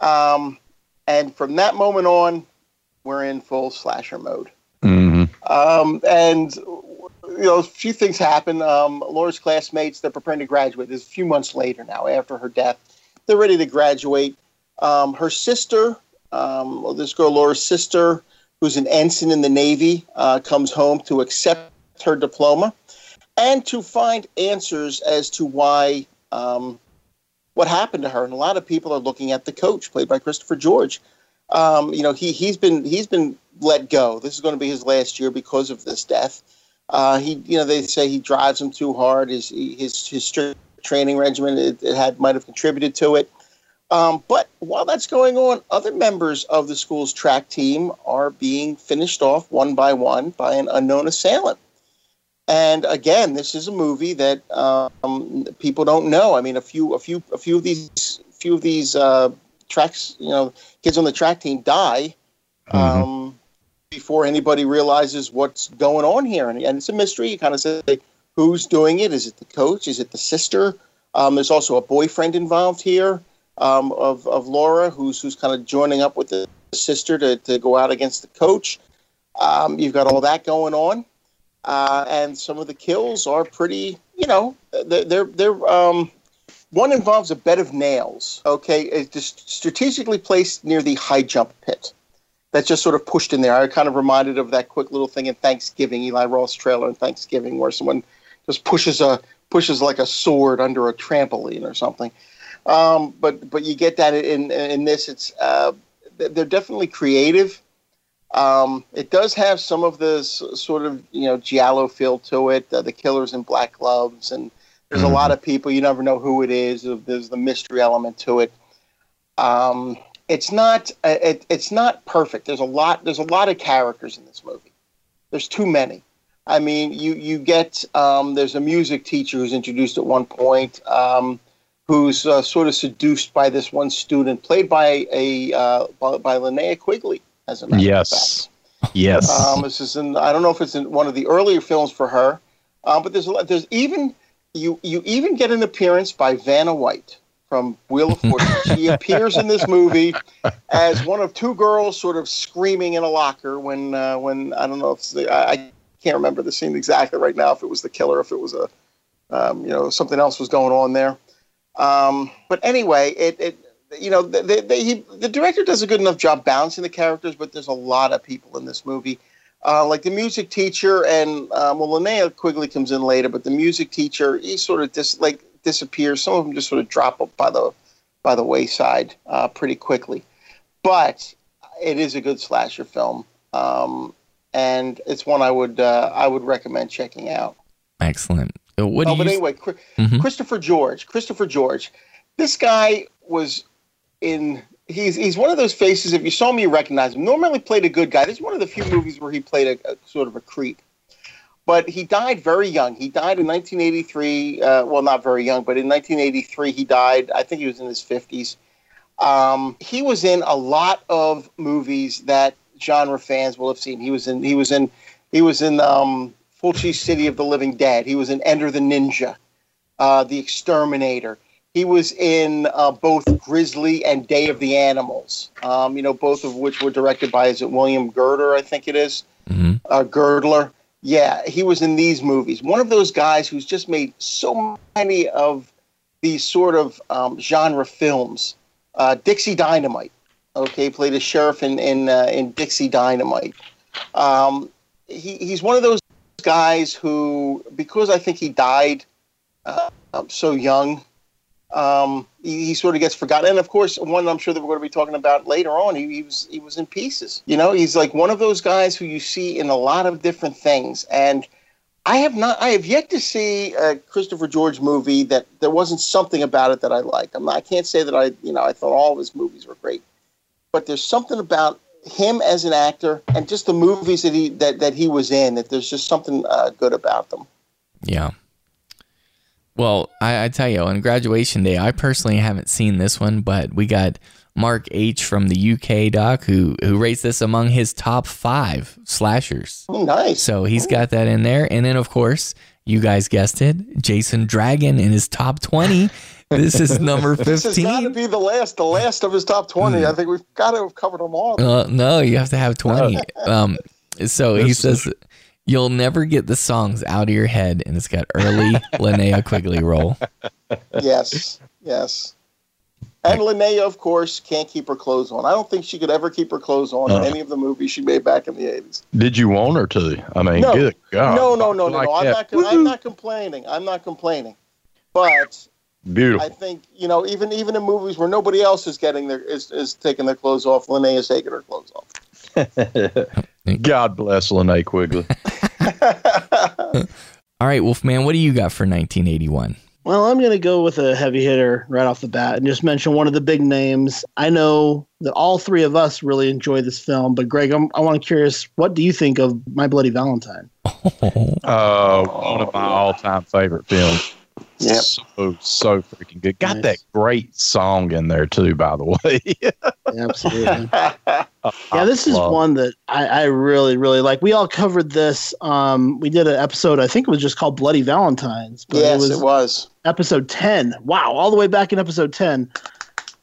Um, and from that moment on, we're in full slasher mode. Mm-hmm. Um, and you know, a few things happen. Um, Laura's classmates they're preparing to graduate. Is a few months later now, after her death, they're ready to graduate. Um, her sister, um, this girl Laura's sister, who's an ensign in the Navy, uh, comes home to accept her diploma and to find answers as to why um, what happened to her. And a lot of people are looking at the coach, played by Christopher George. Um, you know, he he's been he's been let go. This is going to be his last year because of this death. Uh, he, you know, they say he drives him too hard. His his his strict training regimen it, it had might have contributed to it. Um, but while that's going on, other members of the school's track team are being finished off one by one by an unknown assailant. And again, this is a movie that um, people don't know. I mean, a few, a few, a few of these, few of these uh, tracks, you know, kids on the track team die um, before anybody realizes what's going on here, and, and it's a mystery. You kind of say, who's doing it? Is it the coach? Is it the sister? Um, there's also a boyfriend involved here um, of of Laura, who's who's kind of joining up with the sister to to go out against the coach. Um, you've got all that going on, uh, and some of the kills are pretty. You know, they're they're, um, one involves a bed of nails. Okay, it's just strategically placed near the high jump pit. That's just sort of pushed in there. I kind of reminded of that quick little thing in Thanksgiving, Eli Roth trailer in Thanksgiving, where someone just pushes a pushes like a sword under a trampoline or something. Um, but but you get that in in this. It's uh, they're definitely creative. Um, it does have some of this sort of you know giallo feel to it. Uh, the killers in black gloves, and there's Mhm. a lot of people you never know who it is. There's the mystery element to it. Um, it's not uh, it, it's not perfect. There's a lot there's a lot of characters in this movie. There's too many. I mean, you you get um, there's a music teacher who's introduced at one point, um, who's uh, sort of seduced by this one student, played by a uh, by, by Linnea Quigley, as a matter of Yes. fact. Yes. Um, this is in I don't know if it's in one of the earlier films for her, um, but there's a lot, there's even you you even get an appearance by Vanna White from Wheel of Fortune. she appears in this movie as one of two girls sort of screaming in a locker when uh, when I don't know if the, I, I can't remember the scene exactly right now if it was the killer if it was a um, you know something else was going on there. Um, but anyway, it, it you know they, they, he, the director does a good enough job balancing the characters, but there's a lot of people in this movie. Uh, like the music teacher and um, well, Linnea Quigley comes in later, but the music teacher he sort of dis- like disappears. Some of them just sort of drop up by the by the wayside uh, pretty quickly. But it is a good slasher film, um, and it's one I would uh, I would recommend checking out. Excellent. Uh, What oh, but anyway, Mhm. Christopher George. Christopher George. This guy was in. He's he's one of those faces. If you saw him, you recognize him. Normally played a good guy. This is one of the few movies where he played a, a sort of a creep. But he died very young. He died in 1983. Uh, well, not very young, but in 1983 he died. I think he was in his 50s. Um, he was in a lot of movies that genre fans will have seen. He was in. He was in. He was in um, Fulci City of the Living Dead. He was in Enter the Ninja, uh, The Exterminator. He was in uh, both Grizzly and Day of the Animals. Um, you know, both of which were directed by is it William Girder? I think it is Mm-hmm. uh, Girdler. Yeah, he was in these movies. One of those guys who's just made so many of these sort of um, genre films. Uh, Dixie Dynamite. Okay, played a sheriff in in, uh, in Dixie Dynamite. Um, he, he's one of those guys who, because I think he died uh, so young, um, he, he sort of gets forgotten. And of course, one I'm sure that we're going to be talking about later on, he, he was he was in pieces. You know, he's like one of those guys who you see in a lot of different things. And I have not, I have yet to see a Christopher George movie that there wasn't something about it that I liked. I'm not, I can't say that I, you know, I thought all of his movies were great, but there's something about him as an actor and just the movies that he that, that he was in that there's just something uh, good about them. Yeah. Well, I, I tell you, on graduation day, I personally haven't seen this one, but we got Mark H from the UK doc who who rates this among his top five slashers. Oh, nice. So he's got that in there, and then of course you guys guessed it, Jason Dragon in his top twenty. This is number fifteen. this has got to be the last, the last of his top twenty. I think we've got to have covered them all. Uh, no, you have to have twenty. Um, so he This says you'll never get the songs out of your head, and it's got early Linnea Quigley roll. yes, yes. And Linnea, of course, can't keep her clothes on. I don't think she could ever keep her clothes on in Uh. any of the movies she made back in the eighties. Did you want her to? I mean, No. good God. no, no, no, no, Like no. I'm not. I'm not complaining. I'm not complaining. But Beautiful. I think you know, even even in movies where nobody else is getting their is, is taking their clothes off, Linnea's taking her clothes off. God bless Linnea Quigley. All right, Wolfman, what do you got for 1981? Well, I'm going to go with a heavy hitter right off the bat and just mention one of the big names. I know that all three of us really enjoy this film, but Greg, I'm, I want to curious, what do you think of My Bloody Valentine? Uh, one of my all-time favorite films. Yep. So so freaking good. Got Nice. that great song in there too, by the way. Absolutely. yeah, this is one that I, I really, really like. We all covered this. Um, we did an episode, I think it was just called Bloody Valentines, but yes, it was, it was. episode 10. Wow, all the way back in episode 10.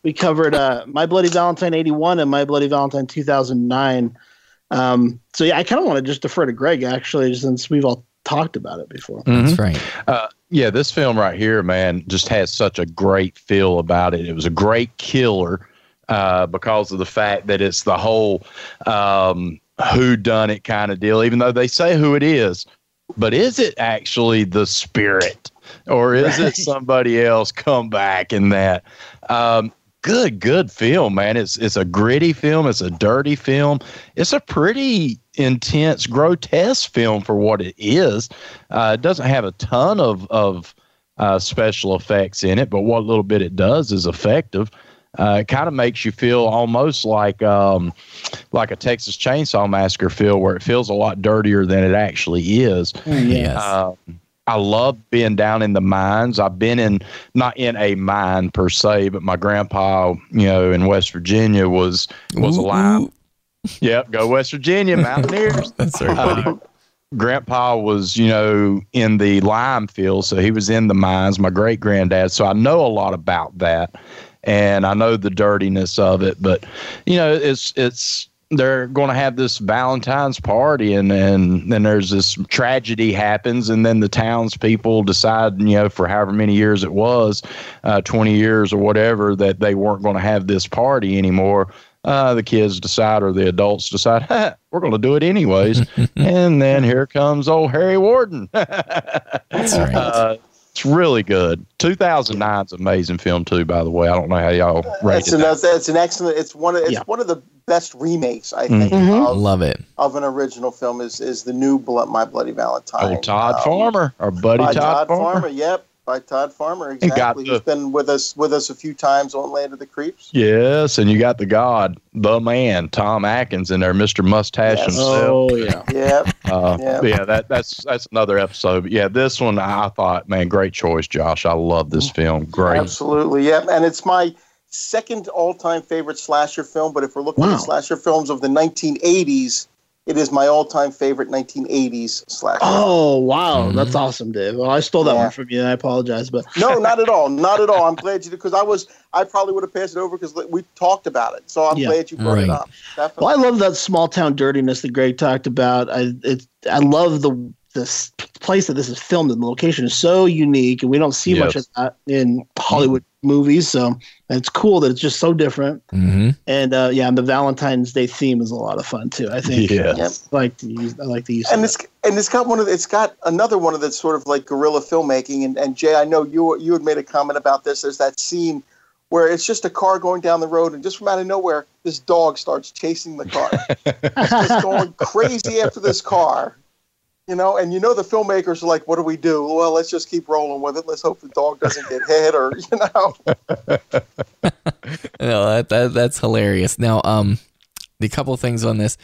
We covered uh, My Bloody Valentine 81 and My Bloody Valentine 2009. Um, so, yeah, I kind of want to just defer to Greg, actually, since we've all talked about it before. That's right. Uh, yeah, this film right here, man, just has such a great feel about it. It was a great killer uh, because of the fact that it's the whole um, who done it kind of deal. Even though they say who it is, but is it actually the spirit, or is Right. it somebody else come back in that? Um, good, good film, man. It's it's a gritty film. It's a dirty film. It's a pretty intense, grotesque film for what it is. Uh, it doesn't have a ton of of uh, special effects in it, but what little bit it does is effective. Uh, it kind of makes you feel almost like um, like a Texas Chainsaw Massacre feel, where it feels a lot dirtier than it actually is. Yes. Uh, I love being down in the mines. I've been in not in a mine per se, but my grandpa, you know, in West Virginia was was Ooh, a lime. ooh. Yep, go West Virginia, Mountaineers. That's right. Uh, Grandpa was, you know, in the lime field, so he was in the mines. My great granddad, so I know a lot about that, and I know the dirtiness of it. But you know, it's it's they're going to have this Valentine's party, and and then there's this tragedy happens, and then the townspeople decide, you know, for however many years it was, uh, twenty years or whatever, that they weren't going to have this party anymore. Uh, the kids decide, or the adults decide, "Ha, we're going to do it anyways. and then here comes old Harry Warden. That's right. Uh, it's really good. 2009 is amazing film too. By the way, I don't know how y'all rate That's it. an, that's, that's an excellent. It's one. Of, it's Yeah. one of the best remakes I think Mhm. of, Love it. of an original film. Is is the new Blood, My Bloody Valentine? Old Todd Um, Farmer, our buddy by Todd, Farmer. Yep, by Todd Farmer. got Exactly. the- He's been with us with us a few times on Land of the Creeps. Yes, and you got the God, the man, Tom Atkins in there, Mr. Mustache Yes. himself. Oh yeah. Yep. Uh, Yeah. yeah. that that's that's another episode. But yeah, this one I thought, man, great choice, Josh. I love this film. Great. Absolutely. Yep. And it's my second all time favorite slasher film. But if we're looking Wow. at slasher films of the 1980s, it is my all time favorite 1980s slash. Oh wow, Mhm. that's awesome, Dave. Well, I stole that Yeah. one from you. and I apologize, but No, not at all. Not at all. I'm glad you did because I was I probably would have passed it over because we talked about it. So I'm Yeah. glad you brought Right. it up. Definitely. well, I love that small town dirtiness that Greg talked about. I it I love the this place that this is filmed and the location is so unique, and we don't see much of that in Hollywood movies. So it's cool that it's just so different. hmm And uh, yeah, and the Valentine's Day theme is a lot of fun too. I think. Yeah. I like to use. I like to use. and that. it's and it's got one of the, it's got another one of the sort of like guerrilla filmmaking and, and Jay I know you you had made a comment about this there's that scene where it's just a car going down the road and just from out of nowhere this dog starts chasing the car it's just going crazy after this car you know and you know the filmmakers are like what do we do well let's just keep rolling with it let's hope the dog doesn't get hit or you know No, that, that that's hilarious. Now, um, the couple things on this.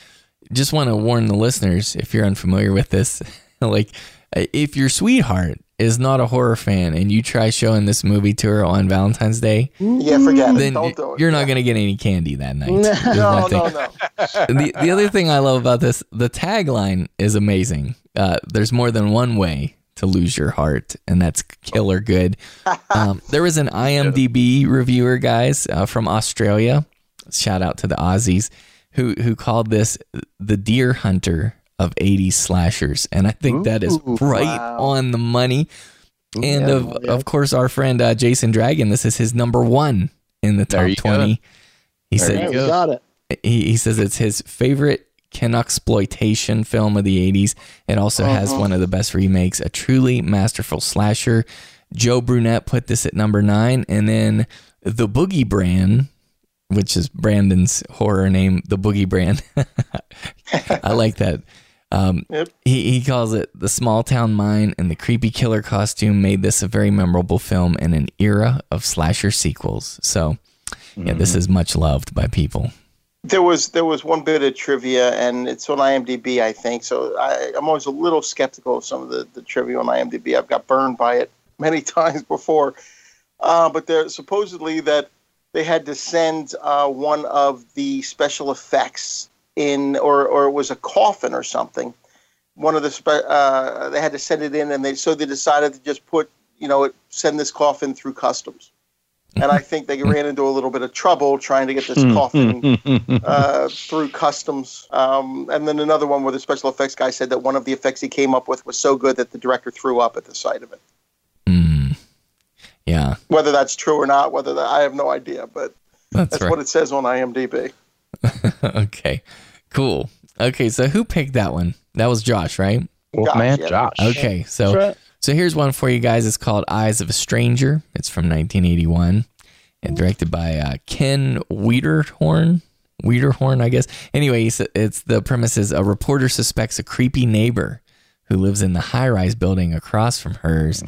Just want to warn the listeners if you're unfamiliar with this, like uh, if your sweetheart is not a horror fan and you try showing this movie to her on Valentine's Day, yeah forget it then don't do it you're not going to get any candy that night. No. no no no the the other thing I love about this, the tagline is amazing. Uh, there's more than one way to lose your heart, and that's killer good. Um, there was an IMDb reviewer, guys, uh, from Australia. Shout out to the Aussies who who called this the Deer Hunter of 80s slashers, and I think that is right wow. on the money. And Yeah, of yeah. of course, our friend uh, Jason Dragon, this is his number one in the top you go. 20. He There said we got it. he, he says it's his favorite Ken exploitation film of the 80s. It also has Uh-huh. one of the best remakes, a truly masterful slasher. Joe Brunette put this at number nine. And then The Boogie Brand, which is Brandon's horror name, The Boogie Brand. I like that. Um, Yep. he, he calls it The Small Town Mine, and the creepy killer costume made this a very memorable film in an era of slasher sequels. So, yeah, this is much loved by people. There was there was one bit of trivia, and it's on IMDb, I think. So I, I'm always a little skeptical of some of the, the trivia on IMDb. I've got burned by it many times before. Uh, but there supposedly that they had to send uh, one of the special effects in, or or it was a coffin or something. One of the spe- uh, they had to send it in, and they so they decided to just put you know send this coffin through customs. And I think they ran into a little bit of trouble trying to get this coffin uh, through customs. Um, and then another one where the special effects guy said that one of the effects he came up with was so good that the director threw up at the sight of it. Mm. Yeah, Whether that's true or not, whether that, I have no idea, but that's, that's right. what it says on IMDb. okay, cool. Okay, so who picked that one? That was Josh, right? Wolfman Josh, yeah. Josh. Okay, so That's right. So here's one for you guys. It's called Eyes of a Stranger. It's from 1981, and directed by uh, Ken Wiederhorn. Wiederhorn, I guess. Anyway, it's, it's the premise is a reporter suspects a creepy neighbor who lives in the high-rise building across from hers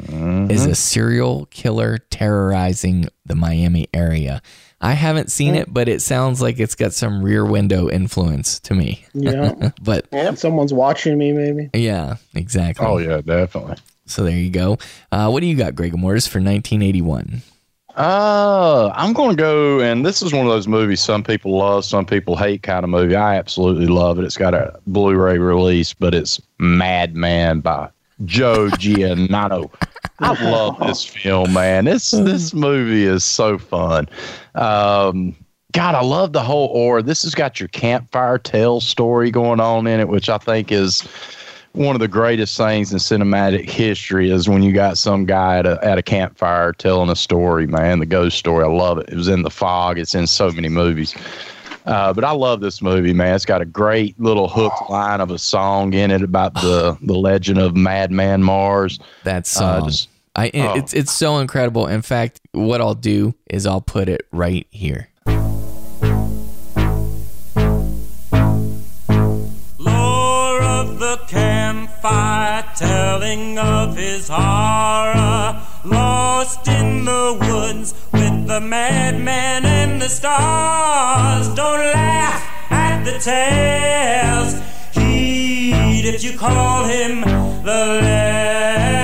is a serial killer terrorizing the Miami area. I haven't seen it, but it sounds like it's got some Rear Window influence to me. Yeah. But Yep. Someone's watching me, maybe. yeah, exactly. Oh yeah, definitely. So there you go. Uh, what do you got, Greg Mortis, for 1981? Uh, I'm going to go, and this is one of those movies some people love, some people hate kind of movie. I absolutely love it. It's got a Blu ray release, but it's Madman by Joe Giannano. I love this film, man. This this movie is so fun. Um, God, I love the whole or. This has got your campfire tale story going on in it, which I think is one of the greatest things in cinematic history is when you got some guy at a, at a campfire telling a story, man, the ghost story. I love it. It was in The Fog. It's in so many movies. Uh, but I love this movie, man. It's got a great little hook line of a song in it about the, the legend of Madman Marz. That song. Uh, just- I, oh. it's it's so incredible. In fact, what I'll do is I'll put it right here. Campfire, telling of his horror. Lost in the woods with the madman and the stars. Don't laugh at the tales. Heed if you call him the legend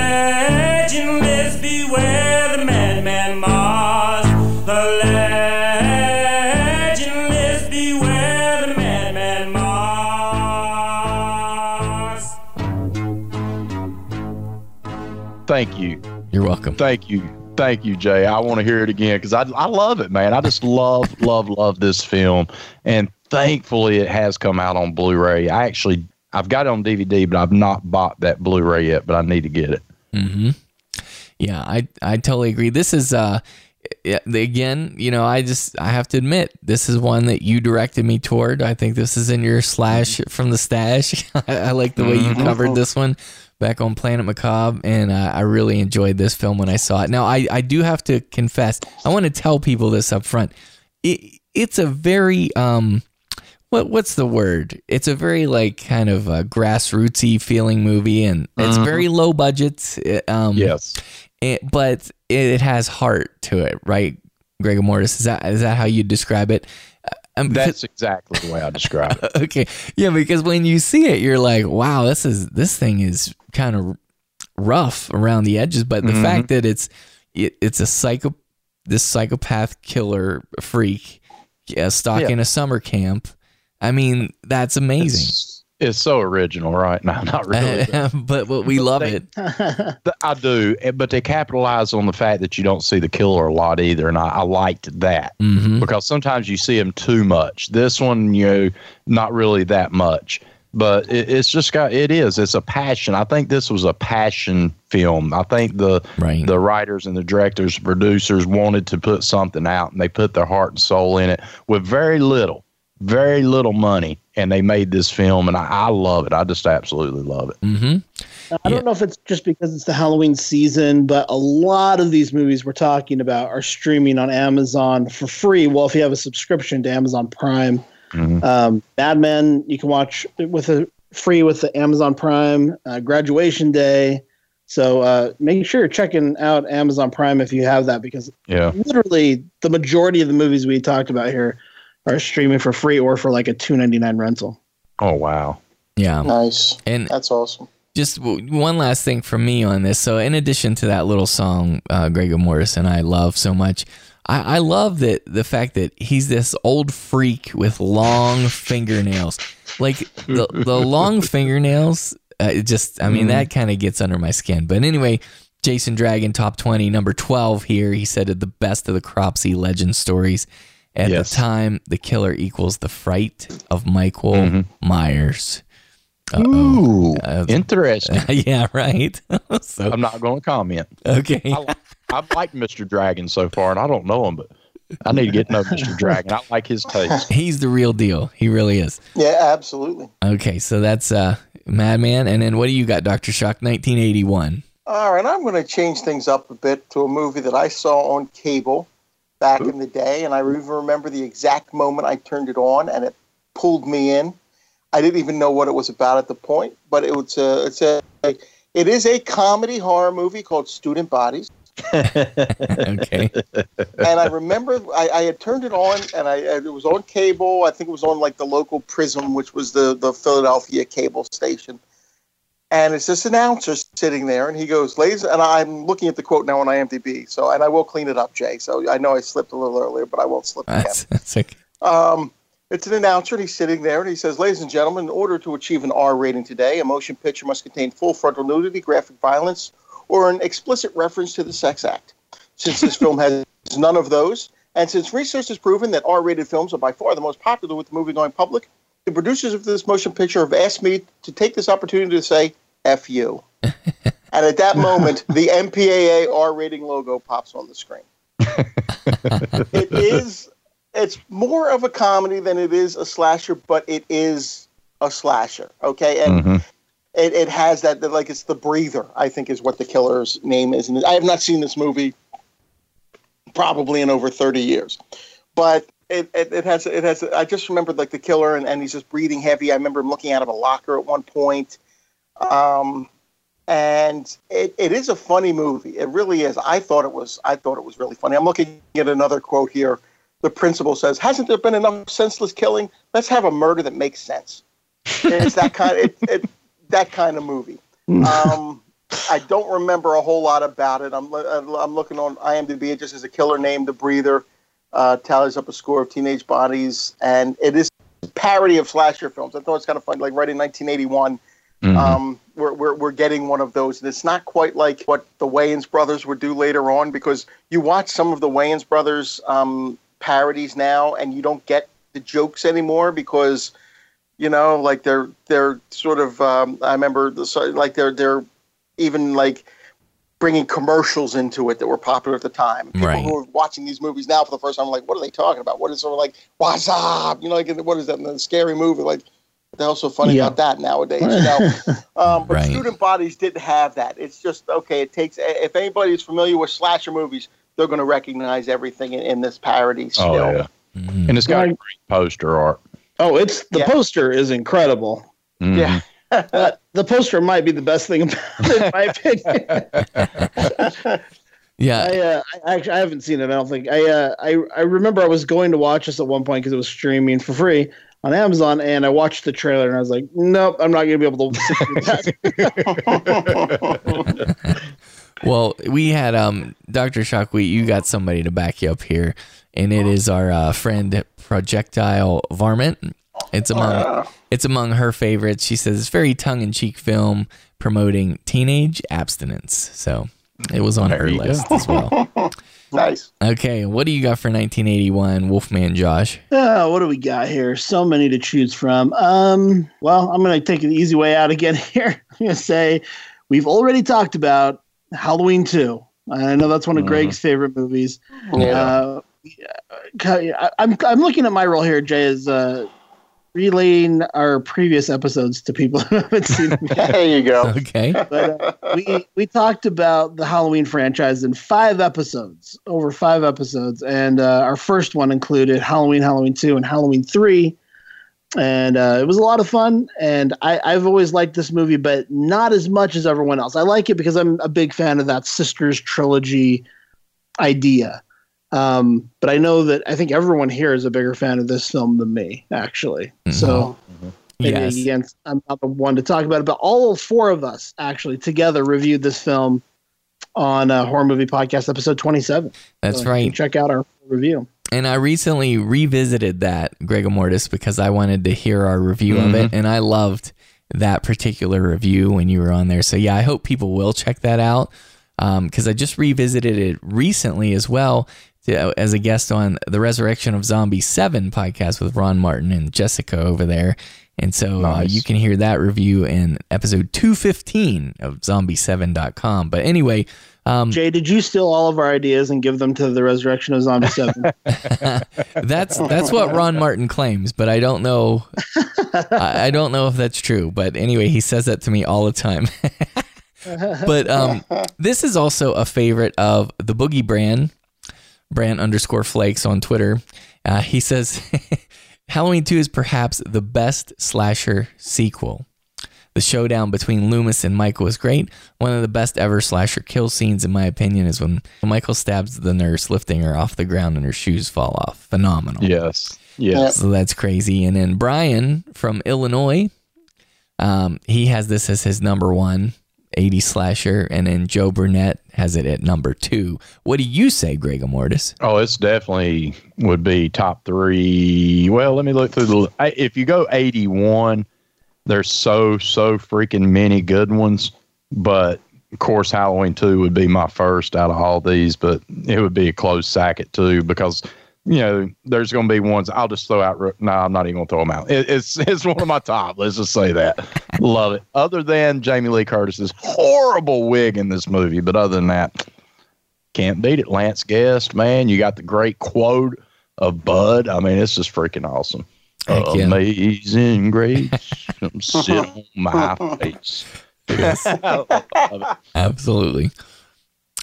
Thank you. You're welcome. Thank you. Thank you, Jay. I want to hear it again because I, I love it, man. I just love, love, love this film. And thankfully, it has come out on Blu ray. I actually, I've got it on DVD, but I've not bought that Blu ray yet, but I need to get it. Mm-hmm. Yeah, I I totally agree. This is uh again, you know, I just I have to admit this is one that you directed me toward. I think this is in your slash from the stash. I, I like the way you covered this one back on Planet Macabre, and uh, I really enjoyed this film when I saw it. Now, I I do have to confess, I want to tell people this up front. It it's a very um what what's the word? It's a very like kind of a grassrootsy feeling movie, and it's very low budget. It, um, Yes. it, but it has heart to it, right? Gregor Mortis, is that is that how you describe it? Um, That's exactly the way I describe it. okay, yeah, because when you see it, you're like, wow, this is this thing is kind of rough around the edges, but the fact that it's it, it's a psycho this psychopath killer freak uh, stalking Yeah. a summer camp. I mean, that's amazing. It's, it's so original, right? No, not really. but- but but we love it. Th- I do, eh, but they capitalize on the fact that you don't see the killer a lot either, and I, I liked that hmm because sometimes you see him too much. This one, you know, not really that much, but it, it's just got it is. It's a passion. I think this was a passion film. I think the Right. the writers and the directors, producers wanted to put something out, and they put their heart and soul in it with very little, very little money, and they made this film, and I, I love it. I just absolutely love it. hmm I don't know if it's just because it's the Halloween season, but a lot of these movies we're talking about are streaming on Amazon for free. Well, if you have a subscription to Amazon Prime, Mhm. um, Madman you can watch with a free with the Amazon Prime. Uh, Graduation Day. So uh, make sure you're checking out Amazon Prime if you have that, because Yeah. literally the majority of the movies we talked about here are streaming for free or for like a two ninety nine rental. Oh wow. Yeah, Nice. and That's awesome. just one last thing from me on this. So, in addition to that little song, uh, Gregor Morris and I love so much, I, I love that the fact that he's this old freak with long fingernails. Like the the long fingernails, uh, it just I mean that kind of gets under my skin. But anyway. Jason Dragon top 20 number 12 here he said it the best of the Cropsy legend stories at Yes. the time the killer equals the fright of Michael Myers Ooh, Uh, interesting. yeah, right. so I'm not going to comment. okay, I, li- I've liked Mr. Dragon so far, and I don't know him, but I need to get to know Mr. Dragon. I like his taste. he's the real deal. He really is. Yeah, absolutely. Okay, so that's uh, Madman, and then what do you got, Doctor Shock? 1981. All right, I'm going to change things up a bit to a movie that I saw on cable back in the day, and I even remember the exact moment I turned it on, and it pulled me in. I didn't even know what it was about at the point, but it was a, it's a, it is a comedy horror movie called Student Bodies. okay. and I remember I, I had turned it on, and I it was on cable. I think it was on like the local Prism, which was the the Philadelphia cable station. And it's this announcer sitting there, and he goes, "Ladies," and I'm looking at the quote now on IMDb. So, and I will clean it up, Jay. So I know I slipped a little earlier, but I won't slip again. That's, that's okay. Um, it's an announcer, and he's sitting there, and he says, "Ladies and gentlemen, in order to achieve an R rating today, a motion picture must contain full frontal nudity, graphic violence, or an explicit reference to the sex act. Since this film has none of those, and since research has proven that R-rated films are by far the most popular with the movie-going public, the producers of this motion picture have asked me to take this opportunity to say "f you." and at that moment, the MPAA R rating logo pops on the screen. it is it's more of a comedy than it is a slasher, but it is a slasher. Okay, and Mhm. it, it has that that, like it's the breather. I think is what the killer's name is, and I have not seen this movie probably in over thirty years, but. It, it, it has it has I just remember like the killer and, and he's just breathing heavy. I remember him looking out of a locker at one point. Um, and it, it is a funny movie. It really is. I thought it was. I thought it was really funny. I'm looking at another quote here. The principal says, "Hasn't there been enough senseless killing? Let's have a murder that makes sense." It's that kind. Of, it, it, that kind of movie. Um, I don't remember a whole lot about it. I'm I'm looking on IMDb. It just as a killer name, The Breather. Uh, tallies up a score of teenage bodies, and it is a parody of slasher films. I thought it's kind of fun. Like right in 1981, Mhm. um, we're, we're, we're getting one of those. And it's not quite like what the Wayans brothers would do later on because you watch some of the Wayans brothers um, parodies now and you don't get the jokes anymore because, you know, like they're, they're sort of, um, I remember the, like they're, they're even like bringing commercials into it that were popular at the time. People Right. who are watching these movies now for the first time are like, what are they talking about? What is sort of like, what's up? You know, like, what is that? The scary movie. Like, the hell's so funny Yeah. about that nowadays? You know? Um, but Right. student bodies didn't have that. It's just okay. It takes if anybody is familiar with slasher movies, they're going to recognize everything in, in this parody. Still, Oh yeah, Mhm. and it's got a great poster art. Oh, it's the Yeah. poster is incredible. Mhm. yeah. But the poster might be the best thing about it, in my opinion. Yeah. I, uh, I actually I haven't seen it. I don't think I. Uh, I I remember I was going to watch this at one point because it was streaming for free on Amazon, and I watched the trailer and I was like, nope, I'm not going to be able to. sit that. Well, we had um Dr. Shockwheat, you got somebody to back you up here, and it is our uh, friend Projectile Varmint. It's among it's among her favorites. She says it's very tongue in cheek film promoting teenage abstinence. So it was on There her you go. list as well. nice. Okay, what do you got for 1981, Wolfman Josh? Uh, what do we got here? So many to choose from. Um, well, I'm going to take the easy way out again here. I'm going to say we've already talked about Halloween 2. I know that's one of Mhm. Greg's favorite movies. Yeah. Uh, I- I'm I'm looking at my role here, Jay, as uh, relaying our previous episodes to people who haven't seen them yet. There you go. Okay. But uh, we we talked about the Halloween franchise in five episodes, over five episodes, and uh, our first one included Halloween, Halloween two, and Halloween three, and uh, it was a lot of fun. And I, I've always liked this movie, but not as much as everyone else. I like it because I'm a big fan of that sisters trilogy idea. Um, but I know that I think everyone here is a bigger fan of this film than me, actually. Mm-hmm. So mm-hmm. Maybe Yes. again, I'm not the one to talk about it, but all four of us actually together reviewed this film on a Horror Movie Podcast episode 27. That's So right. Check out our review. And I recently revisited that Gregor Mortis because I wanted to hear our review of it, mm-hmm. and I loved that particular review when you were on there. So yeah, I hope people will check that out um, because I just revisited it recently as well to, as a guest on the Resurrection of Zombie Seven podcast with Ron Martin and Jessica over there. And so uh, you can hear that review in episode 215 of zombie7.com. But anyway, um, Jay, did you steal all of our ideas and give them to the Resurrection of Zombie 7? That's that's what Ron Martin claims, but I don't know. I, I don't know if that's true. But anyway, he says that to me all the time. but um, this is also a favorite of the Boogie Brand, Brant underscore Flakes on Twitter. Uh, he says Halloween 2 is perhaps the best slasher sequel. The showdown between Loomis and Michael is great. One of the best ever slasher kill scenes, in my opinion, is when Michael stabs the nurse, lifting her off the ground and her shoes fall off. Phenomenal. Yes. Yes. So that's crazy. And then Brian from Illinois, um, he has this as his number one 80 slasher, and then Joe Burnett has it at number two. What do you say, Greg Mortis? Oh, it's definitely would be top three. Well, let me look through the. If you go 81, there's so, so freaking many good ones. But of course, Halloween 2 would be my first out of all these, but it would be a close second too because. You know, there's going to be ones I'll just throw out. No, I'm not even going to throw them out. It, it's it's one of my top. Let's just say that. Love it. Other than Jamie Lee Curtis's horrible wig in this movie, but other than that, can't beat it. Lance Guest, man, you got the great quote of Bud. I mean, it's just freaking awesome. Heck yeah. Amazing grace, come sit on my face. Absolutely.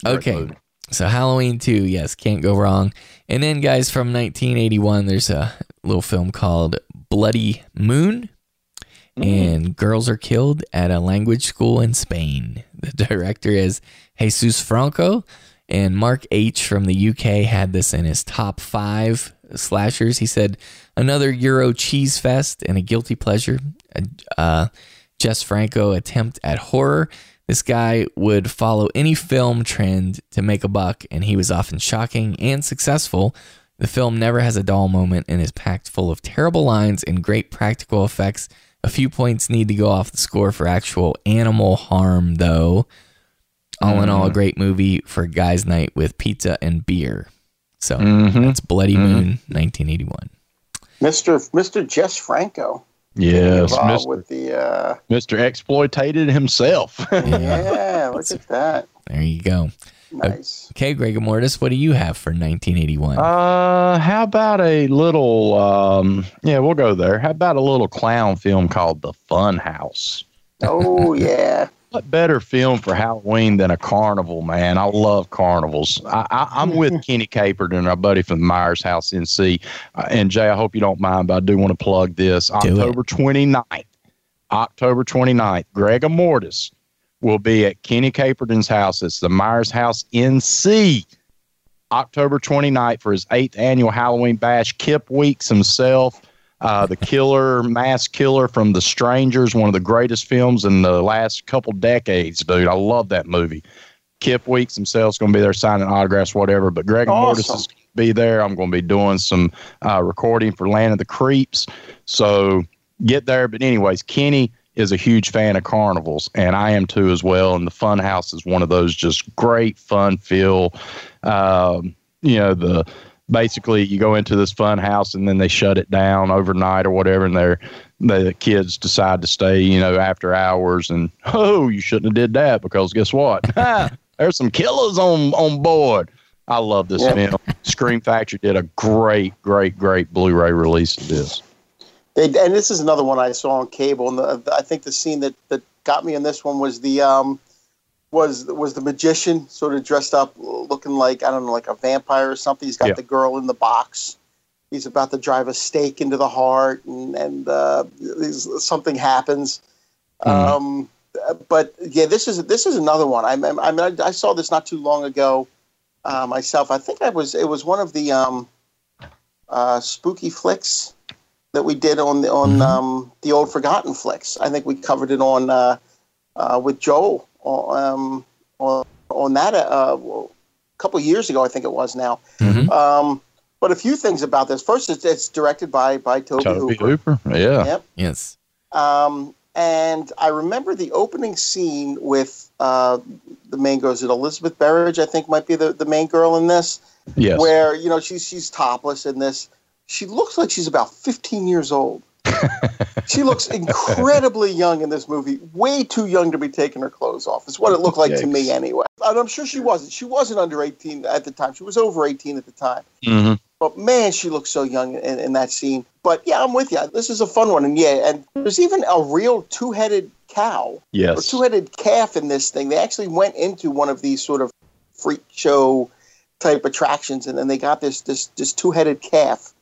Great Okay. movie. So Halloween 2, yes, can't go wrong. And then, guys, from 1981, there's a little film called Bloody Moon. And girls are killed at a language school in Spain. The director is Jesus Franco. And Mark H. from the UK had this in his top five slashers. He said, another Euro cheese fest and a guilty pleasure. Uh, Jess Franco attempt at horror. This guy would follow any film trend to make a buck, and he was often shocking and successful. The film never has a dull moment and is packed full of terrible lines and great practical effects. A few points need to go off the score for actual animal harm, though. All in all, a mm. great movie for guys' night with pizza and beer. So mm-hmm. that's Bloody mm-hmm. Moon, 1981. Mr. Mr. Jess Franco Yes, Mr. with the. Uh, Mr. Exploitated himself. yeah, look at that. There you go. Nice. Okay, Greg Mortis, what do you have for 1981? Uh, how about a little? Um, yeah, we'll go there. How about a little clown film called The Fun House? Oh yeah. What better film for Halloween than a carnival, man? I love carnivals. I, I, I'm with Kenny Caperton and our buddy from the Myers House NC. Uh, and Jay, I hope you don't mind, but I do want to plug this. it. October 29th, October 29th, Greg Mortis will be at Kenny Caperton's house. It's the Myers House NC. October 29th for his eighth annual Halloween bash. Kip Weeks himself, uh, the killer, mass killer from The Strangers, one of the greatest films in the last couple decades, dude. I love that movie. Kip Weeks himself's going to be there signing autographs, whatever. But Greg Mortis is going to be there. I'm going to be doing some uh, recording for Land of the Creeps. So get there. But, anyways, Kenny is a huge fan of carnivals, and I am too as well. And the Fun House is one of those just great, fun feel. Um, you know, the basically you go into this fun house and then they shut it down overnight or whatever, and they're the kids decide to stay, you know, after hours. And oh, you shouldn't have did that because guess what? There's some killers on on board. I love this Yeah. film. Scream Factory did a great, great, great Blu-ray release of this. They, and this is another one I saw on cable, and the, I think the scene that, that got me in this one was the um, was was the magician sort of dressed up, looking like I don't know, like a vampire or something. He's got Yeah. the girl in the box. He's about to drive a stake into the heart, and and uh, something happens. Um, but yeah, this is this is another one. I I, I, mean, I, I saw this not too long ago uh, myself. I think I was it was one of the um, uh, spooky flicks that we did on the on um, the old forgotten flicks. I think we covered it on uh, uh, with Joel um, on, on that uh, a couple years ago. I think it was now. Mhm. Um, but a few things about this. First, it's, it's directed by by Tobe, Tobe Hooper. Hooper, yeah. Yep. Yes. Um, and I remember the opening scene with uh, the main girl. Is it Elizabeth Berridge? I think might be the, the main girl in this Yes. where you know she's she's topless in this. She looks like she's about 15 years old. She looks incredibly young in this movie. Way too young to be taking her clothes off. Is what it looked like to me anyway. And I'm sure she wasn't. She wasn't under 18 at the time. She was over 18 at the time. Mhm. But man, she looks so young in, in that scene. But yeah, I'm with you. This is a fun one, and yeah, and there's even a real two-headed cow or two-headed calf in this thing. They actually went into one of these sort of freak show type attractions, and then they got this this this two headed calf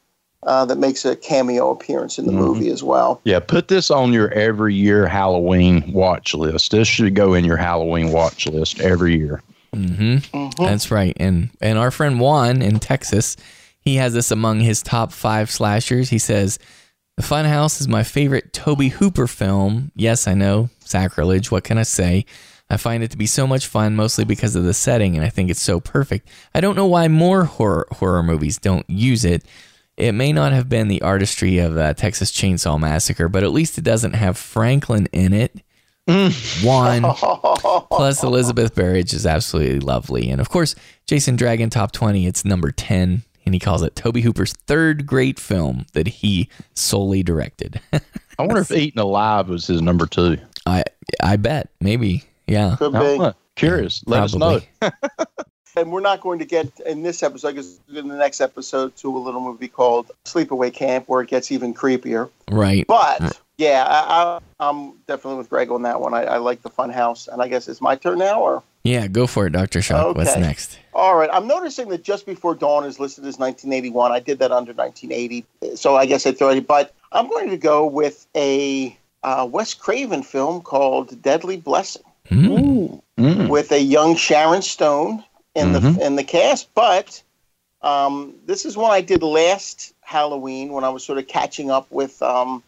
uh, that makes a cameo appearance in the Mhm. movie as well. Yeah, put this on your every year Halloween watch list. This should go in your Halloween watch list every year. hmm Mhm. That's right. And and our friend Juan in Texas, he has this among his top five slashers. He says, "The Funhouse is my favorite Tobe Hooper film." Yes, I know sacrilege. What can I say? I find it to be so much fun, mostly because of the setting, and I think it's so perfect. I don't know why more horror horror movies don't use it. It may not have been the artistry of uh, Texas Chainsaw Massacre, but at least it doesn't have Franklin in it. One. Plus, Elizabeth Berridge is absolutely lovely. And of course, Jason Dragon Top 20, it's number 10. And he calls it Tobe Hooper's third great film that he solely directed. I wonder if Eaten Alive was his number two. I I bet. Maybe. Yeah. Could be. don't know. Curious. Let us know. Probably. And we're not going to get in this episode, because in the next episode, to a little movie called Sleepaway Camp, where it gets even creepier. Right. But yeah, I, I, I'm definitely with Greg on that one. I, I like the Fun House, and I guess it's my turn now, or Yeah, go for it, Dr. Shock. What's next? all right. I'm noticing that Just Before Dawn is listed as 1981. I did that under 1980, so I guess I throw it. But I'm going to go with a uh, Wes Craven film called Deadly Blessing. Hmm. Mm. with a young Sharon Stone in Mhm. the in the cast. But um, this is one I did last Halloween when I was sort of catching up with um,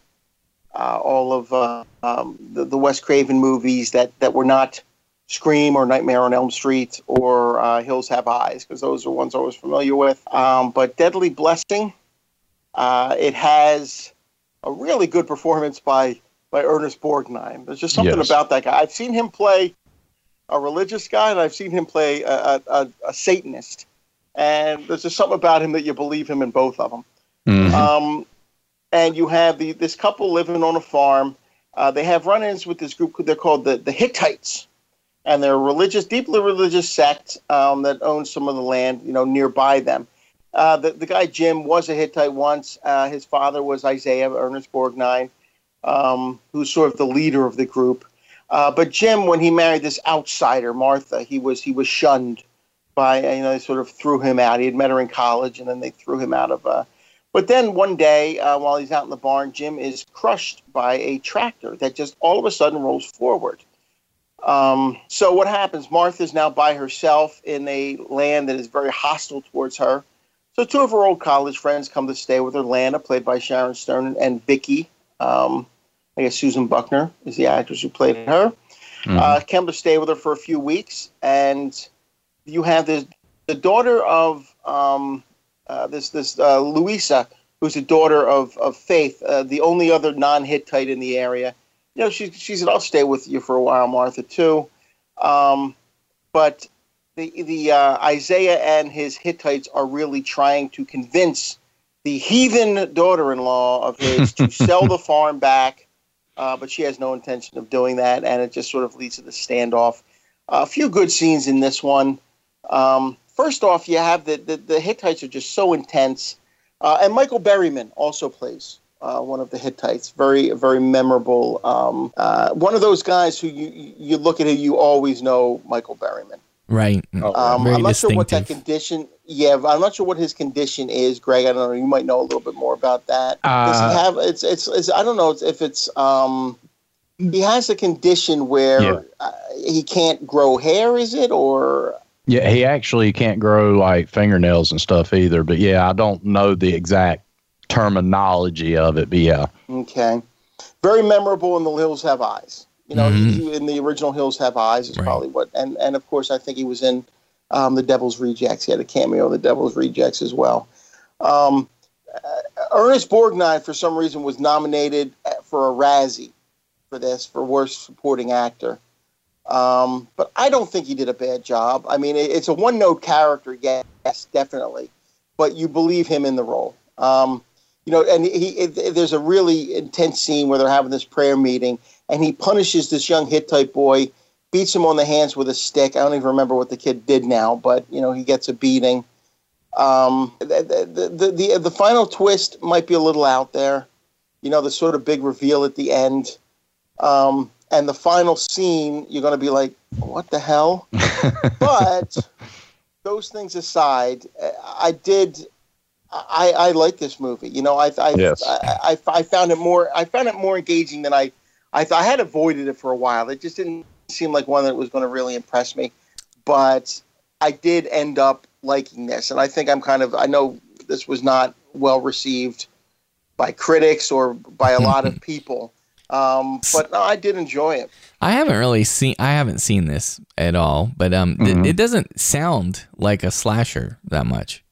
uh, all of uh, um, the, the Wes Craven movies that that were not Scream or Nightmare on Elm Street or uh, Hills Have Eyes because those are ones I was familiar with. Um, but Deadly Blessing, uh, it has a really good performance by by Ernest Borgnine. There's just something Yes. about that guy. I've seen him play a religious guy, and I've seen him play a, a, a, Satanist. And there's just something about him that you believe him in both of them. Mhm. Um, and you have the this couple living on a farm. Uh, they have run-ins with this group. They're called the, the Hittites, and they're a religious, deeply religious sect um, that owns some of the land, you know, nearby them. Uh, the, the guy Jim was a Hittite once. Uh, his father was Isaiah Ernest Borgnine, um, who's sort of the leader of the group. Uh, but Jim, when he married this outsider Martha, he was he was shunned by you know they sort of threw him out. He had met her in college, and then they threw him out of. Uh, but then one day, uh, while he's out in the barn, Jim is crushed by a tractor that just all of a sudden rolls forward. Um, so what happens? Martha's now by herself in a land that is very hostile towards her. So two of her old college friends come to stay with her. Lana, played by Sharon Stone, and Vicky, um, I guess Susan Buckner is the actress who played her. Mhm. Uh, come to stay with her for a few weeks, and you have this the daughter of um, uh, this this uh, Louisa, who's the daughter of of Faith, uh, the only other non-Hittite in the area. You know, she she said, "I'll stay with you for a while, Martha, too." Um, but the the uh, Isaiah and his Hittites are really trying to convince the heathen daughter-in-law of his to sell the farm back, uh, but she has no intention of doing that, and it just sort of leads to the standoff. a few good scenes in this one. Um, first off, you have the, the the Hittites are just so intense, uh, and Michael Berryman also plays uh, one of the Hittites. Very very memorable. Um, uh, one of those guys who you you look at it, you always know Michael Berryman. Right. Oh, Um, Very I'm not sure what that condition. Yeah, I'm not sure what his condition is, Greg. I don't know. You might know a little bit more about that. Does Uh, he have? It's, it's it's I don't know if it's um. He has a condition where Yeah. uh, he can't grow hair. Is it or Yeah, he actually can't grow like fingernails and stuff either. But yeah, I don't know the exact terminology of it. But yeah, okay? Very memorable in the Hills Have Eyes. You know, Mhm. he, in the original Hills Have Eyes is Right. probably what, and and of course I think he was in um, the Devil's Rejects. He had a cameo in the Devil's Rejects as well. Um, uh, Ernest Borgnine, for some reason, was nominated for a Razzie for this for worst supporting actor. Um, but I don't think he did a bad job. I mean, it, it's a one note character, yes, definitely, but you believe him in the role. Um, you know, and he it, there's a really intense scene where they're having this prayer meeting, and he punishes this young Hittite boy, beats him on the hands with a stick. I don't even remember what the kid did now, but you know, he gets a beating. Um, the, the, the, the, final twist might be a little out there. You know, the sort of big reveal at the end. Um, and the final scene, you're going to be like, what the hell? but those things aside, I did. I, I like this movie. You know, I I, Yes. I, I I found it more. I found it more engaging than I. I thought I had avoided it for a while. It just didn't seem like one that was going to really impress me. But I did end up liking this, and I think I'm kind of. I know this was not well received by critics or by a lot of people, um, but no, I did enjoy it. I haven't really seen. I haven't seen this at all, but um, th- Mhm. it doesn't sound like a slasher that much.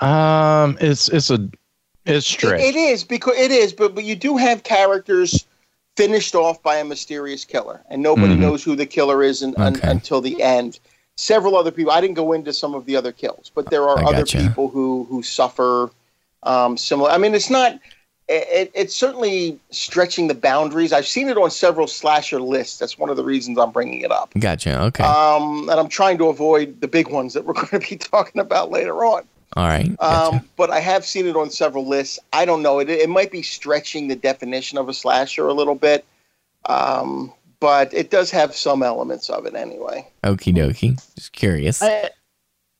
Um, it's it's a it's It, it is because it is, but but you do have characters finished off by a mysterious killer, and nobody Mhm. knows who the killer is un, un- until the end. Several other people. I didn't go into some of the other kills, but there are I other gotcha. people who who suffer um, similar. I mean, it's not. It, it's certainly stretching the boundaries. I've seen it on several slasher lists. That's one of the reasons I'm bringing it up. Gotcha. Okay. Um, and I'm trying to avoid the big ones that we're going to be talking about later on. All right. Gotcha. Um, but I have seen it on several lists. I don't know. It, it might be stretching the definition of a slasher a little bit, um, but it does have some elements of it anyway. Okie dokie. Just curious. I,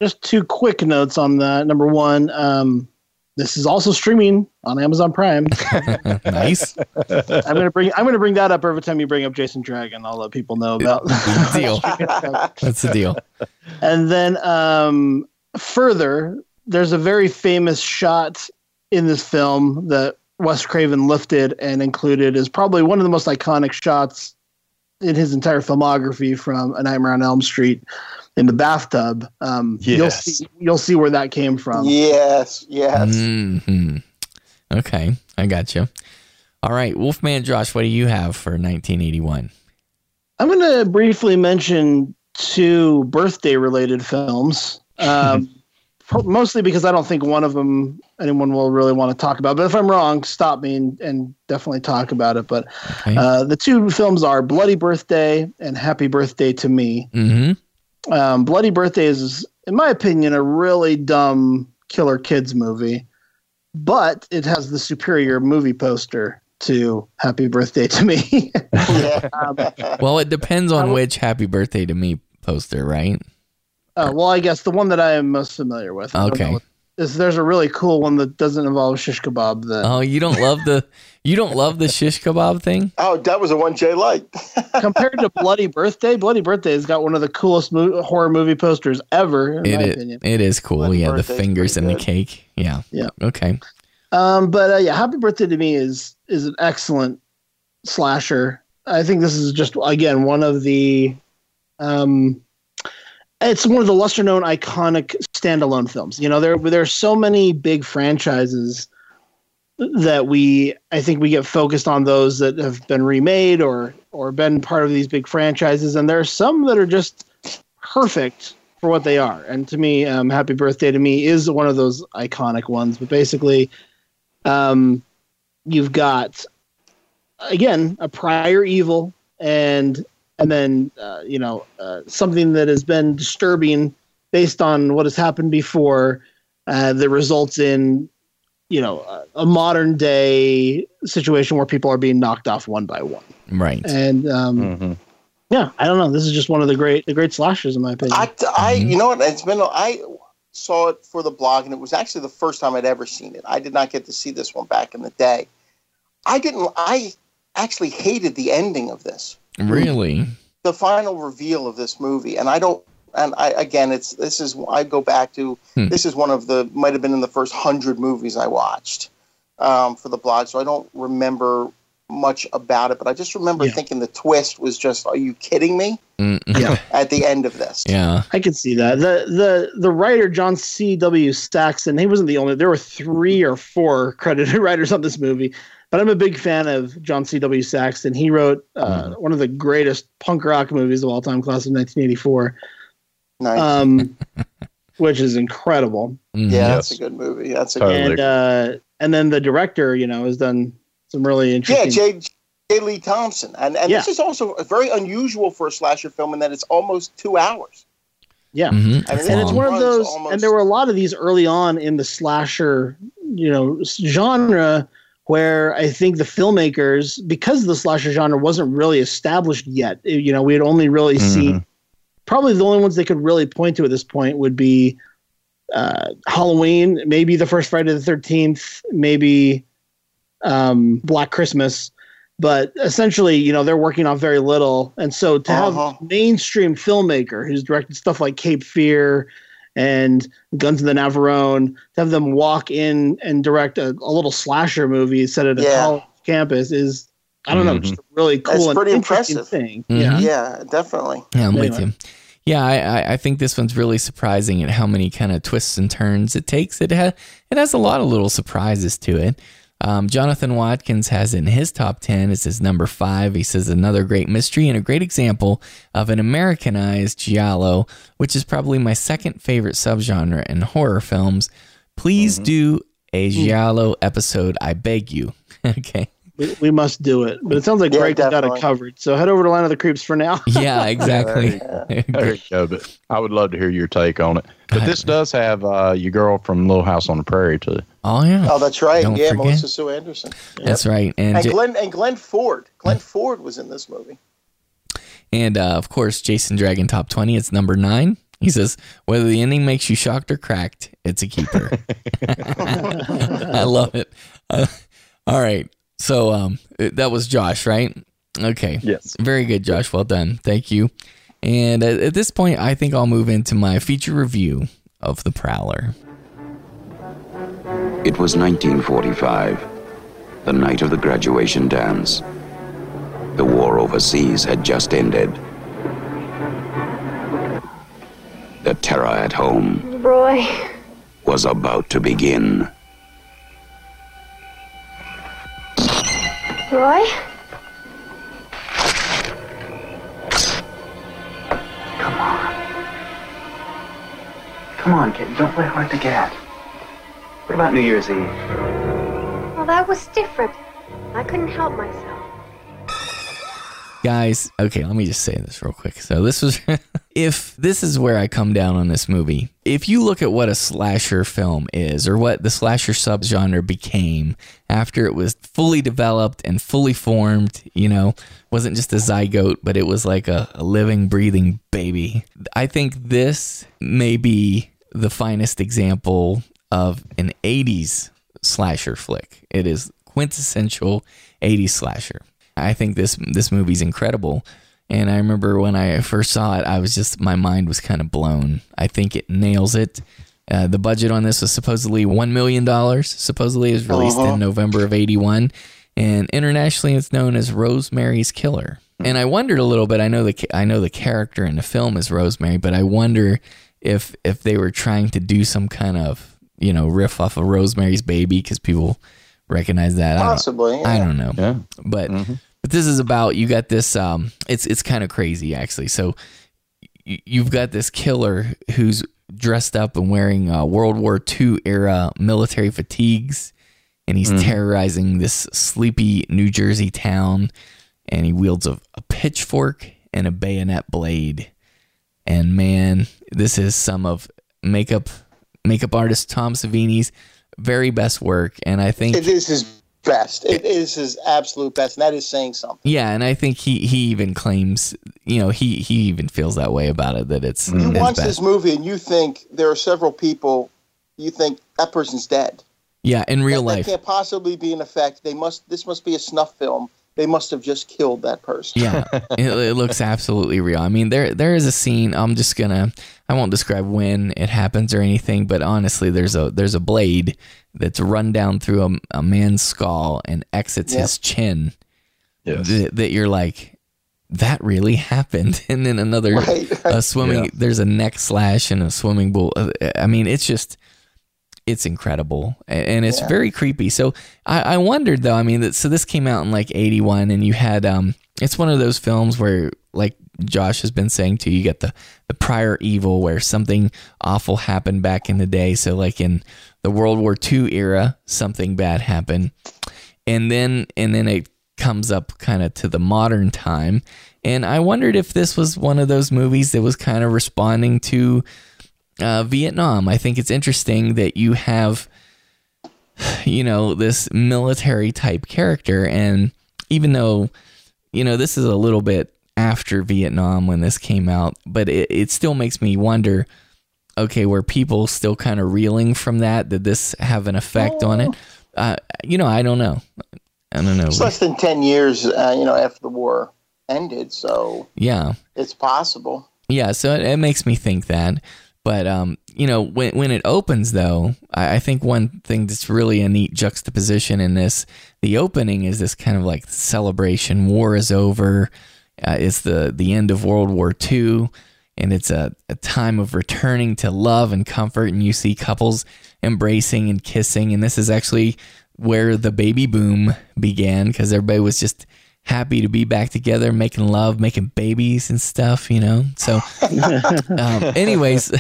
just two quick notes on that. Number one, um, this is also streaming on Amazon Prime. nice. I'm gonna bring I'm gonna bring that up every time you bring up Jason Dragon. I'll let people know about. Deal. That's the deal. and then um, further, there's a very famous shot in this film that Wes Craven lifted and included is probably one of the most iconic shots in his entire filmography from A Nightmare on Elm Street in the bathtub. Um, You'll see, you'll see where that came from. yes, yes. hmm Okay, I got you. All right, Wolfman Josh, what do you have for 1981? I'm going to briefly mention two birthday related films. Um, pro- mostly because I don't think one of them anyone will really want to talk about. But if I'm wrong, stop me and, and definitely talk about it. But Okay. uh, the two films are Bloody Birthday and Happy Birthday to Me. mm-hmm. Um, Bloody Birthday is, in my opinion, a really dumb killer kids movie, but it has the superior movie poster to Happy Birthday to Me. Um, Well, it depends on which "Happy Birthday to Me" poster, right? Uh, well, I guess the one that I am most familiar with. Okay. Is there's a really cool one that doesn't involve shish kebab. That Oh, you don't love the you don't love the shish kebab thing? oh, that was the one Jay liked. compared to Bloody Birthday, Bloody Birthday has got one of the coolest mo- horror movie posters ever, in It my is, opinion. it is cool. Bloody yeah, the fingers and the cake. Yeah. Yeah. Okay. Um, but uh, yeah, Happy Birthday to Me is is an excellent slasher. I think this is just again one of the um, it's one of the lesser known iconic standalone films. You know, there there are so many big franchises that we I think we get focused on those that have been remade or or been part of these big franchises, and there are some that are just perfect for what they are. And to me, um, Happy Birthday to Me is one of those iconic ones. But basically, um, you've got again a prior evil and and then uh, you know uh, something that has been disturbing based on what has happened before uh, that results in you know a, a modern day situation where people are being knocked off one by one Right. and um, Mhm. yeah i don't know this is just one of the great the great slashers in my opinion I, I Mhm. you know what? It's been I saw it for the blog, and it was actually the first time I'd ever seen it. I did not get to see this one back in the day. I didn't. I actually hated the ending of this, Really? the final reveal of this movie, and I don't. And I again, it's this is I go back to Hmm. this is one of the might have been in the first hundred movies I watched um, for the blog, so I don't remember much about it, but I just remember Yeah. thinking the twist was just, "Are you kidding me?" Mm, Yeah. At the end of this, Yeah. I can see that. The the the writer John C. W. Saxton, he wasn't the only there were three or four credited writers on this movie. But I'm a big fan of John C. W. Saxton. He wrote uh, one of the greatest punk rock movies of all time, class of 1984, Nice. um, which is incredible. Mhm. yeah, Yes. that's a good movie. That's a Totally. And uh, and then the director, you know, has done some really Yeah, interesting. J. J. Lee Thompson, and and this is also very unusual for a slasher film in that it's almost two hours. yeah. Mhm. I mean, and it's one of those almost- and there were a lot of these early on in the slasher you know s- genre where i think the filmmakers because the slasher genre wasn't really established yet you know we had only really seen probably the only ones they could really point to at this point would be uh, Halloween, maybe the first Friday the Thirteenth, maybe um, Black Christmas. But essentially, you know, they're working on very little, and so to have Uh-huh. a mainstream filmmaker who's directed stuff like Cape Fear and Guns of the Navarone, to have them walk in and direct a, a little slasher movie set at a Yeah. college campus is, I don't know, Mhm. just a really cool That's pretty interesting impressive. thing. Mhm. Yeah. Yeah, definitely. Yeah, I'm with you. Yeah, I, I, I think this one's really surprising at how many kind of twists and turns it takes. It has it has a lot of little surprises to it. Um, Jonathan Watkins has in his top ten. It's his number five. He says another great mystery and a great example of an Americanized giallo, which is probably my second favorite subgenre in horror films. Please do a giallo episode, I beg you. okay. We, we must do it. But it sounds like Yeah, Greg got it covered. So head over to Land of the Creeps for now. Yeah, exactly. There you go. But I would love to hear your take on it. But this does have uh, your girl from Little House on the Prairie too. oh yeah. Oh, that's right. Don't yeah, forget. Melissa Sue Anderson. That's right. And, And Ja- Glenn and Glenn Ford. Glenn Ford was in this movie. And uh, of course, Jason Dragon top 20, it's number nine. He says, whether the ending makes you shocked or cracked, it's a keeper. I love it. Uh, all right. So um, that was Josh, right? Okay. Yes. Very good, Josh. Well done. Thank you. And at, at this point, I think I'll move into my feature review of The Prowler. It was 1945, the night of the graduation dance. The war overseas had just ended. The terror at home Roy. was about to begin. Roy? Come on, kid. Don't play hard to get. What about New Year's Eve? Well, that was different. I couldn't help myself. guys okay let me just say this real quick so this was if this is where i come down on this movie if you look at what a slasher film is or what the slasher subgenre became after it was fully developed and fully formed you know wasn't just a zygote but it was like a, a living breathing baby i think this may be the finest example of an 80s slasher flick it is quintessential 80s slasher I think this this movie's incredible. And I remember when I first saw it, I was just my mind was kind of blown. I think it nails it. Uh, the budget on this was supposedly one million dollars. Supposedly, it was released in uh-huh. November of '81, and internationally, it's known as Rosemary's Killer. Hmm. And I wondered a little bit. I know the I know the character in the film is Rosemary, but I wonder if if they were trying to do some kind of you know riff off of Rosemary's Baby because people recognize that. I don't- Possibly. I don't know Yeah. but mm-hmm. But this is about you got this um it's it's kind of crazy actually. So y- you've got this killer who's dressed up and wearing uh, World War II era military fatigues and he's terrorizing this sleepy New Jersey town and he wields a, a pitchfork and a bayonet blade. And man this is some of makeup makeup artist Tom Savini's very best work and I think this his best. It is his absolute best, and that is saying something. Yeah, and I think he he even claims, you know, he he even feels that way about it that it's mm. You his watch best. this movie, and you think there are several people. You think that person's dead. Yeah, in real that, life. that can't possibly be an effect. They must. This must be a snuff film. They must have just killed that person. Yeah, it, it looks absolutely real. I mean, there there is a scene. I'm just gonna. I won't describe when it happens or anything, but honestly, there's a there's a blade that's run down through a, a man's skull and exits Yeah. his chin. Yes. That, that you're like, that really happened. And then another Right, a swimming. Yeah. There's a neck slash and a swimming pool. Uh, I mean, it's just. It's incredible and it's Yeah. very creepy. So I, I wondered though. I mean, that, so this came out in like '81, and you had um, it's one of those films where, like Josh has been saying too, you get the the prior evil where something awful happened back in the day. So like in the World War II era, something bad happened, and then and then it comes up kind of to the modern time. And I wondered if this was one of those movies that was kind of responding to uh, Vietnam. I think it's interesting that you have, you know, this military type character, and even though, you know, this is a little bit after Vietnam when this came out, but it, it still makes me wonder. Okay, were people still kind of reeling from that? Did this have an effect on it? Uh, you know, I don't know. I don't know. It's less than ten years, uh, you know, after the war ended, so Yeah. it's possible. Yeah, so it, it makes me think that. But um, you know, when when it opens though, I, I think one thing that's really a neat juxtaposition in this, the opening is this kind of like celebration. War is over. Uh, it's the the end of World War II, and it's a, a time of returning to love and comfort. And you see couples embracing and kissing, and this is actually where the baby boom began because everybody was just happy to be back together, making love, making babies and stuff, you know. So, um, anyways,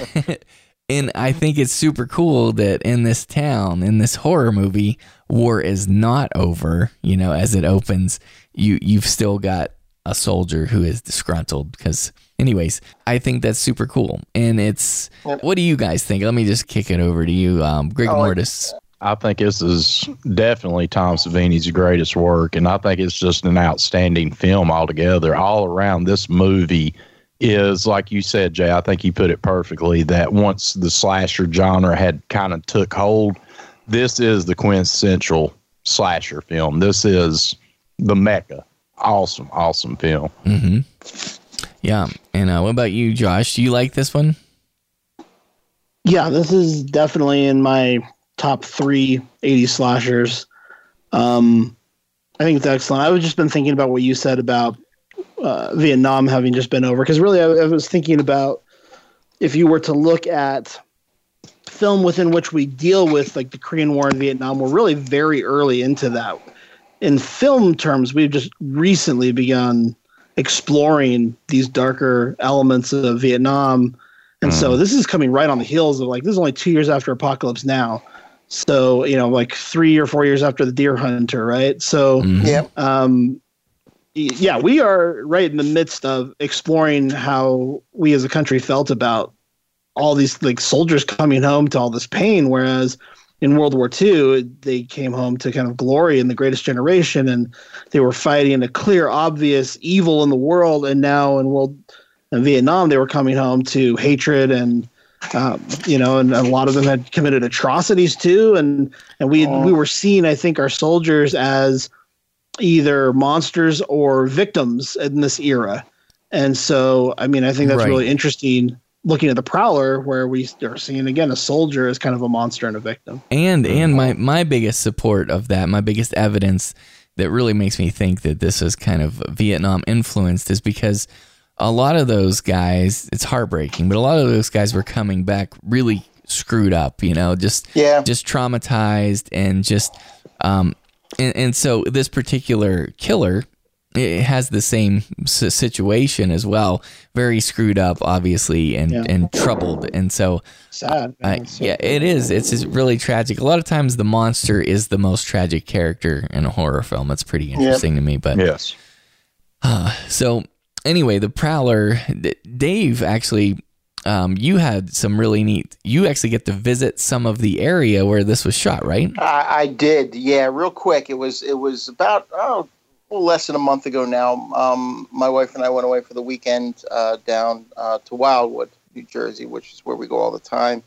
and I think it's super cool that in this town, in this horror movie, war is not over. You know, as it opens, you you've still got a soldier who is disgruntled because. Anyways, I think that's super cool, and it's. What do you guys think? Let me just kick it over to you, um, Greg Oh, Mortis. I think this is definitely Tom Savini's greatest work, and I think it's just an outstanding film altogether. All around, this movie is like you said, Jay. I think you put it perfectly. That once the slasher genre had kind of took hold, this is the quintessential slasher film. This is the mecca. Awesome, awesome film. Mm-hmm. Yeah, and uh, what about you, Josh? Do you like this one? Yeah, this is definitely in my top three 80s slashers. Um, I think it's excellent. I've just been thinking about what you said about uh, Vietnam having just been over, because really I, I was thinking about if you were to look at film within which we deal with like the Korean War and Vietnam, we're really very early into that. In film terms, we've just recently begun exploring these darker elements of Vietnam. And so this is coming right on the heels of like this is only two years after Apocalypse Now. So, you know, like three or four years after the Deer Hunter, right? So Yeah. um, yeah, we are right in the midst of exploring how we as a country felt about all these like soldiers coming home to all this pain, whereas in World War II they came home to kind of glory in the Greatest Generation, and they were fighting a clear, obvious evil in the world, and now in World in Vietnam they were coming home to hatred and um, you know, and a lot of them had committed atrocities too, and and we we were seeing, I think, our soldiers as either monsters or victims in this era, and so I mean, I think that's Right. really interesting. Looking at the Prowler, where we are seeing again a soldier as kind of a monster and a victim. And and my my biggest support of that, my biggest evidence that really makes me think that this is kind of Vietnam influenced is because a lot of those guys, it's heartbreaking, but a lot of those guys were coming back really screwed up, you know, just Yeah. just traumatized and just um and, and so this particular killer it has the same s- situation as well very screwed up obviously and Yeah. and troubled and so Sad. I, man. So- yeah, it is. It's just really tragic. A lot of times, the monster is the most tragic character in a horror film. It's pretty interesting to me. But Yes. so anyway, the Prowler, D- Dave actually, um, you had some really neat. You actually get to visit some of the area where this was shot, right? I, I did, yeah, real quick. It was it was about oh a less than a month ago now. Um, my wife and I went away for the weekend uh, down uh, to Wildwood, New Jersey, which is where we go all the time.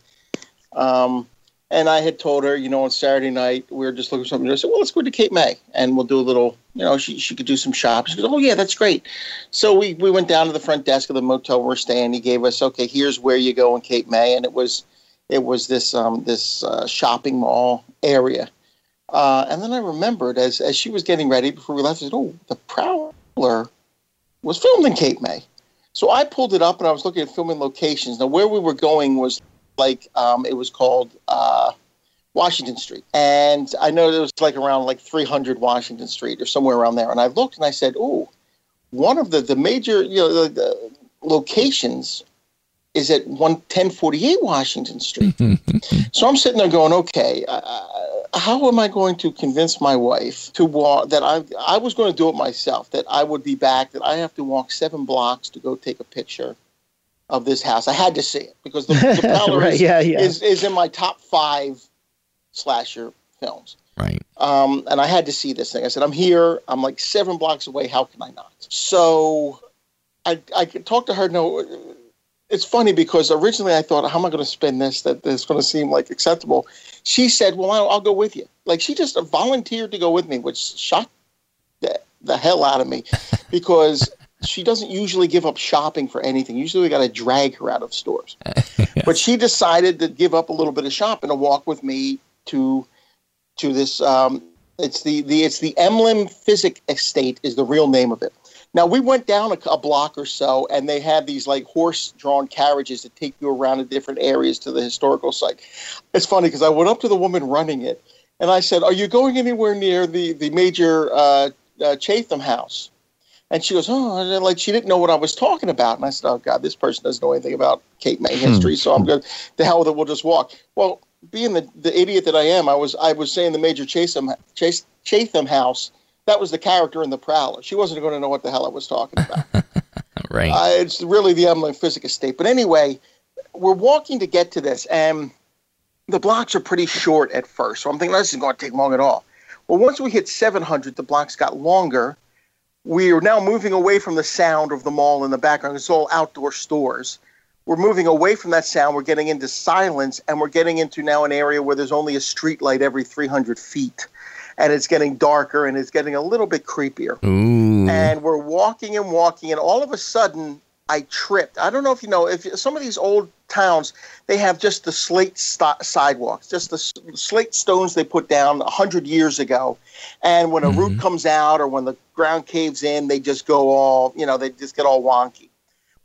Um, and I had told her, you know, on Saturday night we were just looking for something. I said, well, let's go to Cape May and we'll do a little. You know, she she could do some shops. She goes, oh yeah, that's great. So we we went down to the front desk of the motel we're staying. He gave us, okay, here's where you go in Cape May, and it was it was this um, this uh, shopping mall area. Uh, and then I remembered as as she was getting ready before we left, I said, "Oh, the Prowler was filmed in Cape May." So I pulled it up and I was looking at filming locations. Now, where we were going was like um, it was called uh, Washington Street, and I know it was like around like 300 Washington Street or somewhere around there. And I looked and I said, "Oh, one of the the major you know the, the locations is at 1048 Washington Street." So I'm sitting there going, okay, uh, how am I going to convince my wife to walk that I I was going to do it myself that I would be back that I have to walk seven blocks to go take a picture of this house. I had to see it because the, the Right, is, yeah, yeah. is is in my top five slasher films. Right. Um, and I had to see this thing. I said, I'm here. I'm like seven blocks away. How can I not? So I I could talk to her. No, it's funny because originally I thought, how am I going to spend this that is going to seem like acceptable? She said, well, I'll, I'll go with you. Like she just volunteered to go with me, which shocked the, the hell out of me because she doesn't usually give up shopping for anything. Usually we got to drag her out of stores. But she decided to give up a little bit of shopping to walk with me to to this um, it's the, the it's the Emlen Physick Estate is the real name of it. Now we went down a, a block or so, and they had these like horse-drawn carriages that take you around to different areas to the historical site. It's funny because I went up to the woman running it, and I said, "Are you going anywhere near the the major uh, uh, Chatham house?" And she goes, "Oh," like she didn't know what I was talking about. And I said, "Oh God, this person doesn't know anything about Cape May history, so I'm going The hell with it. We'll just walk." Well, being the, the idiot that I am, I was I was saying the Major Chatham Chatham house. That was the character in the Prowler. She wasn't going to know what the hell I was talking about. Right. Uh, it's really the Emlen Physick Estate. But anyway, we're walking to get to this, and the blocks are pretty short at first. So I'm thinking this isn't going to take long at all. Well, once we hit 700, the blocks got longer. We are now moving away from the sound of the mall in the background. It's all outdoor stores. We're moving away from that sound. We're getting into silence, and we're getting into now an area where there's only a street light every 300 feet. And it's getting darker and it's getting a little bit creepier. Ooh. and we're walking and walking and all of a sudden i tripped. I don't know if you know if some of these old towns they have just the slate st- sidewalks just the s- slate stones they put down 100 years ago. And when a root mm-hmm. comes out or when the ground caves in they just go all you know they just get all wonky.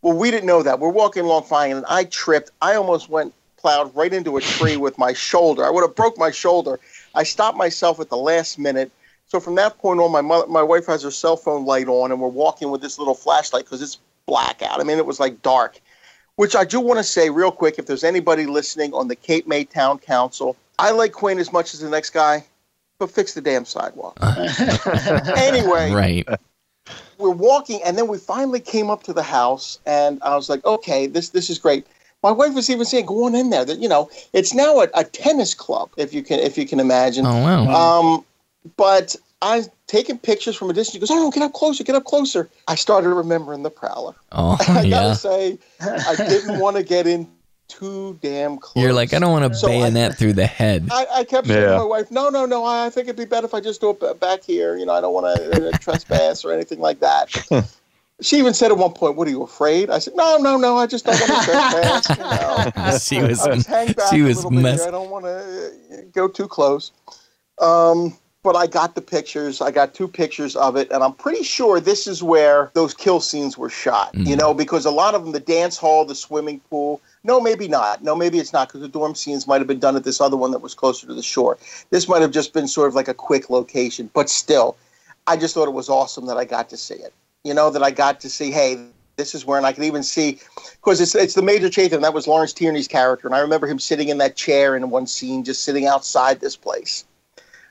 Well we didn't know that. We're walking along fine and i tripped. I almost went plowed right into a tree with my shoulder. I would have broke my shoulder i stopped myself at the last minute so from that point on, my mother, my wife has her cell phone light on, and we're walking with this little flashlight because it's black out. I mean, it was like dark. Which I do want to say real quick, if there's anybody listening on the Cape May Town Council, I like Quinn as much as the next guy, but fix the damn sidewalk. Uh, anyway, right. we're walking, and then we finally came up to the house, and I was like, okay, this this is great. My wife was even saying, "Go on in there." That you know, it's now a, a tennis club, if you can if you can imagine. Oh wow. Um, but I'm taking pictures from a distance. She goes, "Oh no, get up closer, get up closer." I started remembering the Prowler. Oh I yeah. gotta say, I didn't want to get in too damn close. You're like, I don't want to So I- bayonet through the head. I, I kept saying Yeah. to my wife, "No, no, no. I, I think it'd be better if I just do it back here. You know, I don't want to uh, trespass or anything like that." She even said at one point, "What are you afraid?" I said, "No, no, no. I just don't want to trespass. You know, she was I just hang back she was little mess. I don't want to go too close. Um, but I got the pictures. I got two pictures of it, and I'm pretty sure this is where those kill scenes were shot. Mm. You know, because a lot of them, the dance hall, the swimming pool. No, maybe not. No, maybe it's not because the dorm scenes might have been done at this other one that was closer to the shore. This might have just been sort of like a quick location, but still, I just thought it was awesome that I got to see it. You know, that I got to see, hey, this is where, and I could even see, because it's it's the Major Chatham. That was Lawrence Tierney's character, and I remember him sitting in that chair in one scene, just sitting outside this place.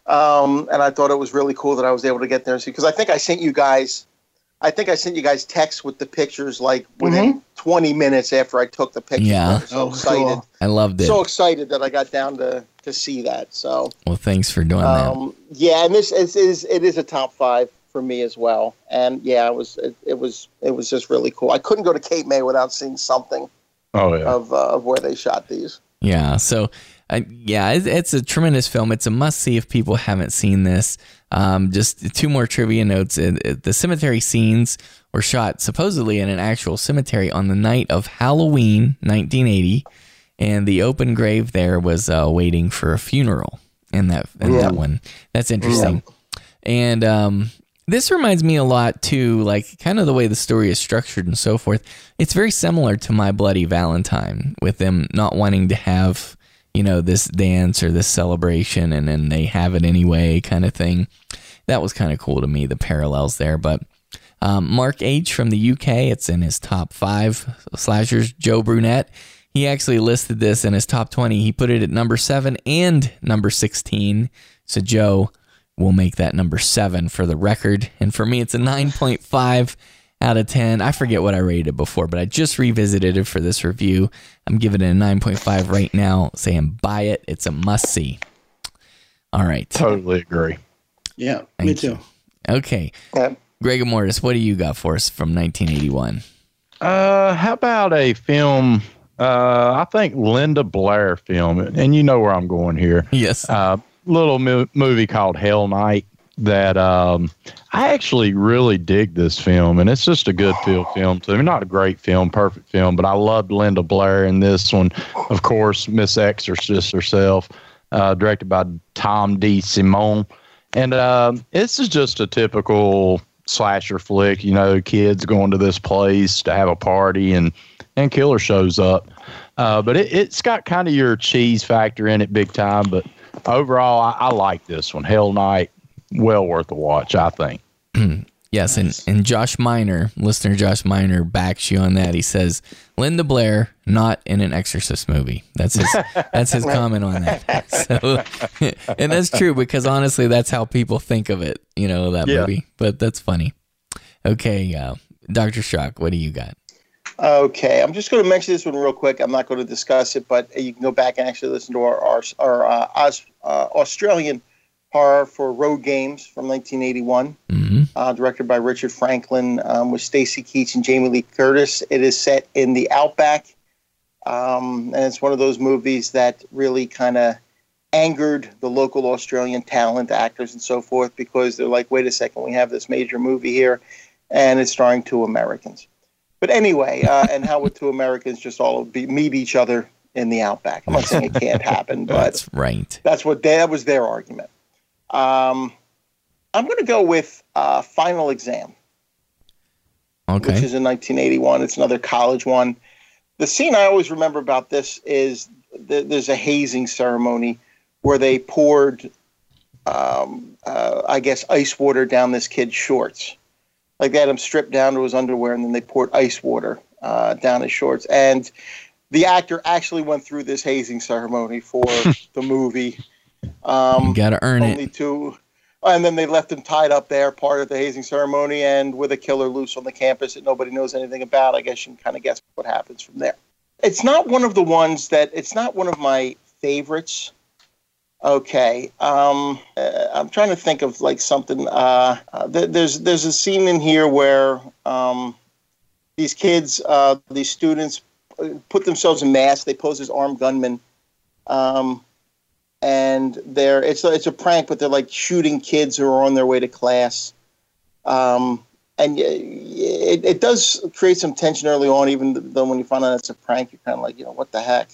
Um, and I thought it was really cool that I was able to get there and see, because I think I sent you guys, I think I sent you guys texts with the pictures like within 20 minutes after I took the picture. Yeah. I so Oh, excited, cool. I loved it. so excited that I got down to to see that. So. well, thanks for doing that. Um, yeah, and this is, is it is a top five for me as well. And yeah, it was it, it was it was just really cool. I couldn't go to Cape May without seeing something Oh yeah. of uh, of where they shot these. Yeah. So, uh, yeah, it's, it's a tremendous film. It's a must see if people haven't seen this. Um, just two more trivia notes. The cemetery scenes were shot supposedly in an actual cemetery on the night of Halloween 1980, and the open grave there was uh, waiting for a funeral in that in that one. That's interesting. And um, this reminds me a lot too, like kind of the way the story is structured and so forth. It's very similar to My Bloody Valentine, with them not wanting to have, you know, this dance or this celebration, and then they have it anyway, kind of thing. That was kind of cool to me, the parallels there. But um, Mark H from the UK, it's in his top five slashers. Joe Brunette, he actually listed this in his top 20. He put it at number seven and number 16. So, Joe, we'll make that number seven for the record. And for me, it's a 9.5 out of 10. I forget what I rated it before, but I just revisited it for this review. I'm giving it a 9.5 right now, saying buy it. It's a must see. All right. Totally agree. Yeah, me Thank too. Okay. Yeah. Greg Mortis, what do you got for us from 1981? Uh, how about a film? Uh, I think Linda Blair film, and you know where I'm going here. Yes. Uh, little mo- movie called Hell Night that um, I actually really dig this film, and it's just a good feel film to me. Not a great film, perfect film, but I loved Linda Blair in this one. Of course, Miss Exorcist herself, uh, directed by Tom DeSimone, and uh, this is just a typical slasher flick. You know, kids going to this place to have a party, and and killer shows up. Uh, but it, it's got kind of your cheese factor in it, big time. But overall, I, I like this one. Hell Night, well worth a watch, I think. Yes, and, and Josh Miner, listener Josh Miner, backs you on that. He says Linda Blair not in an Exorcist movie. That's his that's his comment on that. So, and that's true because honestly, that's how people think of it. You know that Yeah. movie, but that's funny. Okay, uh, Doctor Shock, what do you got? Okay, I'm just going to mention this one real quick. I'm not going to discuss it, but you can go back and actually listen to our our, our uh, Aus, uh, Australian horror for Road Games from 1981, Mm-hmm. uh, directed by Richard Franklin, um, with Stacy Keach and Jamie Lee Curtis. It is set in the outback, um, and it's one of those movies that really kind of angered the local Australian talent, actors, and so forth, because they're like, wait a second, we have this major movie here, and it's starring two Americans. But anyway, uh, and how would two Americans just all be, meet each other in the outback? I'm not saying it can't happen, but That's right. that's what they, that was their argument. Um, I'm going to go with uh, Final Exam, which is in 1981. It's another college one. The scene I always remember about this is th- there's a hazing ceremony where they poured, um, uh, I guess, ice water down this kid's shorts. Like they had him stripped down to his underwear, and then they poured ice water uh, down his shorts. And the actor actually went through this hazing ceremony for the movie. Um, You gotta earn only it. two. And then they left him tied up there, part of the hazing ceremony, and with a killer loose on the campus that nobody knows anything about. I guess you can kind of guess what happens from there. It's not one of the ones that. It's not one of my favorites. Okay, um, uh, I'm trying to think of like something. Uh, uh, th- there's there's a scene in here where um, these kids, uh, these students, uh, put themselves in masks. They pose as armed gunmen. Um, and they're it's it's a prank, but they're like shooting kids who are on their way to class. Um, and it, it does create some tension early on, even though when you find out it's a prank, you're kind of like, you know, what the heck.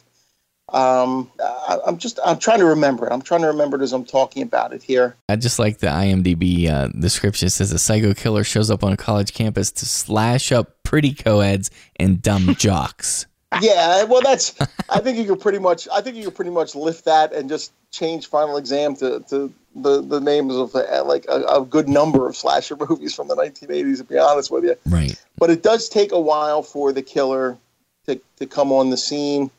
Um, I, I'm just I'm trying to remember it. I'm trying to remember it as I'm talking about it here. I just like the IMDb uh, description. It says a psycho killer shows up on a college campus to slash up pretty co-eds and dumb jocks. Yeah, well, that's. I think you could pretty much. I think you could pretty much lift that and just change Final Exam to, to the the names of uh, like a, a good number of slasher movies from the 1980s. To be honest with you, Right. but it does take a while for the killer to, to come on the scene.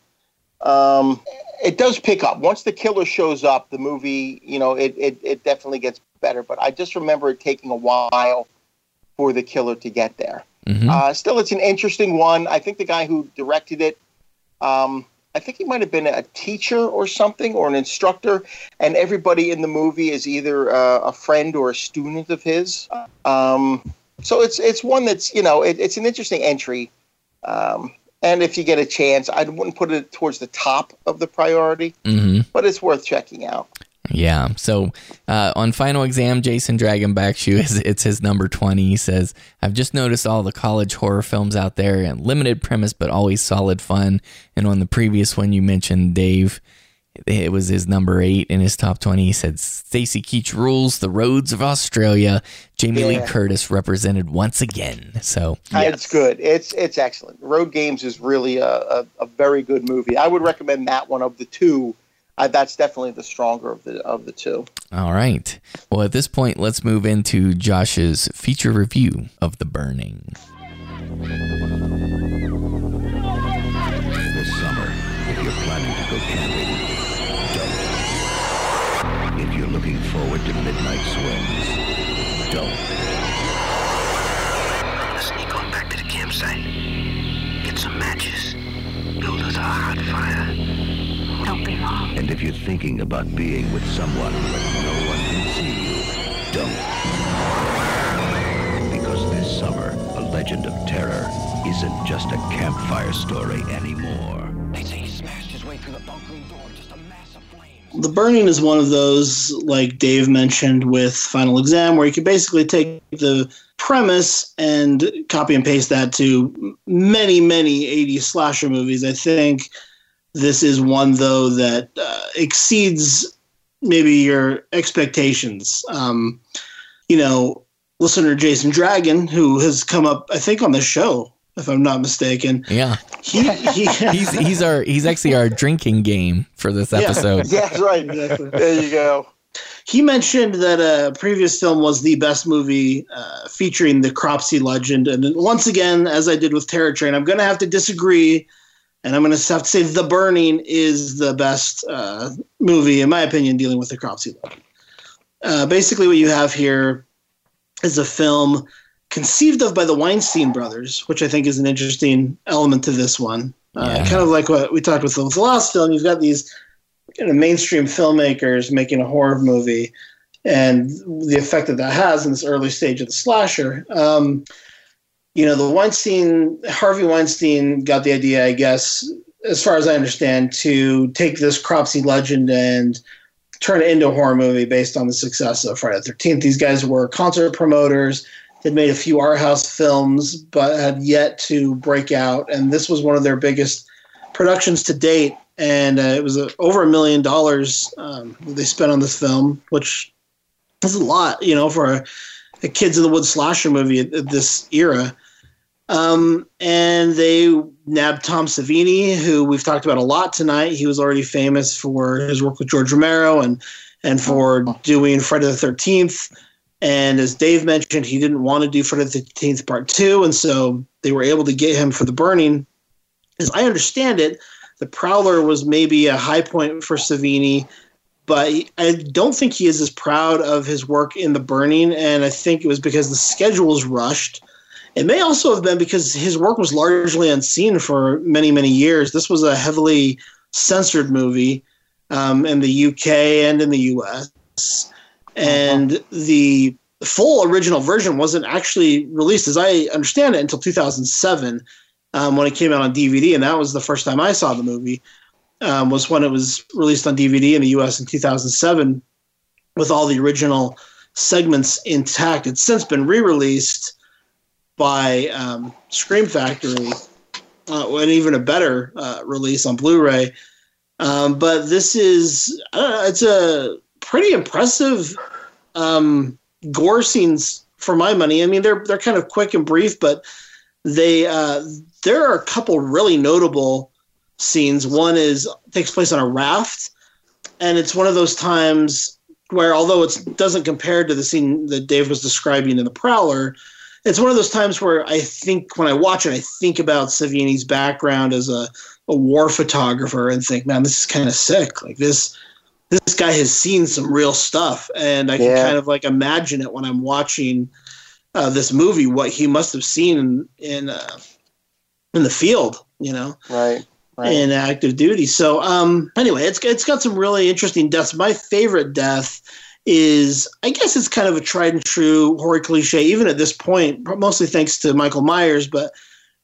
Um, it does pick up once the killer shows up. The movie, you know, it, it, it definitely gets better. But I just remember it taking a while for the killer to get there. Mhm. Uh, still, it's an interesting one. I think the guy who directed it, um, I think he might have been a teacher or something or an instructor, and everybody in the movie is either uh, a friend or a student of his. Um, so it's it's one that's you know it, it's an interesting entry, um, and if you get a chance, I wouldn't put it towards the top of the priority, hmm but it's worth checking out. Yeah. So uh, on final exam, Jason Dragonbackshoe is it's his number twenty. He says, "I've just noticed all the college horror films out there, and limited premise, but always solid fun." And on the previous one you mentioned, Dave, it was his number eight in his top twenty. He said, "Stacy Keach rules the roads of Australia." Jamie Lee Curtis represented once again. So Uh, It's good. It's it's excellent. Road Games is really a, a, a very good movie. I would recommend that one of the two. Uh, that's definitely the stronger of the of the two. All right. Well, at this point, let's move into Josh's feature review of The Burning. To midnight swims, don't. Sneak on back to the campsite. Get some matches. Build us a hot fire. Don't be long. And if you're thinking about being with someone but no one can see you, don't. Because this summer, a legend of terror isn't just a campfire story anymore. The Burning is one of those, like Dave mentioned with Final Exam, where you can basically take the premise and copy and paste that to many, many 80s slasher movies. I think this is one, though, that uh, exceeds maybe your expectations. Um, you know, listener Jason Dragon, who has come up, I think, on the show, if I'm not mistaken. Yeah. He, he He's he's our he's actually our drinking game for this Yeah. episode. Yeah, that's right. Exactly. There you go. He mentioned that a previous film was the best movie uh, featuring the Cropsey legend. And once again, as I did with Terror Train, I'm going to have to disagree. And I'm going to have to say The Burning is the best uh, movie, in my opinion, dealing with the Cropsey legend. Uh, basically, what you have here is a film conceived of by the Weinstein brothers, which I think is an interesting element to this one. Uh, Yeah. Kind of like what we talked with the, with the last film. You've got these kind of mainstream filmmakers making a horror movie and the effect that that has in this early stage of the slasher. Um, you know, the Weinstein, Harvey Weinstein got the idea, I guess, as far as I understand, to take this Cropsey legend and turn it into a horror movie based on the success of Friday the 13th. These guys were concert promoters. They'd made a few art house films, but had yet to break out. And this was one of their biggest productions to date. And uh, it was uh, over a million dollars um, they spent on this film, which is a lot, you know, for a, a Kids in the Woods slasher movie at, at this era. Um, and they nabbed Tom Savini, who we've talked about a lot tonight. He was already famous for his work with George Romero and and for doing Friday the Thirteenth. And as Dave mentioned, he didn't want to do Friday the Thirteenth Part Two, and so they were able to get him for The Burning. As I understand it, The Prowler was maybe a high point for Savini, but I don't think he is as proud of his work in The Burning, and I think it was because the schedule was rushed. It may also have been because his work was largely unseen for many, many years. This was a heavily censored movie um, in the UK and in the US. And the full original version wasn't actually released, as I understand it, until 2007 um, when it came out on DVD. And that was the first time I saw the movie, um, was when it was released on DVD in the US in 2007 with all the original segments intact. It's since been re released by um, Scream Factory, uh, and even a better uh, release on Blu-ray. Um, but this is I don't know, it's a pretty impressive um, gore scenes for my money. I mean, they're they're kind of quick and brief, but they uh, there are a couple really notable scenes. One is takes place on a raft, and it's one of those times where, although it doesn't compare to the scene that Dave was describing in the Prowler, it's one of those times where I think when I watch it, I think about Savini's background as a, a war photographer and think, man, this is kind of sick. Like this, this guy has seen some real stuff, and I can Yeah. kind of like imagine it when I'm watching uh, this movie, what he must have seen in in uh, in the field, you know Right. Right. in active duty. So um anyway, it's it's got some really interesting deaths. My favorite death is I guess it's kind of a tried and true horror cliche, even at this point, mostly thanks to Michael Myers, but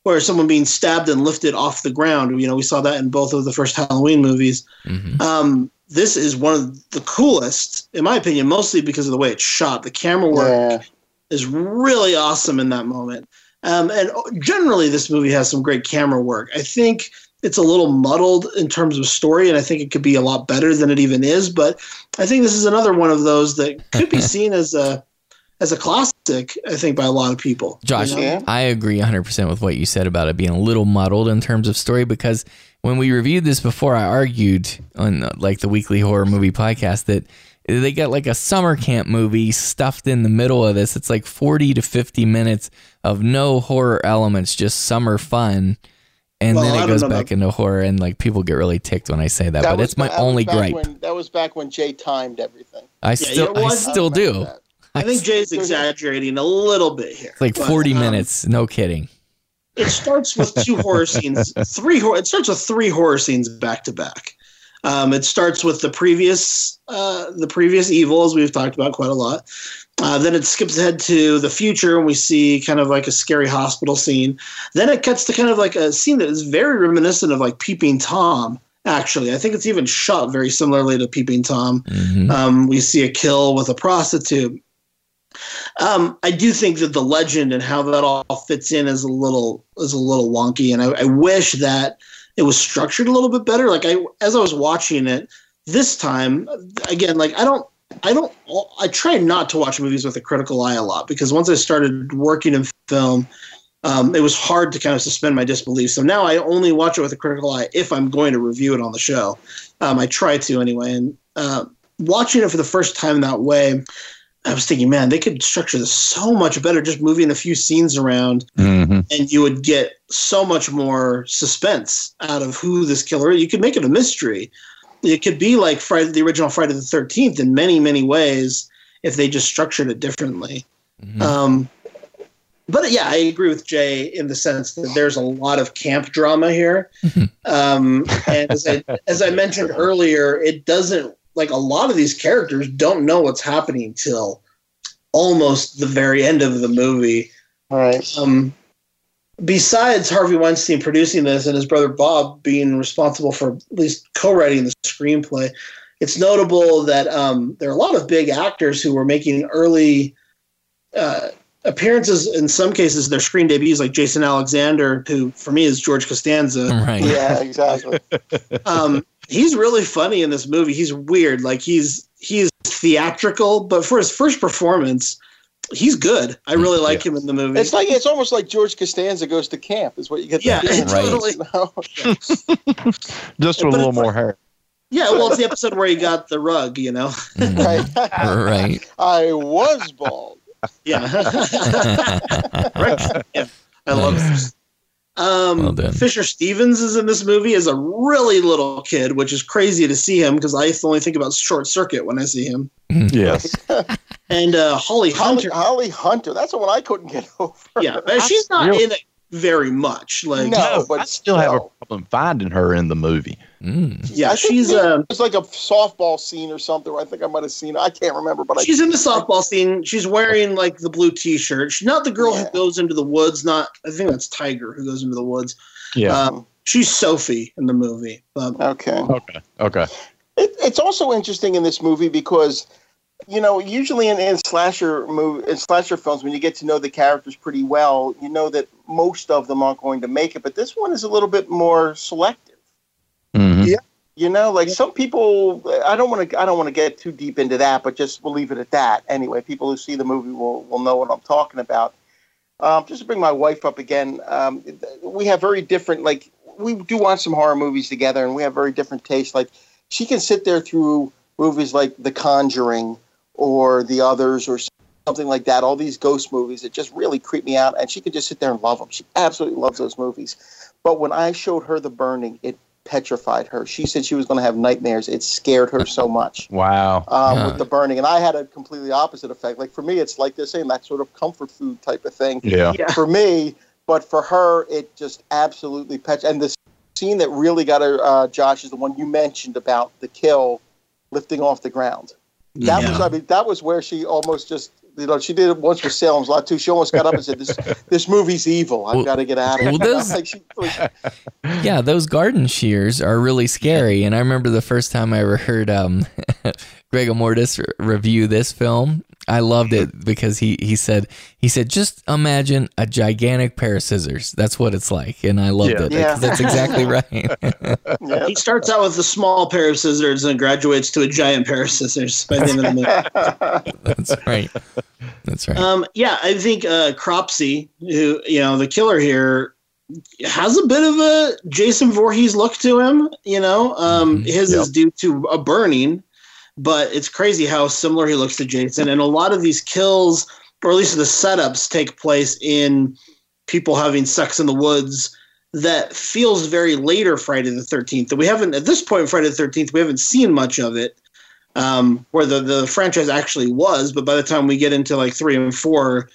where someone being stabbed and lifted off the ground. You know, we saw that in both of the first Halloween movies. Mhm. Um, this is one of the coolest, in my opinion, mostly because of the way it's shot. The camera work Yeah. is really awesome in that moment. Um, and generally, this movie has some great camera work. I think it's a little muddled in terms of story, and I think it could be a lot better than it even is. But I think this is another one of those that could be seen as a as a classic. I think by a lot of people. Josh, you know? Yeah. I agree 100% with what you said about it being a little muddled in terms of story because when we reviewed this before, I argued on uh, like the weekly horror movie podcast that they got like a summer camp movie stuffed in the middle of this. It's like 40 to 50 minutes of no horror elements, just summer fun. And Well, then it goes know back about- into horror, and like people get really ticked when I say that. but was it's my that only gripe. When, that was back when Jay timed everything. I Yeah, still, I still do. that. I think Jay's exaggerating a little bit here. It's like But, 40 um, minutes, no kidding. It starts with two horror scenes three hor- it starts with three horror scenes back to back Um, it starts with the previous uh, the previous evil, as we've talked about quite a lot. Uh, then it skips ahead to the future, and we see kind of like a scary hospital scene. Then it cuts to kind of like a scene that is very reminiscent of like Peeping Tom. Actually, I think it's even shot very similarly to Peeping Tom. Mhm. Um, we see a kill with a prostitute. Um, I do think that the legend and how that all fits in is a little is a little wonky, and I, I wish that it was structured a little bit better. Like I, as I was watching it this time, again, like I don't, I don't, I try not to watch movies with a critical eye a lot because once I started working in film, um, it was hard to kind of suspend my disbelief. So now I only watch it with a critical eye if I'm going to review it on the show. Um, I try to anyway, and uh, watching it for the first time that way. I was thinking, man, they could structure this so much better, just moving a few scenes around Mm-hmm. and you would get so much more suspense out of who this killer is. You could make it a mystery. It could be like Friday, the original Friday the Thirteenth, in many, many ways, if they just structured it differently. Mhm. Um, but yeah, I agree with Jay in the sense that there's a lot of camp drama here. um, and as I, as I mentioned earlier, it doesn't like a lot of these characters don't know what's happening till almost the very end of the movie. Right. Um, besides Harvey Weinstein producing this and his brother Bob being responsible for at least co-writing the screenplay, it's notable that um, there are a lot of big actors who were making early uh, appearances. In some cases, their screen debuts, like Jason Alexander, who for me is George Costanza. Right. Yeah, exactly. Um, he's really funny in this movie. He's weird, like he's he's theatrical, but for his first performance, he's good. I really like him in the movie. It's like it's almost like George Costanza goes to camp, is what you get. Yeah, Right. totally. you know? Just But with a little more hair. Yeah, well, it's the episode where he got the rug, you know. Right. Mm, right. I was bald. Yeah. right. Yeah. I love this. Um, Well done. Fisher Stevens is in this movie as a really little kid, which is crazy to see him because I only think about Short Circuit when I see him. Yes. And uh, Holly Holly, Hunter, Holly Hunter. That's the one I couldn't get over. yeah, but she's not Really? in it very much. Like, No, but I still have a problem finding her in the movie. Mm. yeah, I she's um, was like a softball scene or something. Where I think I might have seen. I can't remember, but I, she's in the softball scene. She's wearing like the blue T-shirt. She's not the girl Yeah. who goes into the woods. Not, I think that's Tiger who goes into the woods. Yeah. Um, she's Sophie in the movie. Um, okay. okay. Okay. It, it's also interesting in this movie because, you know, usually in, in slasher movie in slasher films, when you get to know the characters pretty well, you know that most of them aren't going to make it. But this one is a little bit more selective. Mhm. Yeah. You know, like some people, I don't want to, I don't want to get too deep into that, but just we'll leave it at that. Anyway, people who see the movie will will know what I'm talking about. Um, just to bring my wife up again, um, we have very different, like we do watch some horror movies together, and we have very different tastes. Like she can sit there through movies like The Conjuring or The Others or something like that. All these ghost movies that just really creep me out, and she could just sit there and love them. She absolutely loves those movies. But when I showed her The Burning, it petrified her. She said she was going to have nightmares. It scared her so much Wow. um, Yeah. with the burning, and I had a completely opposite effect. Like for me, it's like they're saying that sort of comfort food type of thing Yeah. yeah. for me, but for her, it just absolutely pet. And the scene that really got her, uh, Josh, is the one you mentioned about the kill lifting off the ground. That Yeah. was, I mean, that was where she almost just, you know, she did it once with Salem's Lot too. She almost got up and said, "This, this movie's evil. I've Well- got to get out of well, here." those- like she, like, Yeah, those garden shears are really scary. And I remember the first time I ever heard um, Greg Mortis review this film. I loved it because he, he said he said just imagine a gigantic pair of scissors. That's what it's like, and I loved Yeah. it Yeah. because that's exactly right. yeah. He starts out with a small pair of scissors and graduates to a giant pair of scissors by the end of the movie. that's right. That's right. Um, yeah, I think uh, Cropsey, who you know, the killer here, has a bit of a Jason Voorhees look to him. You know, um, Mhm. his Yep. is due to a burning, but it's crazy how similar he looks to Jason. And a lot of these kills, or at least the setups, take place in people having sex in the woods. That feels very later Friday the Thirteenth. That we haven't at this point Friday the Thirteenth, we haven't seen much of it um, where the, the franchise actually was. But by the time we get into like three and four,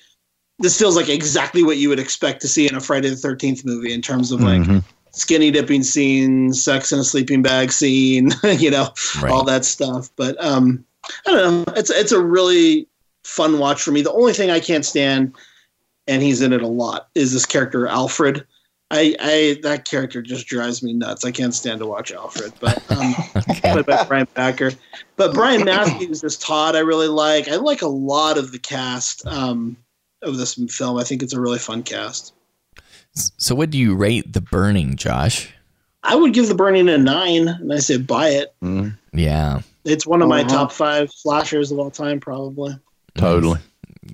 this feels like exactly what you would expect to see in a Friday the Thirteenth movie in terms of like Mhm. Skinny dipping scene, sex in a sleeping bag scene, you know, Right. all that stuff. But um, I don't know. It's it's a really fun watch for me. The only thing I can't stand, and he's in it a lot, is this character Alfred. I, I that character just drives me nuts. I can't stand to watch Alfred, but um, played by Brian Backer. But Brian Matthews as Todd, I really like. I like a lot of the cast um, of this film. I think it's a really fun cast. So, what do you rate The Burning, Josh? I would give The Burning a nine, and I say buy it. Yeah, It's one of my Uh-huh. top five slashers of all time, probably. Totally.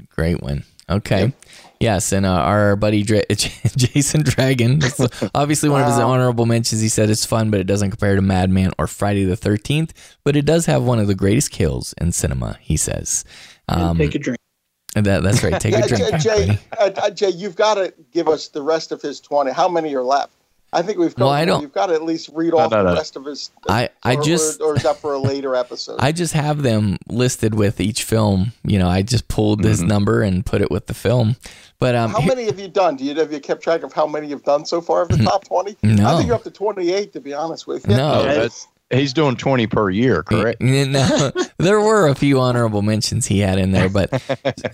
great one. Okay. Yes, and uh, our buddy Dra- Jason Dragon. Obviously one of his honorable mentions. He said it's fun, but it doesn't compare to Madman or Friday the Thirteenth. But it does have one of the greatest kills in cinema. He says. Um, Take a drink. That, that's right. Take Yeah, a drink, Jay, buddy. uh, uh, Jay, you've got to give us the rest of his twenty. How many are left? I think we've. Well, I don't- You've got to at least read off no, the no. rest of his. I- I or- just- or, or is that for a later episode? I just have them listed with each film. You know, I just pulled this Mm-hmm. number and put it with the film. But um, how here- many have you done? Do you have you kept track of how many you've done so far of the top twenty? No. I think you're up to twenty-eight. To be honest with you. No, that's, he's doing 20 per year, correct? No, there were a few honorable mentions he had in there, but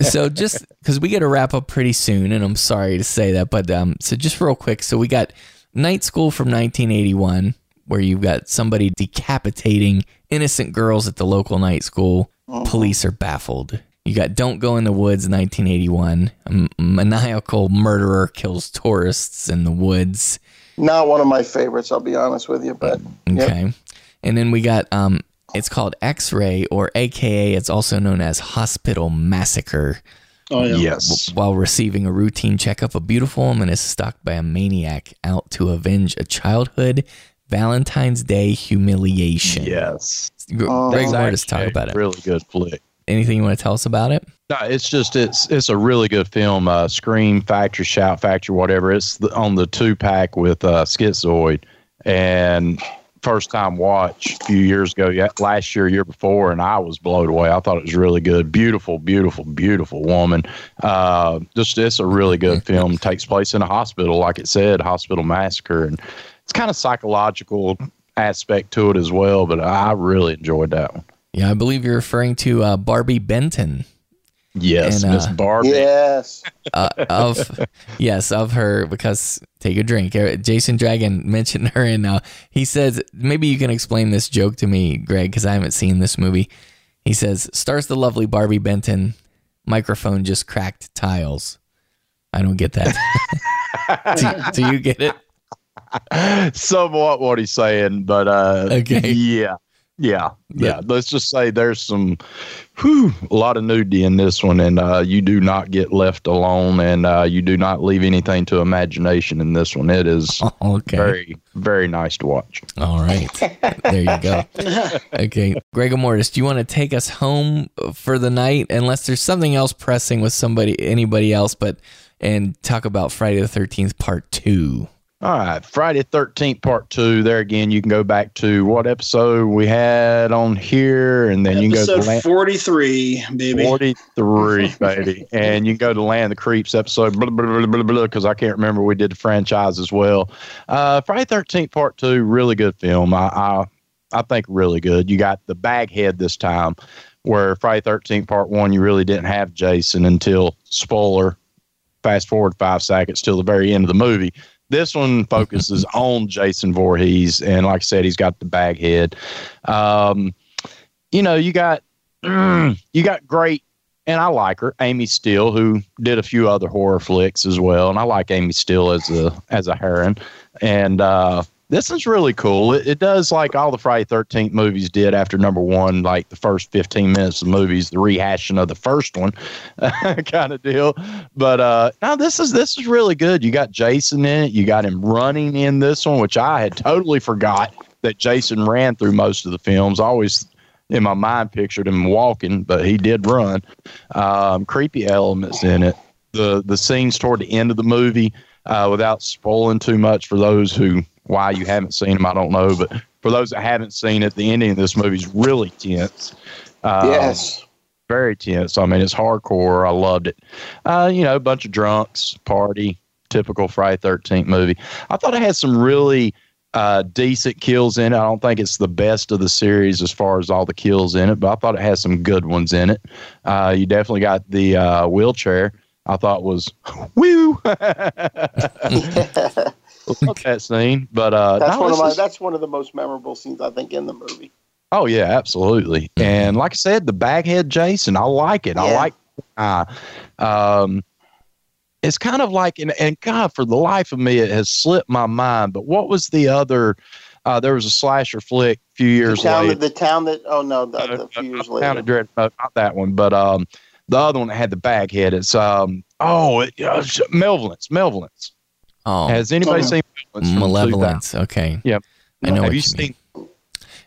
so just because we got to wrap up pretty soon, and I'm sorry to say that, but um, so just real quick, so we got Night School from 1981, where you've got somebody decapitating innocent girls at the local night school. Police are baffled. You got Don't Go in the Woods, 1981. A m- maniacal murderer kills tourists in the woods. Not one of my favorites. I'll be honest with you, but yep. Okay. And then we got um it's called X-ray or AKA it's also known as Hospital Massacre. Oh yeah. Yes. While receiving a routine checkup, a beautiful woman is stalked by a maniac out to avenge a childhood Valentine's Day humiliation. Yes. Gr- Oh. Greg It's Mortis, actually talk about it. Really good flick. Anything you want to tell us about it? No, it's just it's it's a really good film. Uh, Scream Factory, Shout Factory, whatever. It's the, on the two pack with uh, Schizoid, and first time watch a few years ago, last year, year before, and I was blown away. I thought it was really good. Beautiful, beautiful, beautiful woman. Uh, just it's a really good film. Takes place in a hospital, like it said, hospital massacre, and it's kind of psychological aspect to it as well. But I really enjoyed that one. Yeah, I believe you're referring to uh, Barbi Benton. Yes, And, Miss uh, Barbie. yes. uh, of yes of her because take a drink. Uh, jason dragon mentioned her and uh, he says maybe you can explain this joke to me greg because i haven't seen this movie. He says stars the lovely barbi benton. Microphone just cracked tiles. I don't get that. Do, do you get it? Somewhat what he's saying, but uh, Okay. yeah, yeah, yeah. Let's just say there's some, whew, a lot of nudity in this one, and uh, you do not get left alone, and uh, you do not leave anything to imagination in this one. It is okay very, very nice to watch. all right there you go okay greg mortis do you want to take us home for the night unless there's something else pressing with somebody anybody else but and talk about friday the 13th part two All right, Friday Thirteenth Part Two. There again, you can go back to what episode we had on here, and then you can go to Episode Land- 43, baby. 43, baby. And you can go to Land of the Creeps episode, because I can't remember. We did the franchise as well. Uh, Friday 13th, part two, really good film. I, I, I think really good. You got the baghead this time, where Friday 13th, part one, you really didn't have Jason until, spoiler, fast forward five seconds till the very end of the movie. This one focuses on Jason Voorhees, and like I said, he's got the baghead. Um, you know, you got you got great, and I like her, Amy Steele, who did a few other horror flicks as well, and I like Amy Steele as a as a heron, and uh, this is really cool. It, it does like all the Friday Thirteenth movies did after number one, like the first fifteen minutes of movies, the rehashing of the first one, kind of deal. But uh, now this is this is really good. You got Jason in it. You got him running in this one, which I had totally forgot that Jason ran through most of the films. I always in my mind pictured him walking, but he did run. Um, creepy elements in it. The the scenes toward the end of the movie, uh, without spoiling too much for those who why you haven't seen them, I don't know. But for those that haven't seen it, the ending of this movie is really tense. Uh, yes. very tense. I mean, it's hardcore. I loved it. Uh, you know, a bunch of drunks, party, typical Friday Thirteenth movie. I thought it had some really uh, decent kills in it. I don't think it's the best of the series as far as all the kills in it, but I thought it had some good ones in it. Uh, you definitely got the uh, wheelchair. I thought was woo. Love that scene, but uh, That's no, one of my. is- That's one of the most memorable scenes I think in the movie. Oh yeah, absolutely. And like I said, the baghead Jason, I like it. I like. Uh, um, it's kind of like, and, and God, for the life of me, it has slipped my mind. But what was the other? Uh, there was a slasher flick a few The years town, later. the town that. Oh no, the, the few years Town later. of Dread, no, not that one, but um, the other one that had the baghead. It's um, oh, it, uh, Malevolence. Malevolence. Oh, Has anybody Oh. seen Malevolence? Malevolence. Okay. Yep. I know Have what you you seen? mean.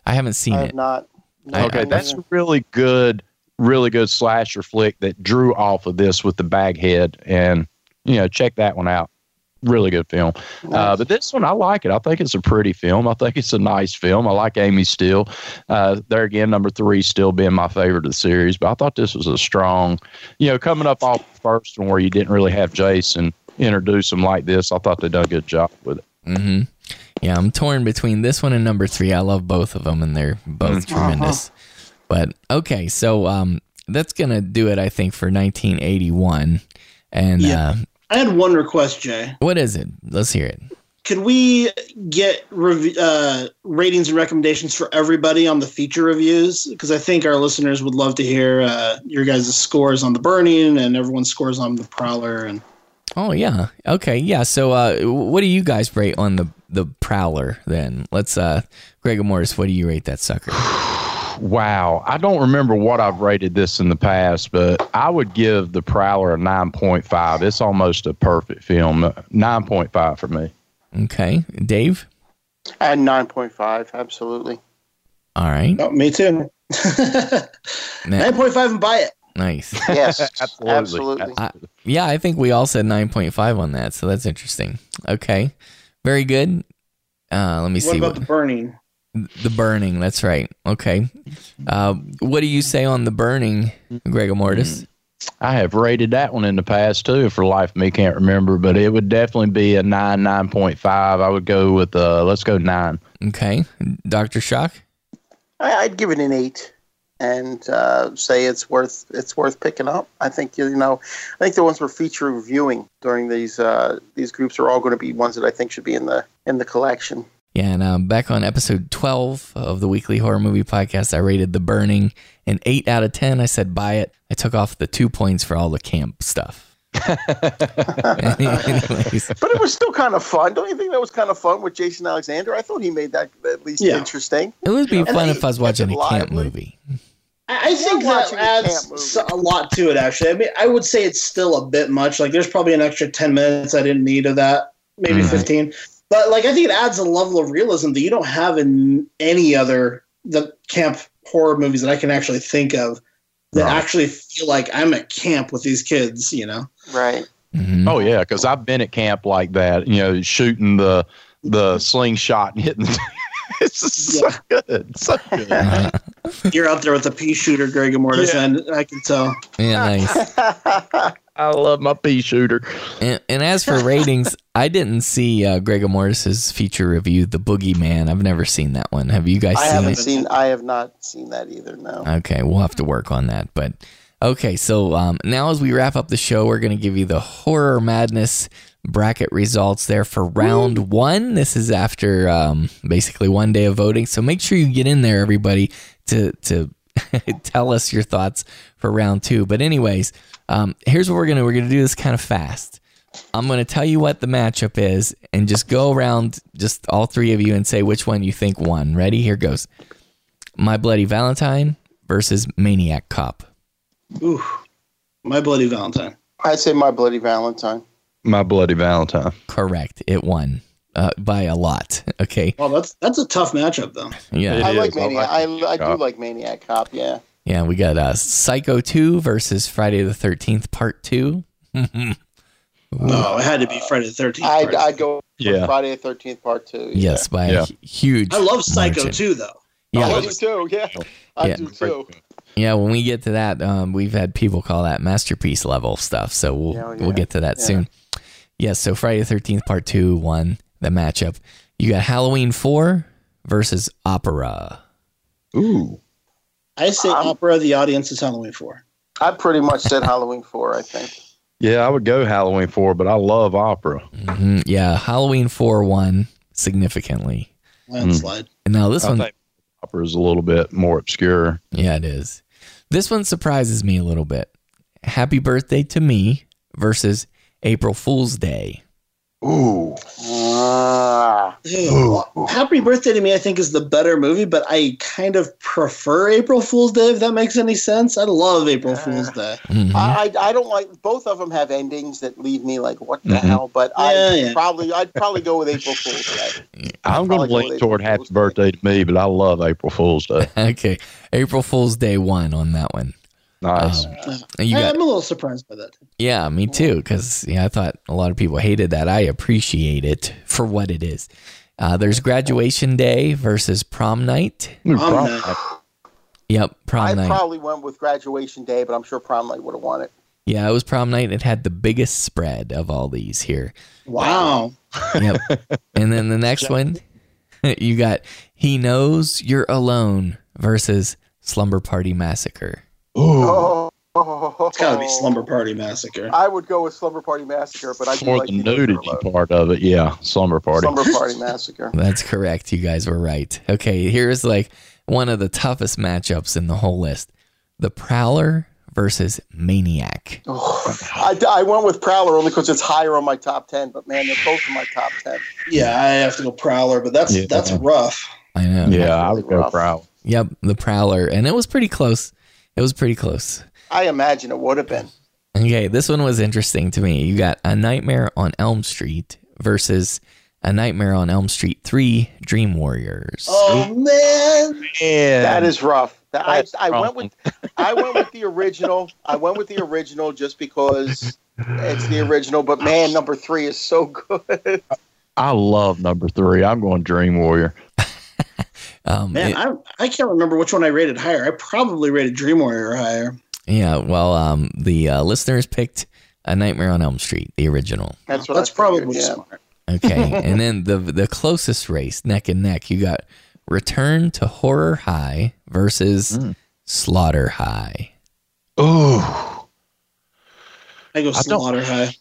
I haven't seen I have it. not. No, Okay, I- that's a really good, really good slasher flick that drew off of this with the baghead, and you know, check that one out. Really good film. Uh, but this one, I like it. I think it's a pretty film. I think it's a nice film. I like Amy Steele. Uh, there again, number three still being my favorite of the series. But I thought this was a strong, you know, coming up off the first one where you didn't really have Jason introduce him like this. I thought they done a good job with it. Mm-hmm. Yeah, I'm torn between this one and number three. I love both of them, and they're both tremendous. But okay, so um, that's gonna do it, I think, for 1981. And Yeah. uh, I had one request, Jay. what is it? Let's hear it. Could we get rev- uh, ratings and recommendations for everybody on the feature reviews? Because I think our listeners would love to hear uh, your guys' scores on the Burning and everyone's scores on the Prowler. And Oh yeah, okay, yeah. So uh, what do you guys rate on the the Prowler? Then let's uh, Gregor Mortis. What do you rate that sucker? Wow. I don't remember what I've rated this in the past, but I would give The Prowler a 9.5. It's almost a perfect film. 9.5 for me. Okay, Dave. And nine point five, absolutely. All right, oh, me too. Nine point five and buy it. nice. Yes, Absolutely. absolutely. I, yeah, I think we all said 9.5 on that, so that's interesting. Okay, very good. Uh, let me What see about what the Burning? The burning. That's right. Okay, uh, what do you say on the burning, Gregor Mortis? I have rated that one in the past too. For life me, can't remember, but it would definitely be a 9, 9.5. I would go with, uh, let's go 9. Okay, Doctor Shock. I, I'd give it an eight, and uh, say it's worth it's worth picking up. I think you know, I think the ones we're feature reviewing during these uh, these groups are all going to be ones that I think should be in the in the collection. Yeah, and um, back on episode 12 of the weekly horror movie podcast, I rated The Burning an 8 out of 10. I said buy it. I took off the two points for all the camp stuff. Anyways, But it was still kind of fun. Don't you think that was kind of fun with Jason Alexander? I thought he made that at least Yeah. interesting. it would be And fun if I was watching it a camp movie. I I think that watching a adds camp movie. so- a lot to it. Actually, I mean, I would say it's still a bit much. Like, there's probably an extra ten minutes I didn't need of that, maybe Mhm. fifteen. But like, I think it adds a level of realism that you don't have in any other the camp horror movies that I can actually think of that Right. actually feel like I'm at camp with these kids. You know, Right. Mhm. Oh, yeah, because I've been at camp like that, you know, shooting the the slingshot and hitting the. it's just so good. So good. Uh, you're out there with a pea shooter, Greg and Mortis, Yeah. and I can tell. yeah, nice. I love my pea shooter. And, and as for ratings, I didn't see uh, Gregor Mortis's feature review, The Boogeyman. I've never seen that one. Have you guys I seen haven't it? seen. I have not seen that either. No. Okay, we'll have to work on that. But okay, so um, now as we wrap up the show, we're going to give you the horror madness bracket results there for round one. This is after um, basically one day of voting, so make sure you get in there, everybody, to to tell us your thoughts for round two. But anyways, um, here's what we're gonna we're gonna do this kind of fast. I'm going to tell you what the matchup is and just go around, just all three of you, and say which one you think won. Ready? Here goes. My Bloody Valentine versus Maniac Cop. Ooh, my bloody Valentine. I'd say my bloody Valentine. My bloody Valentine. Correct. It won uh, by a lot. Okay. Well, that's that's a tough matchup, though. Yeah. It I is. like I Maniac. like I, I do like Maniac Cop. Yeah. Yeah. We got uh, Psycho 2 versus Friday the 13th Part 2. Oh, it had to be Friday the Thirteenth. I'd, I'd go Yeah. Friday the Thirteenth Part Two. yeah. yes, by Yeah. a huge. I love Psycho margin. too, though. Yeah. I do too. Yeah. I Yeah. do too. Yeah, when we get to that, um, we've had people call that masterpiece level stuff, so we'll Yeah, we'll get to that Yeah. soon. Yes, so Friday the 13th, part two, won the matchup. You got Halloween 4 versus Opera. Ooh. I say Um, opera. The audience is Halloween four. I pretty much said Halloween four. I think. Yeah, I would go Halloween 4, but I love opera. Mhm, Yeah, Halloween 4 won significantly. Landslide. And now this I one, think opera is a little bit more obscure. yeah, it is. This one surprises me a little bit. Happy birthday to me versus April Fool's Day. Ooh. Ah. Ew. Happy Birthday to Me, I think, is the better movie, but I kind of prefer April Fool's Day, if that makes any sense. I love April Fool's Day. Mhm. I, I I don't like both of them have endings that leave me like what the Mhm. hell. But I Yeah, yeah. probably I'd probably go with April Fool's Day. I'm going to go lean with toward April Happy Day. Birthday to me, but I love April Fool's Day. okay, April Fool's Day 1 on that one. Nice. Um, and you I- got I'm a little surprised by that. Yeah, me too. Because yeah, I thought a lot of people hated that. I appreciate it for what it is. Uh, there's graduation day versus prom night. Ooh, Prom prom night. night. Yep, prom I night. probably went with graduation day, but I'm sure prom night would have won it. yeah, it was prom night. It had the biggest spread of all these here. Wow. Yep. and then the next one, you got he knows you're alone versus slumber party massacre. Oh, It's got to be Slumber Party Massacre. I would go with Slumber Party Massacre, but I do For like the He Knows You're nudity part of it, yeah, slumber party. Slumber Party Massacre. That's correct. You guys were right. Okay, here's like one of the toughest matchups in the whole list: the Prowler versus Maniac. Oh, I, I went with Prowler only because it's higher on my top ten. But man, they're both in my top ten. Yeah, I have to go Prowler, but that's Yeah. that's rough. I know. yeah, I would go rough. proud. Yep, the Prowler, and it was pretty close. It was pretty close. I imagine it would have been. Okay, this one was interesting to me. You got A Nightmare on Elm Street versus A Nightmare on Elm Street 3 Dream Warriors. Oh, oh man. Yeah, That is rough. That, I, That's I went with I went with the original. I went with the original just because it's the original. But man, number three is so good. I love number three. I'm going Dream Warrior. Um, Man, it- I I can't remember which one I rated higher. I probably rated Dream Warrior higher. yeah, well, um, the uh, listeners picked A Nightmare on Elm Street, the original. That's what That's I figured, probably yeah. smart. Okay, and then the the closest race, neck and neck, you got Return to Horror High versus Slaughter High. Ooh. I go I Slaughter High.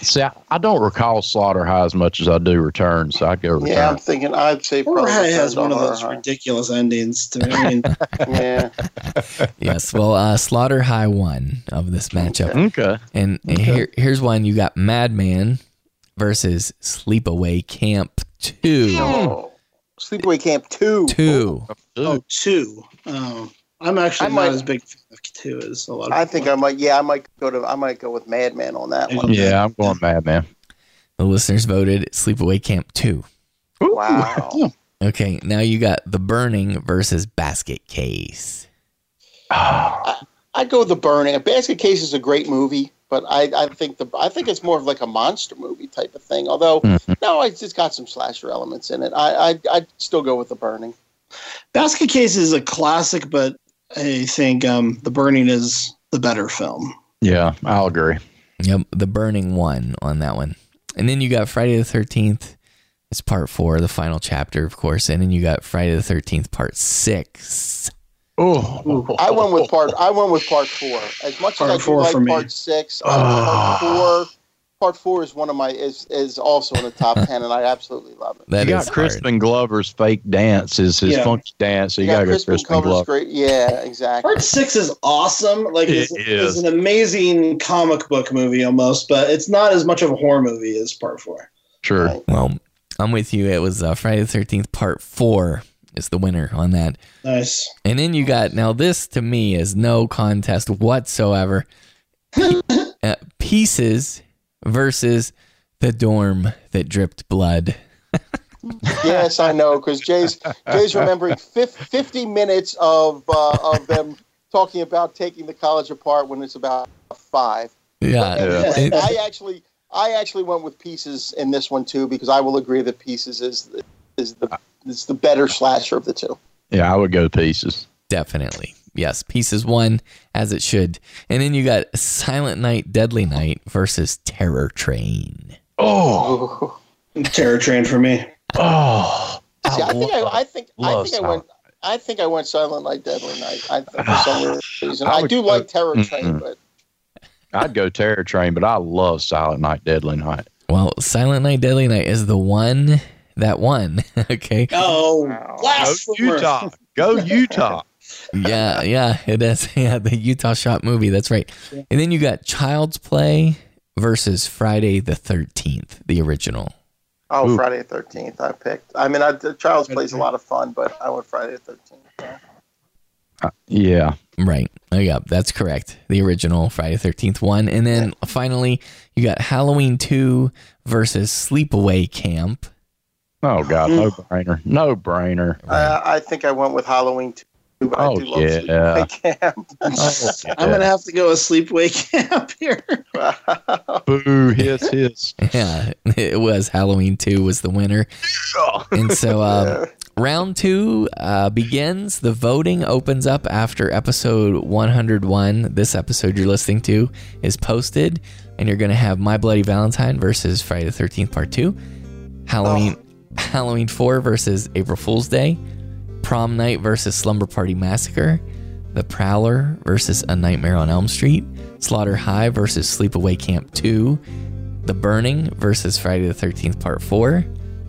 See, I, I don't recall Slaughter High as much as I do Return, so I'd go Return. Yeah, I'm thinking I'd say Horror probably High has one of those High. ridiculous endings to me. I mean, Yeah, Yes, well, uh, Slaughter High won of this matchup. Okay. And here, here's one. You got Madman versus Sleepaway Camp 2. oh. Sleepaway Camp two. 2. oh, two. Um, I'm actually I not might- as big a fan of two as a lot of I people think are. I might. Yeah, I might go to. I might go with Madman on that one. Yeah, I'm going Madman. The listeners voted Sleepaway Camp 2. Wow. Okay, now you got The Burning versus Basket Case. Ah. I'd go the Burning. A Basket Case is a great movie, but I, I think the I think it's more of like a monster movie type of thing. Although hmm. no, it's just got some slasher elements in it. I I I'd still go with the Burning. Basket Case is a classic, but I think um, The Burning is the better film. Yeah, I'll agree. Yep, The Burning one on that one. And then you got Friday the 13th. It's part four, the final chapter, of course. And then you got Friday the 13th, part six. Oh, I went with part. I went with part four. As much Part as I do like part six, uh, part four. Part four is one of my is is also in the top ten, and I absolutely love it. That you is got hard. Crispin Glover's fake dance is his Yeah. funky dance, so you, You gotta got Crispin Crispin Glover's Glover. great. Yeah, exactly. Part six is awesome. Like it's, It is. it's an amazing comic book movie almost, but it's not as much of a horror movie as part four. Sure. Right. Well, I'm with you. It was uh, Friday the 13th, part four is the winner on that. Nice. And then you got, now this to me is no contest whatsoever. uh, pieces versus the dorm that dripped blood. Yes, I know because Jay's Jay's remembering fif- fifty minutes of uh, of them talking about taking the college apart when it's about five. Yeah. Yeah. I actually I actually went with pieces in this one too because I will agree that pieces is is the is the better slasher of the two. Yeah, I would go pieces. Definitely. Yes, pieces one as it should. And then you got Silent Night, Deadly Night versus Terror Train. Oh, Terror Train for me. oh. See, I think I, I think I think I went. I think I went Silent Night, Deadly Night. I think for some reason I I, do go- like Terror Train, Mm-mm. but I'd go Terror Train, but I love Silent Night, Deadly Night. Well, Silent Night, Deadly Night is the one that won. okay. Oh, Go. Utah. Go Utah. Yeah, yeah, it is. Yeah, the Utah Shot movie. That's right. And then you got Child's Play versus Friday the 13th, the original. oh, Ooh. Friday the Thirteenth. I picked. I mean, I, the Child's Play is a lot of fun, but I went Friday the Thirteenth. Uh, yeah. Right. Oh, yeah, that's correct. The original Friday the 13th one. And then finally, you got Halloween 2 versus Sleepaway Camp. Oh God, no brainer. No brainer. I, I think I went with Halloween too. But I Oh, do love yeah. Sleepaway Camp. Oh, I'm gonna have to go with Sleepaway Camp here. Boo! Hiss, hiss. Yeah, it was Halloween 2 was the winner. And so um, round two uh, begins. The voting opens up after episode 101. This episode you're listening to is posted, and you're going to have My Bloody Valentine versus Friday the 13th Part 2, Halloween, Halloween 4 versus April Fool's Day, Prom Night versus Slumber Party Massacre, The Prowler versus A Nightmare on Elm Street, Slaughter High versus Sleepaway Camp 2, The Burning versus Friday the 13th Part 4,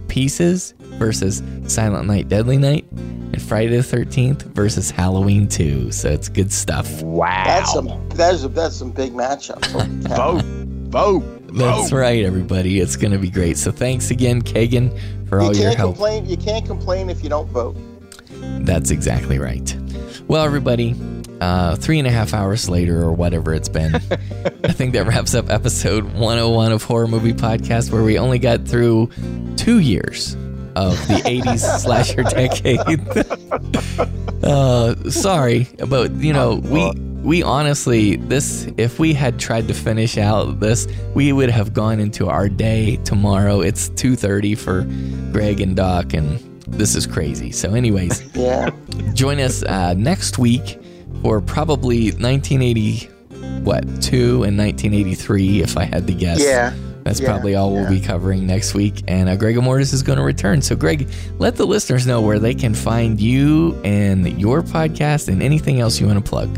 Pieces versus Silent Night Deadly Night, and Friday the 13th versus Halloween 2. So it's good stuff. Wow. That's some. That is. That's some big matchups. Vote. Vote. That's right, everybody. It's going to be great. So thanks again, Kagan, for all You your help. complain. You can't complain if you don't vote. That's exactly right. Well, everybody, uh, three and a half hours later, or whatever it's been, I think that wraps up episode 101 of Horror Movie Podcast, where we only got through two years of the 80s slasher decade. uh, sorry, but you know, we we honestly this if we had tried to finish out this, we would have gone into our day tomorrow. It's 2:30 for Greg and Doc and this is crazy. So anyways, Yeah. join us uh, next week for probably 1980 what, 2 and 1983 if I had to guess. Yeah. That's Yeah, probably all we'll be covering next week. And uh, Greg Mortis is going to return. So, Greg, let the listeners know where they can find you and your podcast and anything else you want to plug.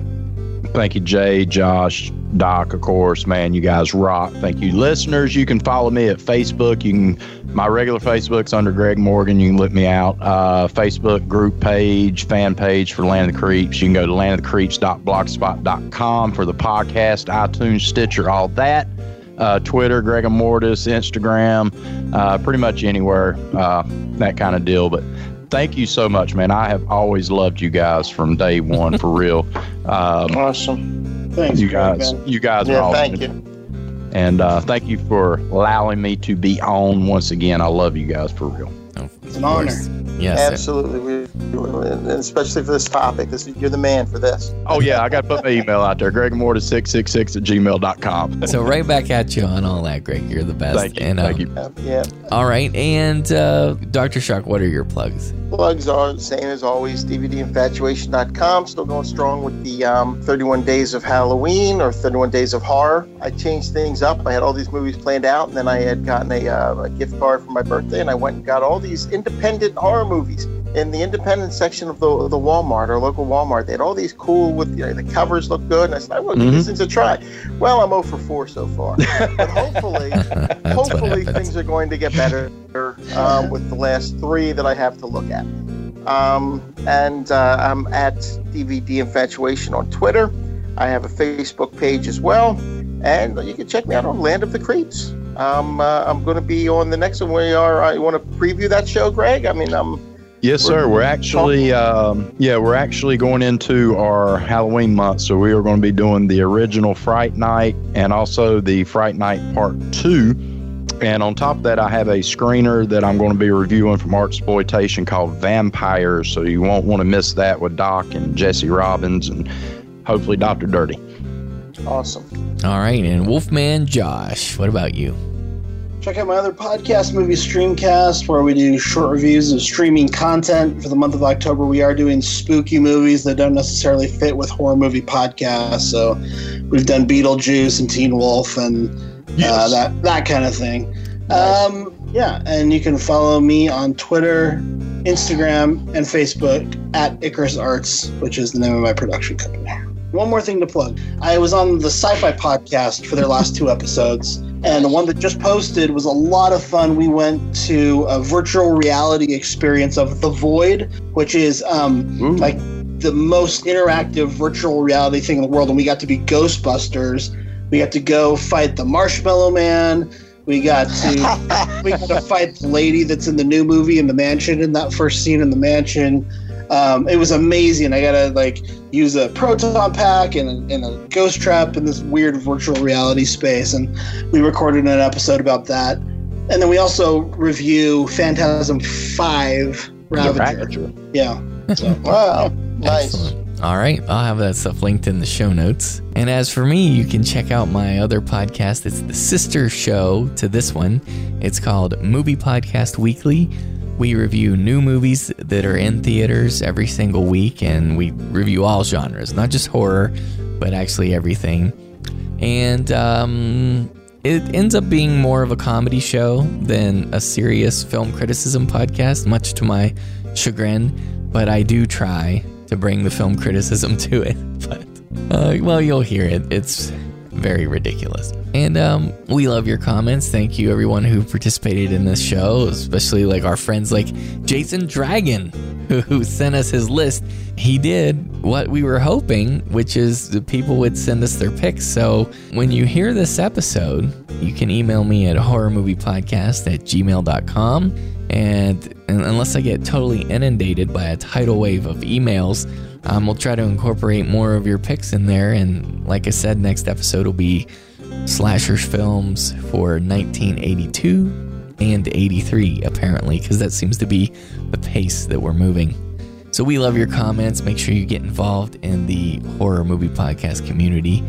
Thank you, Jay, Josh, Doc, of course. Man, you guys rock. Thank you, listeners. You can follow me at Facebook. You can my regular Facebook's under Greg Morgan. You can look me out. Uh, Facebook group page, fan page for Land of the Creeps. You can go to landofthecreeps.blogspot.com for the podcast, iTunes, Stitcher, all that. Uh, Twitter, Greg Mortis, Instagram, uh, pretty much anywhere, uh, that kind of deal. But thank you so much, man. I have always loved you guys from day one, for real. Um, Awesome. Thanks, you guys, man. you guys are Yeah. awesome. Thank you. And uh, thank you for allowing me to be on once again. I love you guys for real. Oh, It's an honor. Yes. Absolutely. We, and especially for this topic. This you're the man for this. Oh, yeah, I got to put my email out there, gregmortis666 at gmail.com. So, right back at you on all that, Greg. You're the best. Thank you. And, thank um, you. Uh, yeah. All right. And uh, Dr. Shark, what are your plugs? Plugs are the same as always. DVDinfatuation.com. Still going strong with the um, 31 Days of Halloween or 31 Days of Horror. I changed things up. I had all these movies planned out, and then I had gotten a, uh, a gift card for my birthday, and I went and got all these independent horror movies in the independent section of the, the Walmart, or local Walmart. They had all these cool with you know, the covers look good, and I said, I want to give these things a try. Well, I'm 0 for 4 so far, but hopefully, hopefully things are going to get better um, with the last three that I have to look at. Um, and uh, I'm at DVD Infatuation on Twitter. I have a Facebook page as well, and you can check me out on Land of the Creeps. Um, uh, I'm going to be on the next one. We are. You want to preview that show, Greg? I mean, um, Yes, sir. We're actually, um, yeah, we're actually going into our Halloween month. So we are going to be doing the original Fright Night and also the Fright Night Part 2. And on top of that, I have a screener that I'm going to be reviewing from Artsploitation called Vampires. So you won't want to miss that with Doc and Jesse Robbins and hopefully Dr. Dirty. awesome. All right. And Wolfman Josh, what about you? Check out my other podcast, Movie Streamcast, where we do short reviews of streaming content. For the month of October, we are doing spooky movies that don't necessarily fit with horror movie podcasts. So we've done Beetlejuice and Teen Wolf and uh, that that kind of thing. Um, yeah, and you can follow me on Twitter, Instagram, and Facebook at Icarus Arts, which is the name of my production company. One more thing to plug. I was on the Sci Fi podcast for their last two episodes, and the one that just posted was a lot of fun. We went to a virtual reality experience of The Void, which is um, like the most interactive virtual reality thing in the world, and we got to be Ghostbusters. We got to go fight the Marshmallow Man. We got to we got to fight the lady that's in the new movie in the mansion in that first scene in the mansion. Um, it was amazing. I gotta like use a proton pack and a, and a ghost trap in this weird virtual reality space, and we recorded an episode about that. And then we also review Phantasm Five Ravager. Yeah. So, wow. Nice. Excellent. All right, I'll have that stuff linked in the show notes. And as for me, you can check out my other podcast. It's the sister show to this one. It's called Movie Podcast Weekly. We review new movies that are in theaters every single week, and we review all genres, not just horror, but actually everything. And um, it ends up being more of a comedy show than a serious film criticism podcast, much to my chagrin. But I do try to bring the film criticism to it. But, uh, well, you'll hear it. It's very ridiculous. And um, we love your comments. Thank you, everyone who participated in this show, especially like our friends like Jason Dragon, who, who sent us his list. He did what we were hoping, which is the people would send us their picks. So when you hear this episode, you can email me at horrormoviepodcast at gmail.com. And, and unless I get totally inundated by a tidal wave of emails, um, we'll try to incorporate more of your picks in there. And like I said, next episode will be slasher films for 1982 and 83, apparently, because that seems to be the pace that we're moving. So we love your comments. Make sure you get involved in the horror movie podcast community.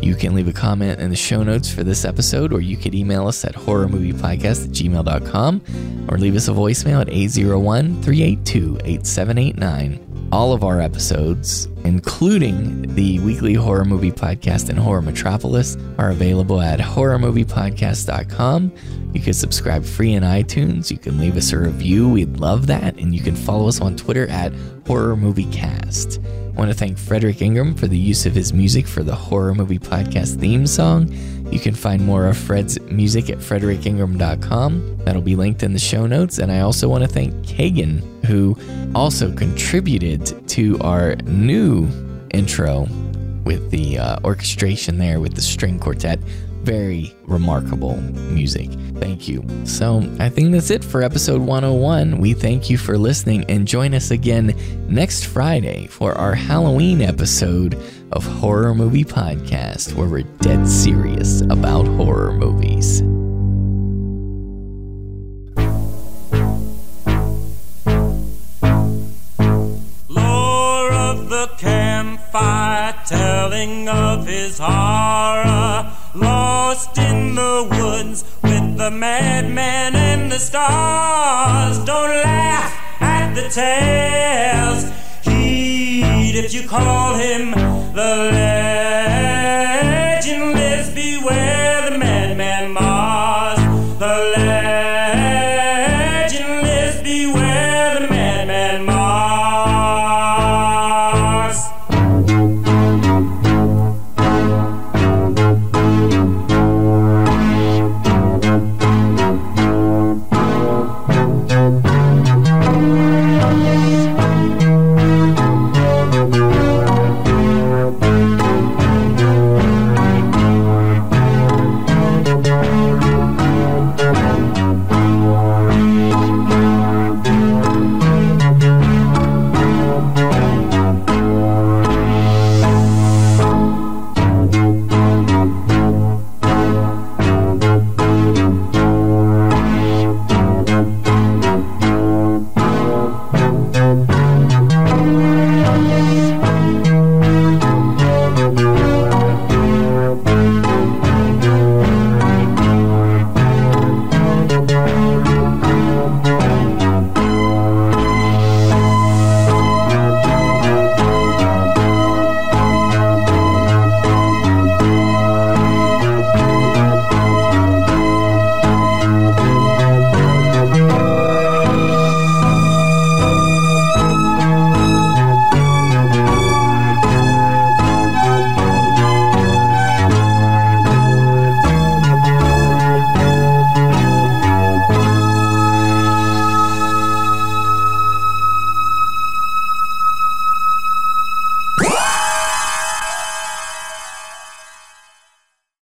You can leave a comment in the show notes for this episode, or you could email us at horrormoviepodcast at gmail.com or leave us a voicemail at 801 382 8789. All of our episodes, including the weekly horror movie podcast and Horror Metropolis, are available at horrormoviepodcast.com. You can subscribe free in iTunes. You can leave us a review. We'd love that. And you can follow us on Twitter at Horror Movie Cast. Want to thank Frederick Ingram for the use of his music for the Horror Movie Podcast theme song. You can find more of Fred's music at fredericingram.com. That'll be linked in the show notes. And I also want to thank Kagan, who also contributed to our new intro with the uh, orchestration there with the string quartet. Very remarkable music. Thank you. So, I think that's it for episode 101. We thank you for listening and join us again next Friday for our Halloween episode of Horror Movie Podcast, where we're dead serious about horror movies. Lore of the campfire telling of his horror. Lost in the woods with the madman and the stars. Don't laugh at the tales. Heed if you call him the